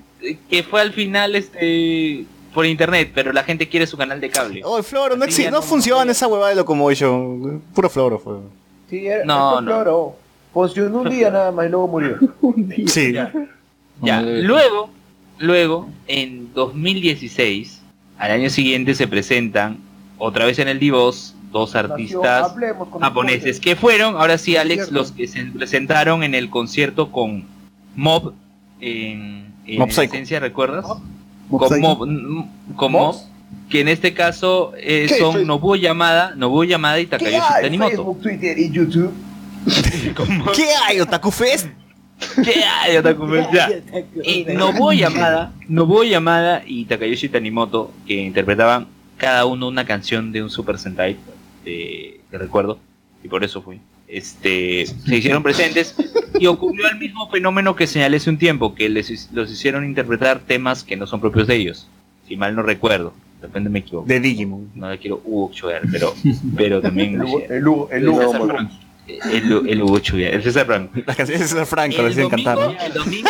que fue al final este por internet, pero la gente quiere su canal de cable. Oh, el floro, no, existe, no no- funciona esa huevada de Locomotion. Puro floro fue. Sí, era, No, no. floro. Funcionó un día nada más y luego murió. Un día. Sí. Ya. Ya, luego, luego, en 2016, al año siguiente se presentan otra vez en el Divos dos artistas japoneses que fueron, ahora sí Alex, los que se presentaron en el concierto con Mob en, en Mob esencia, ¿recuerdas? Mob con. Mob, con Mob, que en este caso eh, son Nobuo Yamada, Nobuo Yamada y ¿Qué Takayoshi? Tanimoto. Facebook, Twitter y YouTube. ¿Qué hay, Otaku Fest? ¿Qué hay, Otaku Fest? Ya. Y Nobuo Yamada, Nobuo Yamada y Takayoshi Tanimoto, que interpretaban cada uno una canción de un Super Sentai, de, que recuerdo, y por eso fui. Este, se hicieron presentes y ocurrió el mismo fenómeno que señalé hace un tiempo, que les, los hicieron interpretar temas que no son propios de ellos, si mal no recuerdo, de repente me equivoco. De Digimon. No le quiero Hugo Chugar, pero, pero también El Hugo, el, el Hugo, el el, el Hugo Chugar, el César Franco. Las canciones de César Franco El les hacían cantar, ¿no? domingo- El domingo,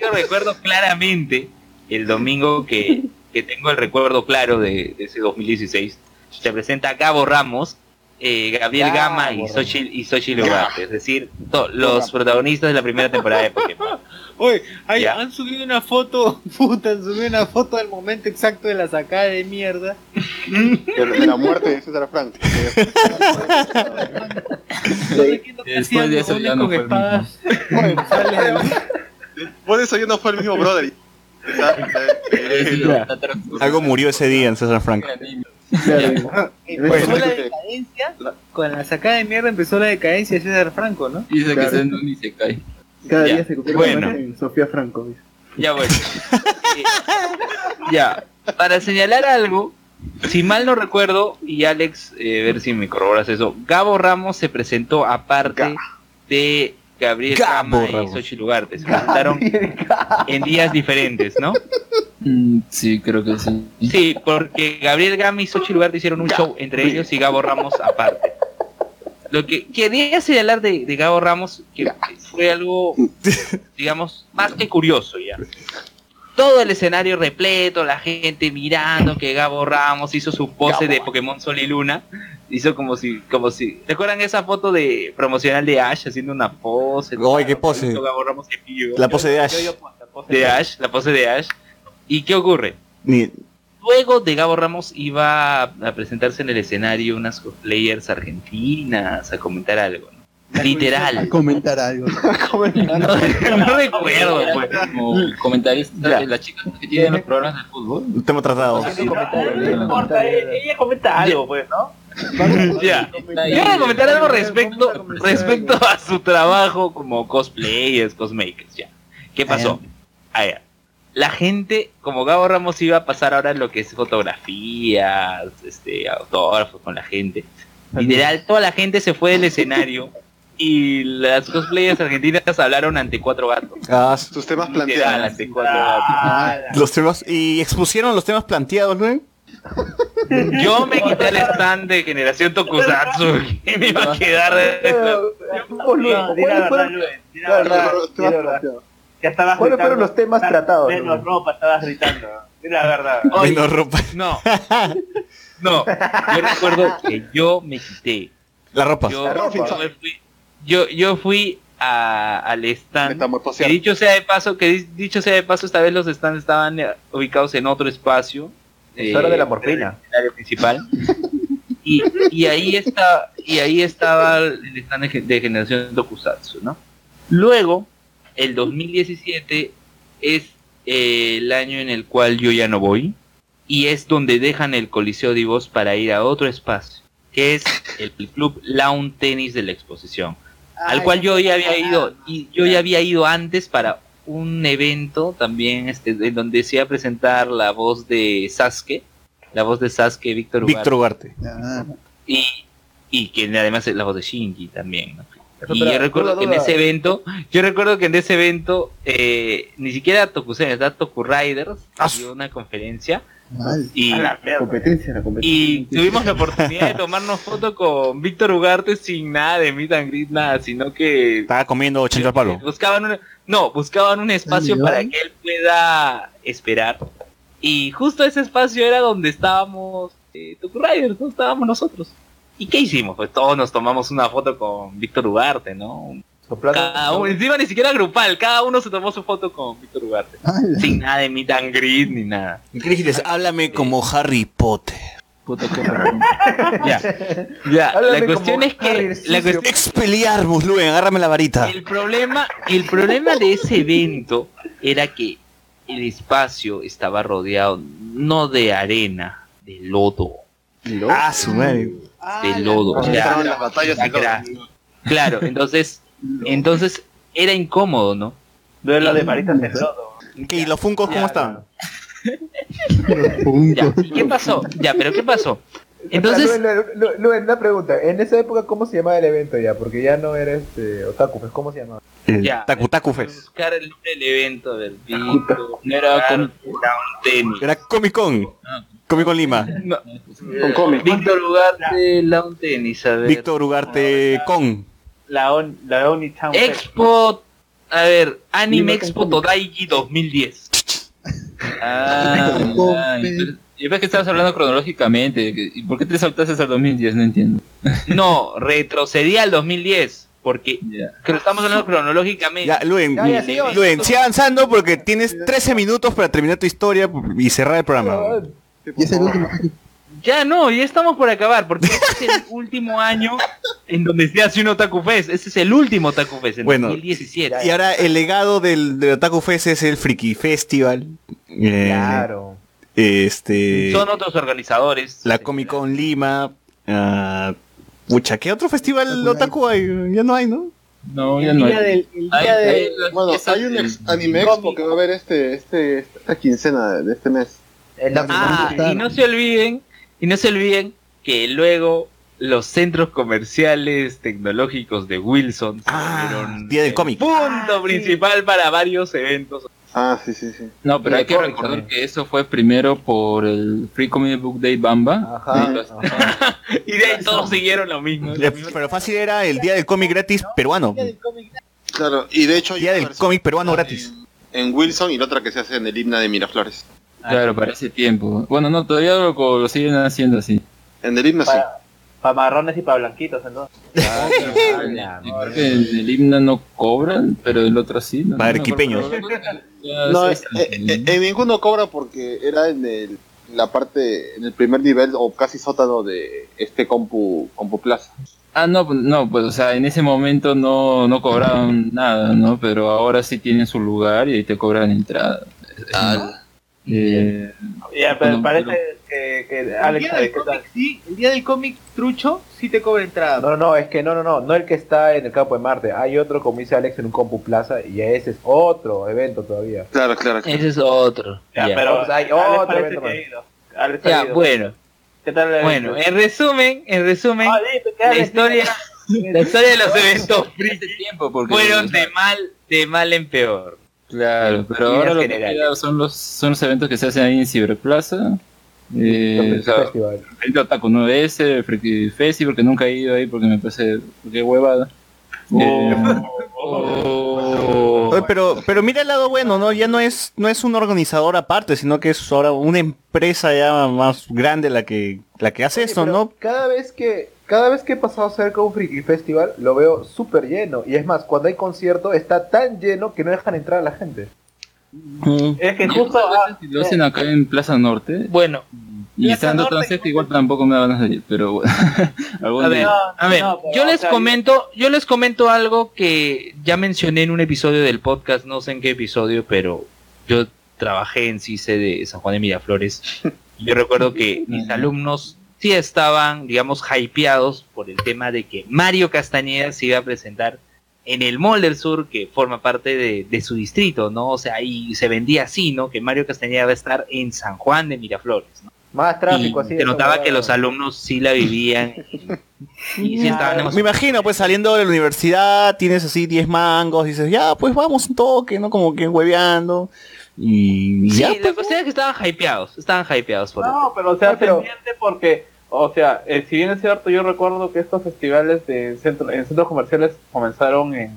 yo recuerdo claramente, el domingo que, que tengo el recuerdo claro de, de ese 2016, se presenta Gabo Ramos, eh, Gabriel Gabo Gama y. Xochitl, y Xochitl Ugarte, es decir, to- los protagonistas de la primera temporada de Pokémon. Oye, ay, Ya. han subido una foto, puta, han subido una foto del momento exacto de la sacada de mierda. De, de la muerte de César Frank. Después de eso ya con no fue el Por eso yo no fue el mismo brother. Algo murió ese día en César Franco. Claro. Empezó la decadencia, con la sacada de mierda empezó la decadencia de César Franco, ¿no? Dice que Claro. se ni se cae. Cada Ya. día se convierte Bueno. más en Sofía Franco. dice. Ya bueno. Eh, ya, para señalar algo, si mal no recuerdo, y Alex, eh, ver si me corroboras eso, Gabo Ramos se presentó aparte de Gabriel Gabo Gama y. Xochitl Ugarte. Se presentaron en días diferentes, ¿no? Mm, Sí, creo que sí. Sí, porque Gabriel Gama y Xochitl Ugarte hicieron un show entre ellos y Gabo Ramos aparte. Lo que quería señalar de, de Gabo Ramos que fue algo, digamos, más que curioso ya. Todo el escenario repleto, la gente mirando que Gabo Ramos hizo su pose de Pokémon Sol y Luna. Hizo como si, como si, ¿recuerdan esa foto de promocional de Ash haciendo una pose? Ay, qué pose. Gabo Ramos. La pose de Ash. De Ash, la pose de Ash. ¿Y qué ocurre? Ni- Luego de Gabo Ramos iba a presentarse en el escenario unas cosplayers argentinas a comentar algo. Literal. Comentar algo. No, no recuerdo. pues. Como comentarista, la chica que tiene los programas de fútbol. Tema tratado. No importa, ella, ella comenta algo, pues, ¿no? Ya. Yo a comentar algo respecto, respecto a su trabajo como cosplayers, cosmakers, ya. ¿Qué pasó? Ya. La gente, como Gabo Ramos iba a pasar ahora lo que es fotografías, este, autógrafos con la gente. Literal, toda la gente se fue del escenario y las cosplayers argentinas hablaron ante cuatro gatos. Ah, Sus temas planteados. ante cuatro gatos. los temas y expusieron los temas planteados, ¿no? Yo me quité el stand de generación Tokusatsu y me iba a quedar de... No, di la verdad, Luen, di la verdad, di la verdad. Ya estabas ¿Cuáles fueron gritando, los temas tratados? Menos Luen? ropa, estabas gritando. Di la verdad. Oye, Menos ropa. No, no, yo recuerdo que yo me quité. La ropa. Yo, La ropa. yo me fui, yo, yo fui a- al stand. Que dicho sea de paso, que di- dicho sea de paso, esta vez los stands estaban eh, ubicados en otro espacio. Es hora de la morfina. El área principal. Y, y ahí está, y ahí estaba el stand de, gen- de generación Tokusatsu, ¿no? Luego, el 2017 es eh, el año en el cual yo ya no voy y es donde dejan el Coliseo de Voz para ir a otro espacio, que es el club Lawn Tennis de la exposición, al cual yo ya había ido y yo ya había ido antes para un evento también este en donde se iba a presentar la voz de Sasuke, la voz de Sasuke Víctor Ugarte, Víctor Ugarte. Ah, y y que además es la voz de Shinji también, ¿no? Pero, Y yo recuerdo duda, que en ese evento, yo recuerdo que en ese evento, eh, ni siquiera Tokusen, estaba Toku Riders, Ah, dio una conferencia mal. y, La competencia, la competencia. y tuvimos la oportunidad de tomarnos foto con Víctor Ugarte sin nada de meet and greet, nada, sino que Estaba comiendo chancho al palo. buscaban un, no, buscaban un espacio para que él pueda esperar. Y justo ese espacio era donde estábamos eh, Riders, ¿no? Estábamos nosotros. ¿Y qué hicimos? Pues todos nos tomamos una foto con Víctor Ugarte, ¿no? Soplando- Cada uno, encima ni siquiera grupal, cada uno se tomó su foto con Víctor Ugarte. Ala. Sin nada de meet and greet ni nada. Crisis, háblame como Harry Potter. Que. Ya, ya. Háblame La cuestión es que la cuestión- Expeliarmus, Luen, agárrame la varita. el problema, el problema de ese evento era que el espacio estaba rodeado no de arena, de lodo, Ah, su madre. de lodo, o sea, claro, entonces, entonces era incómodo, ¿no? Duelo de maritas en lodo. ¿Qué, ¿Y los funcos cómo estaban? Ya, ¿y qué pasó? Ya, pero ¿qué pasó? Entonces, Luen, una pregunta. En esa época, ¿cómo se llamaba el evento ya? Porque ya no era este otaku, pues ¿cómo se llamaba? Ya. Taku Taku Fest. buscar el nombre del evento del No era con-. Era Comic Con. Comic Con Lima. No, Con cómic. Víctor Ugarte, Lawn Tennis, a ver. Víctor Ugarte Con. La, on, la Onitown. Expo, a ver, Anime Expo cómic. Todaiji 2010. Ah. Pero- Yo que estabas hablando cronológicamente. ¿Y por qué te saltaste hasta el 2010? No entiendo. No, retrocedí al 2010, porque que lo estamos hablando cronológicamente. Ya, Luen, Ya, ya, sí. Luen, sigue avanzando porque tienes 13 minutos para terminar tu historia y cerrar el programa. Y es el último. Ya no, ya estamos por acabar, porque este es el último año en donde se hace un Otaku Fest. Ese es el último Otaku Fest, en Bueno, 2017. Y ahora el legado del, del Otaku Fest es el Friki Festival. Eh, Claro. Este. Son otros organizadores. La Comic Con Lima. ah, pucha, ¿qué otro festival Otaku Otaku hay? Ya no hay, ¿no? No, ya El no día hay. del, el Hay- día de- hay Bueno, hay un ex anime expo que va a haber este, este, esta quincena de este mes. Ah, y no se olviden Y no se olviden que luego los centros comerciales tecnológicos de Wilson fueron Día del cómic. punto principal para varios eventos. Ah, sí, sí, sí. No, pero hay que recordar también. que eso fue primero por el Free Comic Book Day Bamba. Y de ahí todos siguieron lo mismo. Eh, Pero fácil era el día del cómic gratis peruano. Claro, y de hecho hay Día del cómic peruano gratis. en Wilson y la otra que se hace en el himna de Miraflores. Claro, para ese tiempo. Bueno, no, todavía lo, lo siguen haciendo así. En el himna sí. Para, para marrones y para blanquitos, entonces. Creo que en el himno no cobran, pero el otro sí. ¿no? Para Ya, No, eh, eh, en ninguno cobra porque era en el, la parte, en el primer nivel o casi sótano de este Compu, Compu Plaza. Ah, no, pues- no, pues, o sea, en ese momento no, no cobraban nada, ¿no? Pero ahora sí tienen su lugar y ahí te cobran entrada. Eh, Ya, pero Bueno, parece que, que El día del qué tal. cómic sí, el día del cómic trucho sí te cobra entrada. No, no, es que no, no, no, no el que está en el campo de Marte. Hay otro, como dice Alex, en un Compu Plaza y ese es otro evento todavía. Claro, claro. Ese es otro. Ya, Ya. pero O sea, hay Alex otro evento que más. ha ido. Alex ha Ya, ido. bueno. ¿Qué tal? el Bueno, en resumen, en resumen, Ah, listo, ¿qué la Alex? historia, la historia de los eventos este tiempo porque fueron de mal, de mal en peor. Claro, pero ahora lo que queda son los, son los eventos que se hacen ahí en Ciberplaza. Eh, o sea, Festival. el Otaku 9S, el Freaky Festival, que nunca he ido ahí porque me parece que huevada. Eh, Oye, Pero, pero mira el lado bueno, ¿no? Ya no es, no es un organizador aparte, sino que es ahora una empresa ya más grande la que, la que hace Oye, esto, ¿no? Cada vez que cada vez que he pasado cerca de un Friki Festival lo veo súper lleno. Y es más, cuando hay concierto está tan lleno que no dejan entrar a la gente. Mm. Es que justo. ah, si lo hacen acá en Plaza Norte Bueno, y estando tan cerca igual tampoco me van a salir, pero bueno, a ver, a ver, no, pero, yo les comento, yo les comento algo que ya mencioné en un episodio del podcast, no sé en qué episodio, pero yo trabajé en CICE de San Juan de Miraflores. y Yo recuerdo que mis alumnos sí estaban, digamos, hypeados por el tema de que Mario Castañeda se iba a presentar en el Mall del Sur, que forma parte de, de su distrito, ¿no? O sea, ahí se vendía así, ¿no? Que Mario Castañeda va a estar en San Juan de Miraflores, ¿no? Más tráfico y así. se notaba que los alumnos sí la vivían y, y sí estaban Me emocionados. imagino, pues saliendo de la universidad, tienes así 10 mangos, dices, ya, pues vamos un toque, ¿no? Como que hueveando. Y Sí, ya, la pues, cuestión es que estaban hypeados, estaban hypeados por No, pero o sea, Ah, pero- porque, o sea, eh, si bien es cierto, yo recuerdo que estos festivales de centro, en centros comerciales comenzaron en,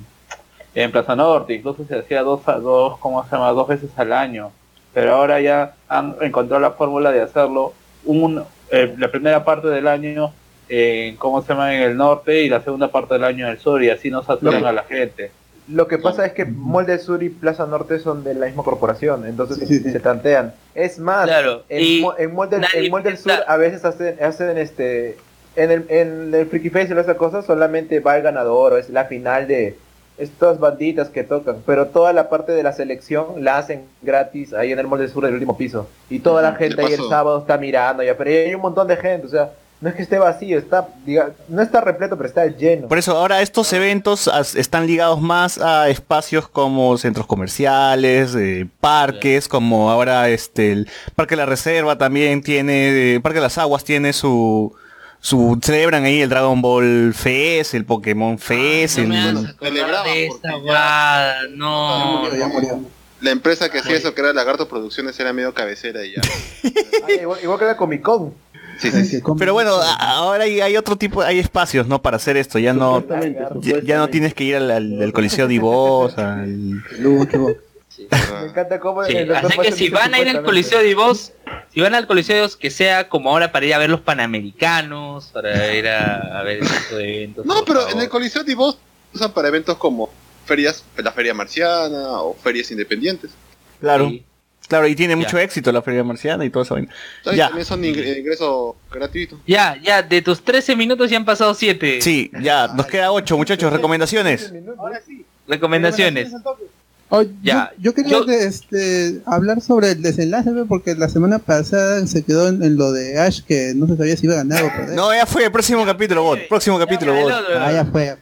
en Plaza Norte, incluso se hacía dos, a dos, ¿cómo se llama? Dos veces al año. Pero ahora ya han encontrado la fórmula de hacerlo un, eh, la primera parte del año en, ¿cómo se llama? En el norte y la segunda parte del año en el sur y así no saturan a la gente. Lo que pasa es que Mall del Sur y Plaza Norte son de la misma corporación, entonces Sí, sí, sí. se tantean. Es más, Claro, en, y en del, nadie en Mall del Sur a veces hacen, hacen este en el, en el Freaky Festival esa cosa solamente va el ganador o es la final de estas banditas que tocan, pero toda la parte de la selección la hacen gratis ahí en el Mall del Sur, en el último piso. Y toda la gente ahí el sábado está mirando, ya, pero hay un montón de gente, o sea, no es que esté vacío, está, diga, no está repleto, pero está lleno. Por eso ahora estos eventos as- están ligados más a espacios como centros comerciales, eh, parques, como ahora este el Parque La Reserva también tiene, eh, Parque de las Aguas tiene su su celebran ahí el Dragon Ball Fest, el Pokémon Fest, No el- celebraban de ya- no. murió, ya murió. La empresa que hacía eso, que era Lagarto Producciones, era medio cabecera y ya. Ah, igual, igual que la Comic Con. Sí, sí, sí. pero bueno, ahora hay, hay otro tipo, hay espacios, ¿no? Para hacer esto, ya no ya, no tienes que ir al, al- al Coliseo de Voz, al. Me encanta cómo Sí, el doctor así que si van a ir al. Coliseo de Voz, si van al Coliseo de Voz, que sea como ahora para ir a ver los Panamericanos, para ir a, a ver de eventos. No, pero favor. en el Coliseo de Voz usan para eventos como ferias, la Feria Marciana o ferias independientes. claro. Sí. Claro, y tiene Ya. mucho éxito la Feria Marciana y todo eso. Ya. también son ingre- ingreso gratuito. Ya, ya, de tus 13 minutos ya han pasado 7. Sí, ya, nos queda 8, muchachos, recomendaciones. Ahora sí. Recomendaciones. Oh, Ya, yo, yo quería yo- de- este, hablar sobre el desenlace, porque la semana pasada se quedó en, en lo de Ash, que no se sabía si iba a ganar o perder. No, ya fue, próximo capítulo, bot. Próximo capítulo, Ya, bot. el Ah, ya fue.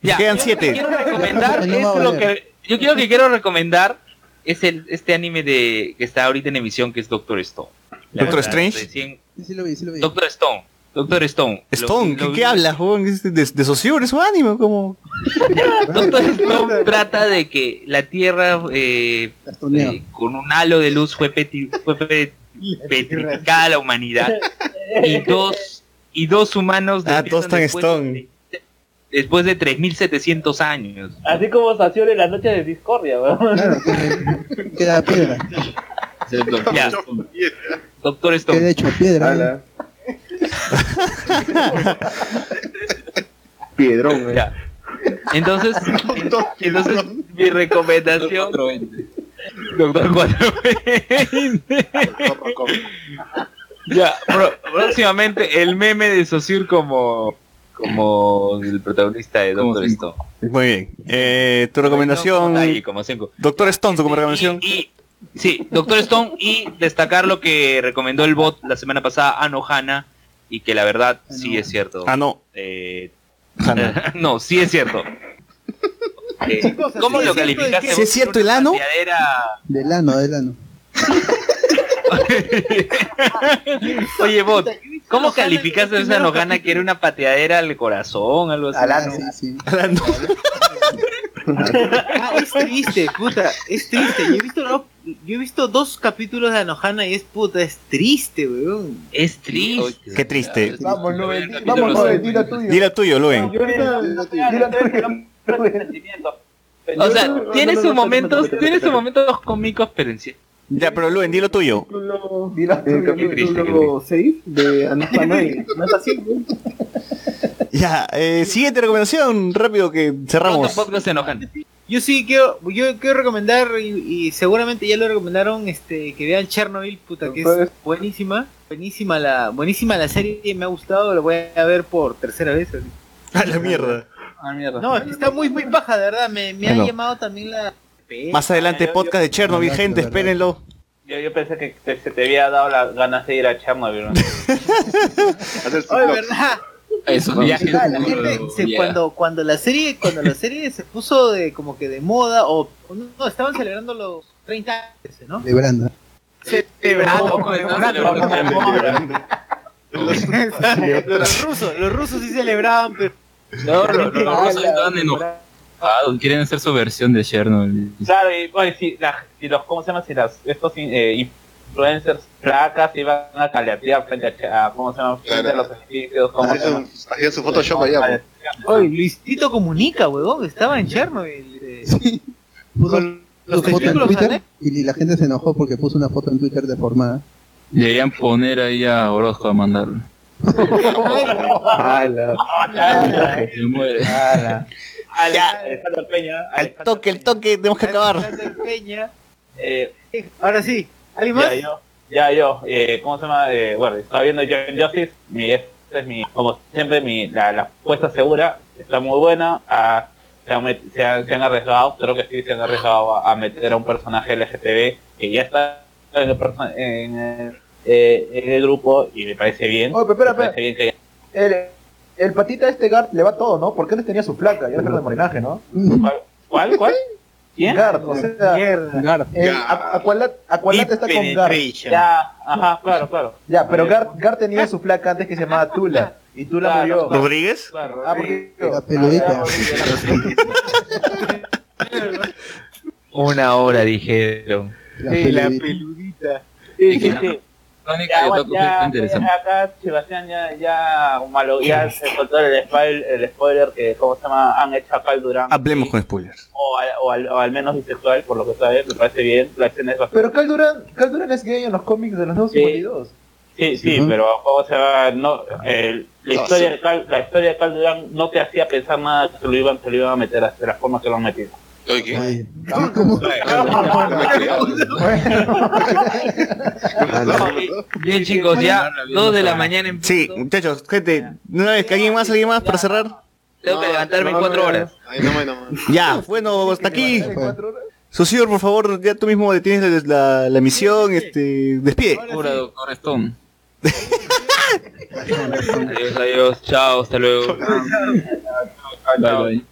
Ya, Quedan yo siete. Quiero recomendar es lo que yo quiero que quiero recomendar es el este anime de que está ahorita en emisión que es Doctor Stone. La Doctor verdad, Strange. recién- Sí, lo vi, sí lo vi. Doctor Stone. Doctor Stone. Stone, lo ¿qué, qué hablas? ¿Es ¿De, de? ¿Es un anime? como Doctor Stone trata de que la Tierra eh, eh, con un halo de luz fue, peti- fue petrificada a la humanidad y dos y dos humanos Ah, todos están después Stone. de- después de 3700 años. Así como Sación en la noche de discordia, weón. Claro, que queda piedra. Ya. Doctor Queda Stone. hecho piedra. Ala. Piedrón, eh. Ya. Entonces, entonces mi recomendación Doctor 420. Ya, próximamente el meme de Saussure como como el protagonista de Doctor. Stone. Muy bien. Eh, tu recomendación. Ahí, como cinco. Doctor Stone, tu recomendación. Y, y- sí, Doctor Stone y destacar lo que recomendó el bot la semana pasada, Anohana, y que la verdad sí es cierto. Ah, no. Eh, no, sí es cierto. Eh, ¿Cómo sí lo calificaste? ¿Sí es cierto el ano? Del ano, del ano. Oye, bot, ¿cómo calificaste esa Anohana que era una pateadera al corazón, algo así? Al ano. Sí, sí. Ah. Ah, es triste, puta, es triste. Yo he visto, no, yo he visto dos capítulos de Anohana y es puta, es triste, weón. Es triste. Qué triste. Vamos, Luen, vamos, Luen, dilo tuyo. Dilo tuyo, Luen. Yo ahorita- dilo tuyo. O sea, tiene sus momentos, tiene sus momentos cómicos, pero en sí. Ya, pero Luen, dilo tuyo. Dilo El tuyo. Capítulo 6 de Anohana. No es así, ¿no? Ya, eh, siguiente recomendación, rápido que cerramos. ¿Cuántos podcasts se enojan? Yo sí quiero, yo quiero recomendar y, y seguramente ya lo recomendaron, este, que vean Chernobyl, puta, que es buenísima, buenísima la, buenísima la serie, me ha gustado, lo voy a ver por tercera vez. así. A la mierda. Ah, mierda. No, está muy muy baja, de verdad, me, me ha llamado también la. Más adelante, podcast de Chernobyl, gente, espérenlo. Yo, yo pensé que te- se te había dado las ganas de ir a Chernobyl. ¿no? Oye. ¿verdad? Viajes. gente, la gente se- ya. cuando cuando la serie cuando la serie se puso de como que de moda o no, no, estaban celebrando los 30 años, ¿no? De Branda. Celebrando, No, no, los rusos, los rusos sí celebraban, pero No, los los rusos estaban enojados. Quieren hacer su versión de Chernobyl. Claro, y bueno, si, la- si los, ¿cómo se llama? Si las, estos eh, influencers placas iban a calatear frente a, ¿cómo se llama? Frente a los edificios, ¿cómo se Hacían hacían su Photoshop allá. Oye, Luisito comunica, huevón, estaba en Chernobyl. eh, Puso con los foto en Twitter y la gente se enojó porque puso una foto en Twitter deformada. Deberían poner ahí a Orozco a mandarlo. Se muere. Ale- Alejandro Peña. Al Alejandro toque, el toque, tenemos que acabar. Alexander Peña. Eh, Ahora sí, ¿alguien más? ya yo, ya yo, eh, ¿cómo se llama? Eh, bueno, estaba viendo John Justice, mi, esta es mi, como siempre, mi, la, la apuesta segura, está muy buena, ah, se, han, se, han, se han arriesgado, creo que sí se han arriesgado a, a meter a un personaje LGTB que ya está en el, en el, eh, en el grupo y me parece bien. Oye, pero espera, me parece bien que El, el patita este Gart le va todo, ¿no? Porque antes tenía su placa y ahora de marinaje, ¿no? ¿Cuál? ¿Cuál? ¿Quién? Gart, o sea, Aqu- Aqualat, Aqualat está con Gart. Ya, ajá, claro, claro. Ya, pero Gart, Gart tenía su placa antes que se llamaba Tula. Y Tula Claro, murió. ¿Rodríguez? claro. Ah, porque La peludita. Una hora dijeron. La Sí, la peludita. De bueno, Otaku ya, interesante. ya acá Sebastián ya, ya, malo, ya se soltó el spoiler, el spoiler que, ¿cómo se llama? Han hecho a Cal Durán. Hablemos Sí, con spoilers. o, al, o, al, o al menos bisexual, por lo que sabe, me parece bien. La escena es bastante... Pero Cal Duran, Cal Duran es gay en los cómics de los nuevos Sí. 52. Sí, sí, Ujú. pero ¿cómo se llama? No, el- la, No, historia sí. de Cal, la historia de Cal Durán no te hacía pensar nada que lo iban, que lo iban a meter de la forma que lo han metido. Bien chicos, ya dos de la mañana en Sí, muchachos, gente, una vez que alguien más, alguien más para cerrar. Tengo que levantarme en cuatro horas. Ya, bueno, hasta aquí. Socio, por favor, ya tú mismo detienes la, la, emisión, este, despide. Doctor Stone. Adiós, adiós, chao, hasta luego. Bye, bye.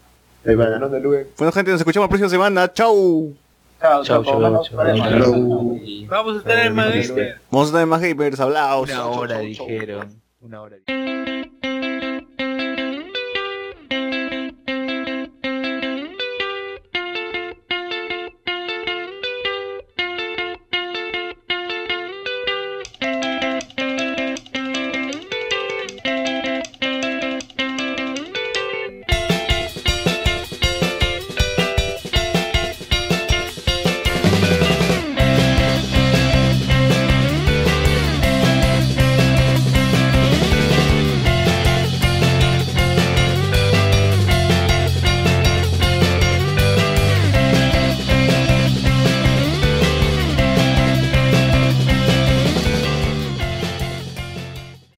De Luen. Bueno, gente, nos escuchamos la próxima semana. Chau. Chao, Chao, chao, chao, vamos para el- Vamos a estar en Madrid. Vamos a tener más gamers hablados. Una hora dijeron. Una hora.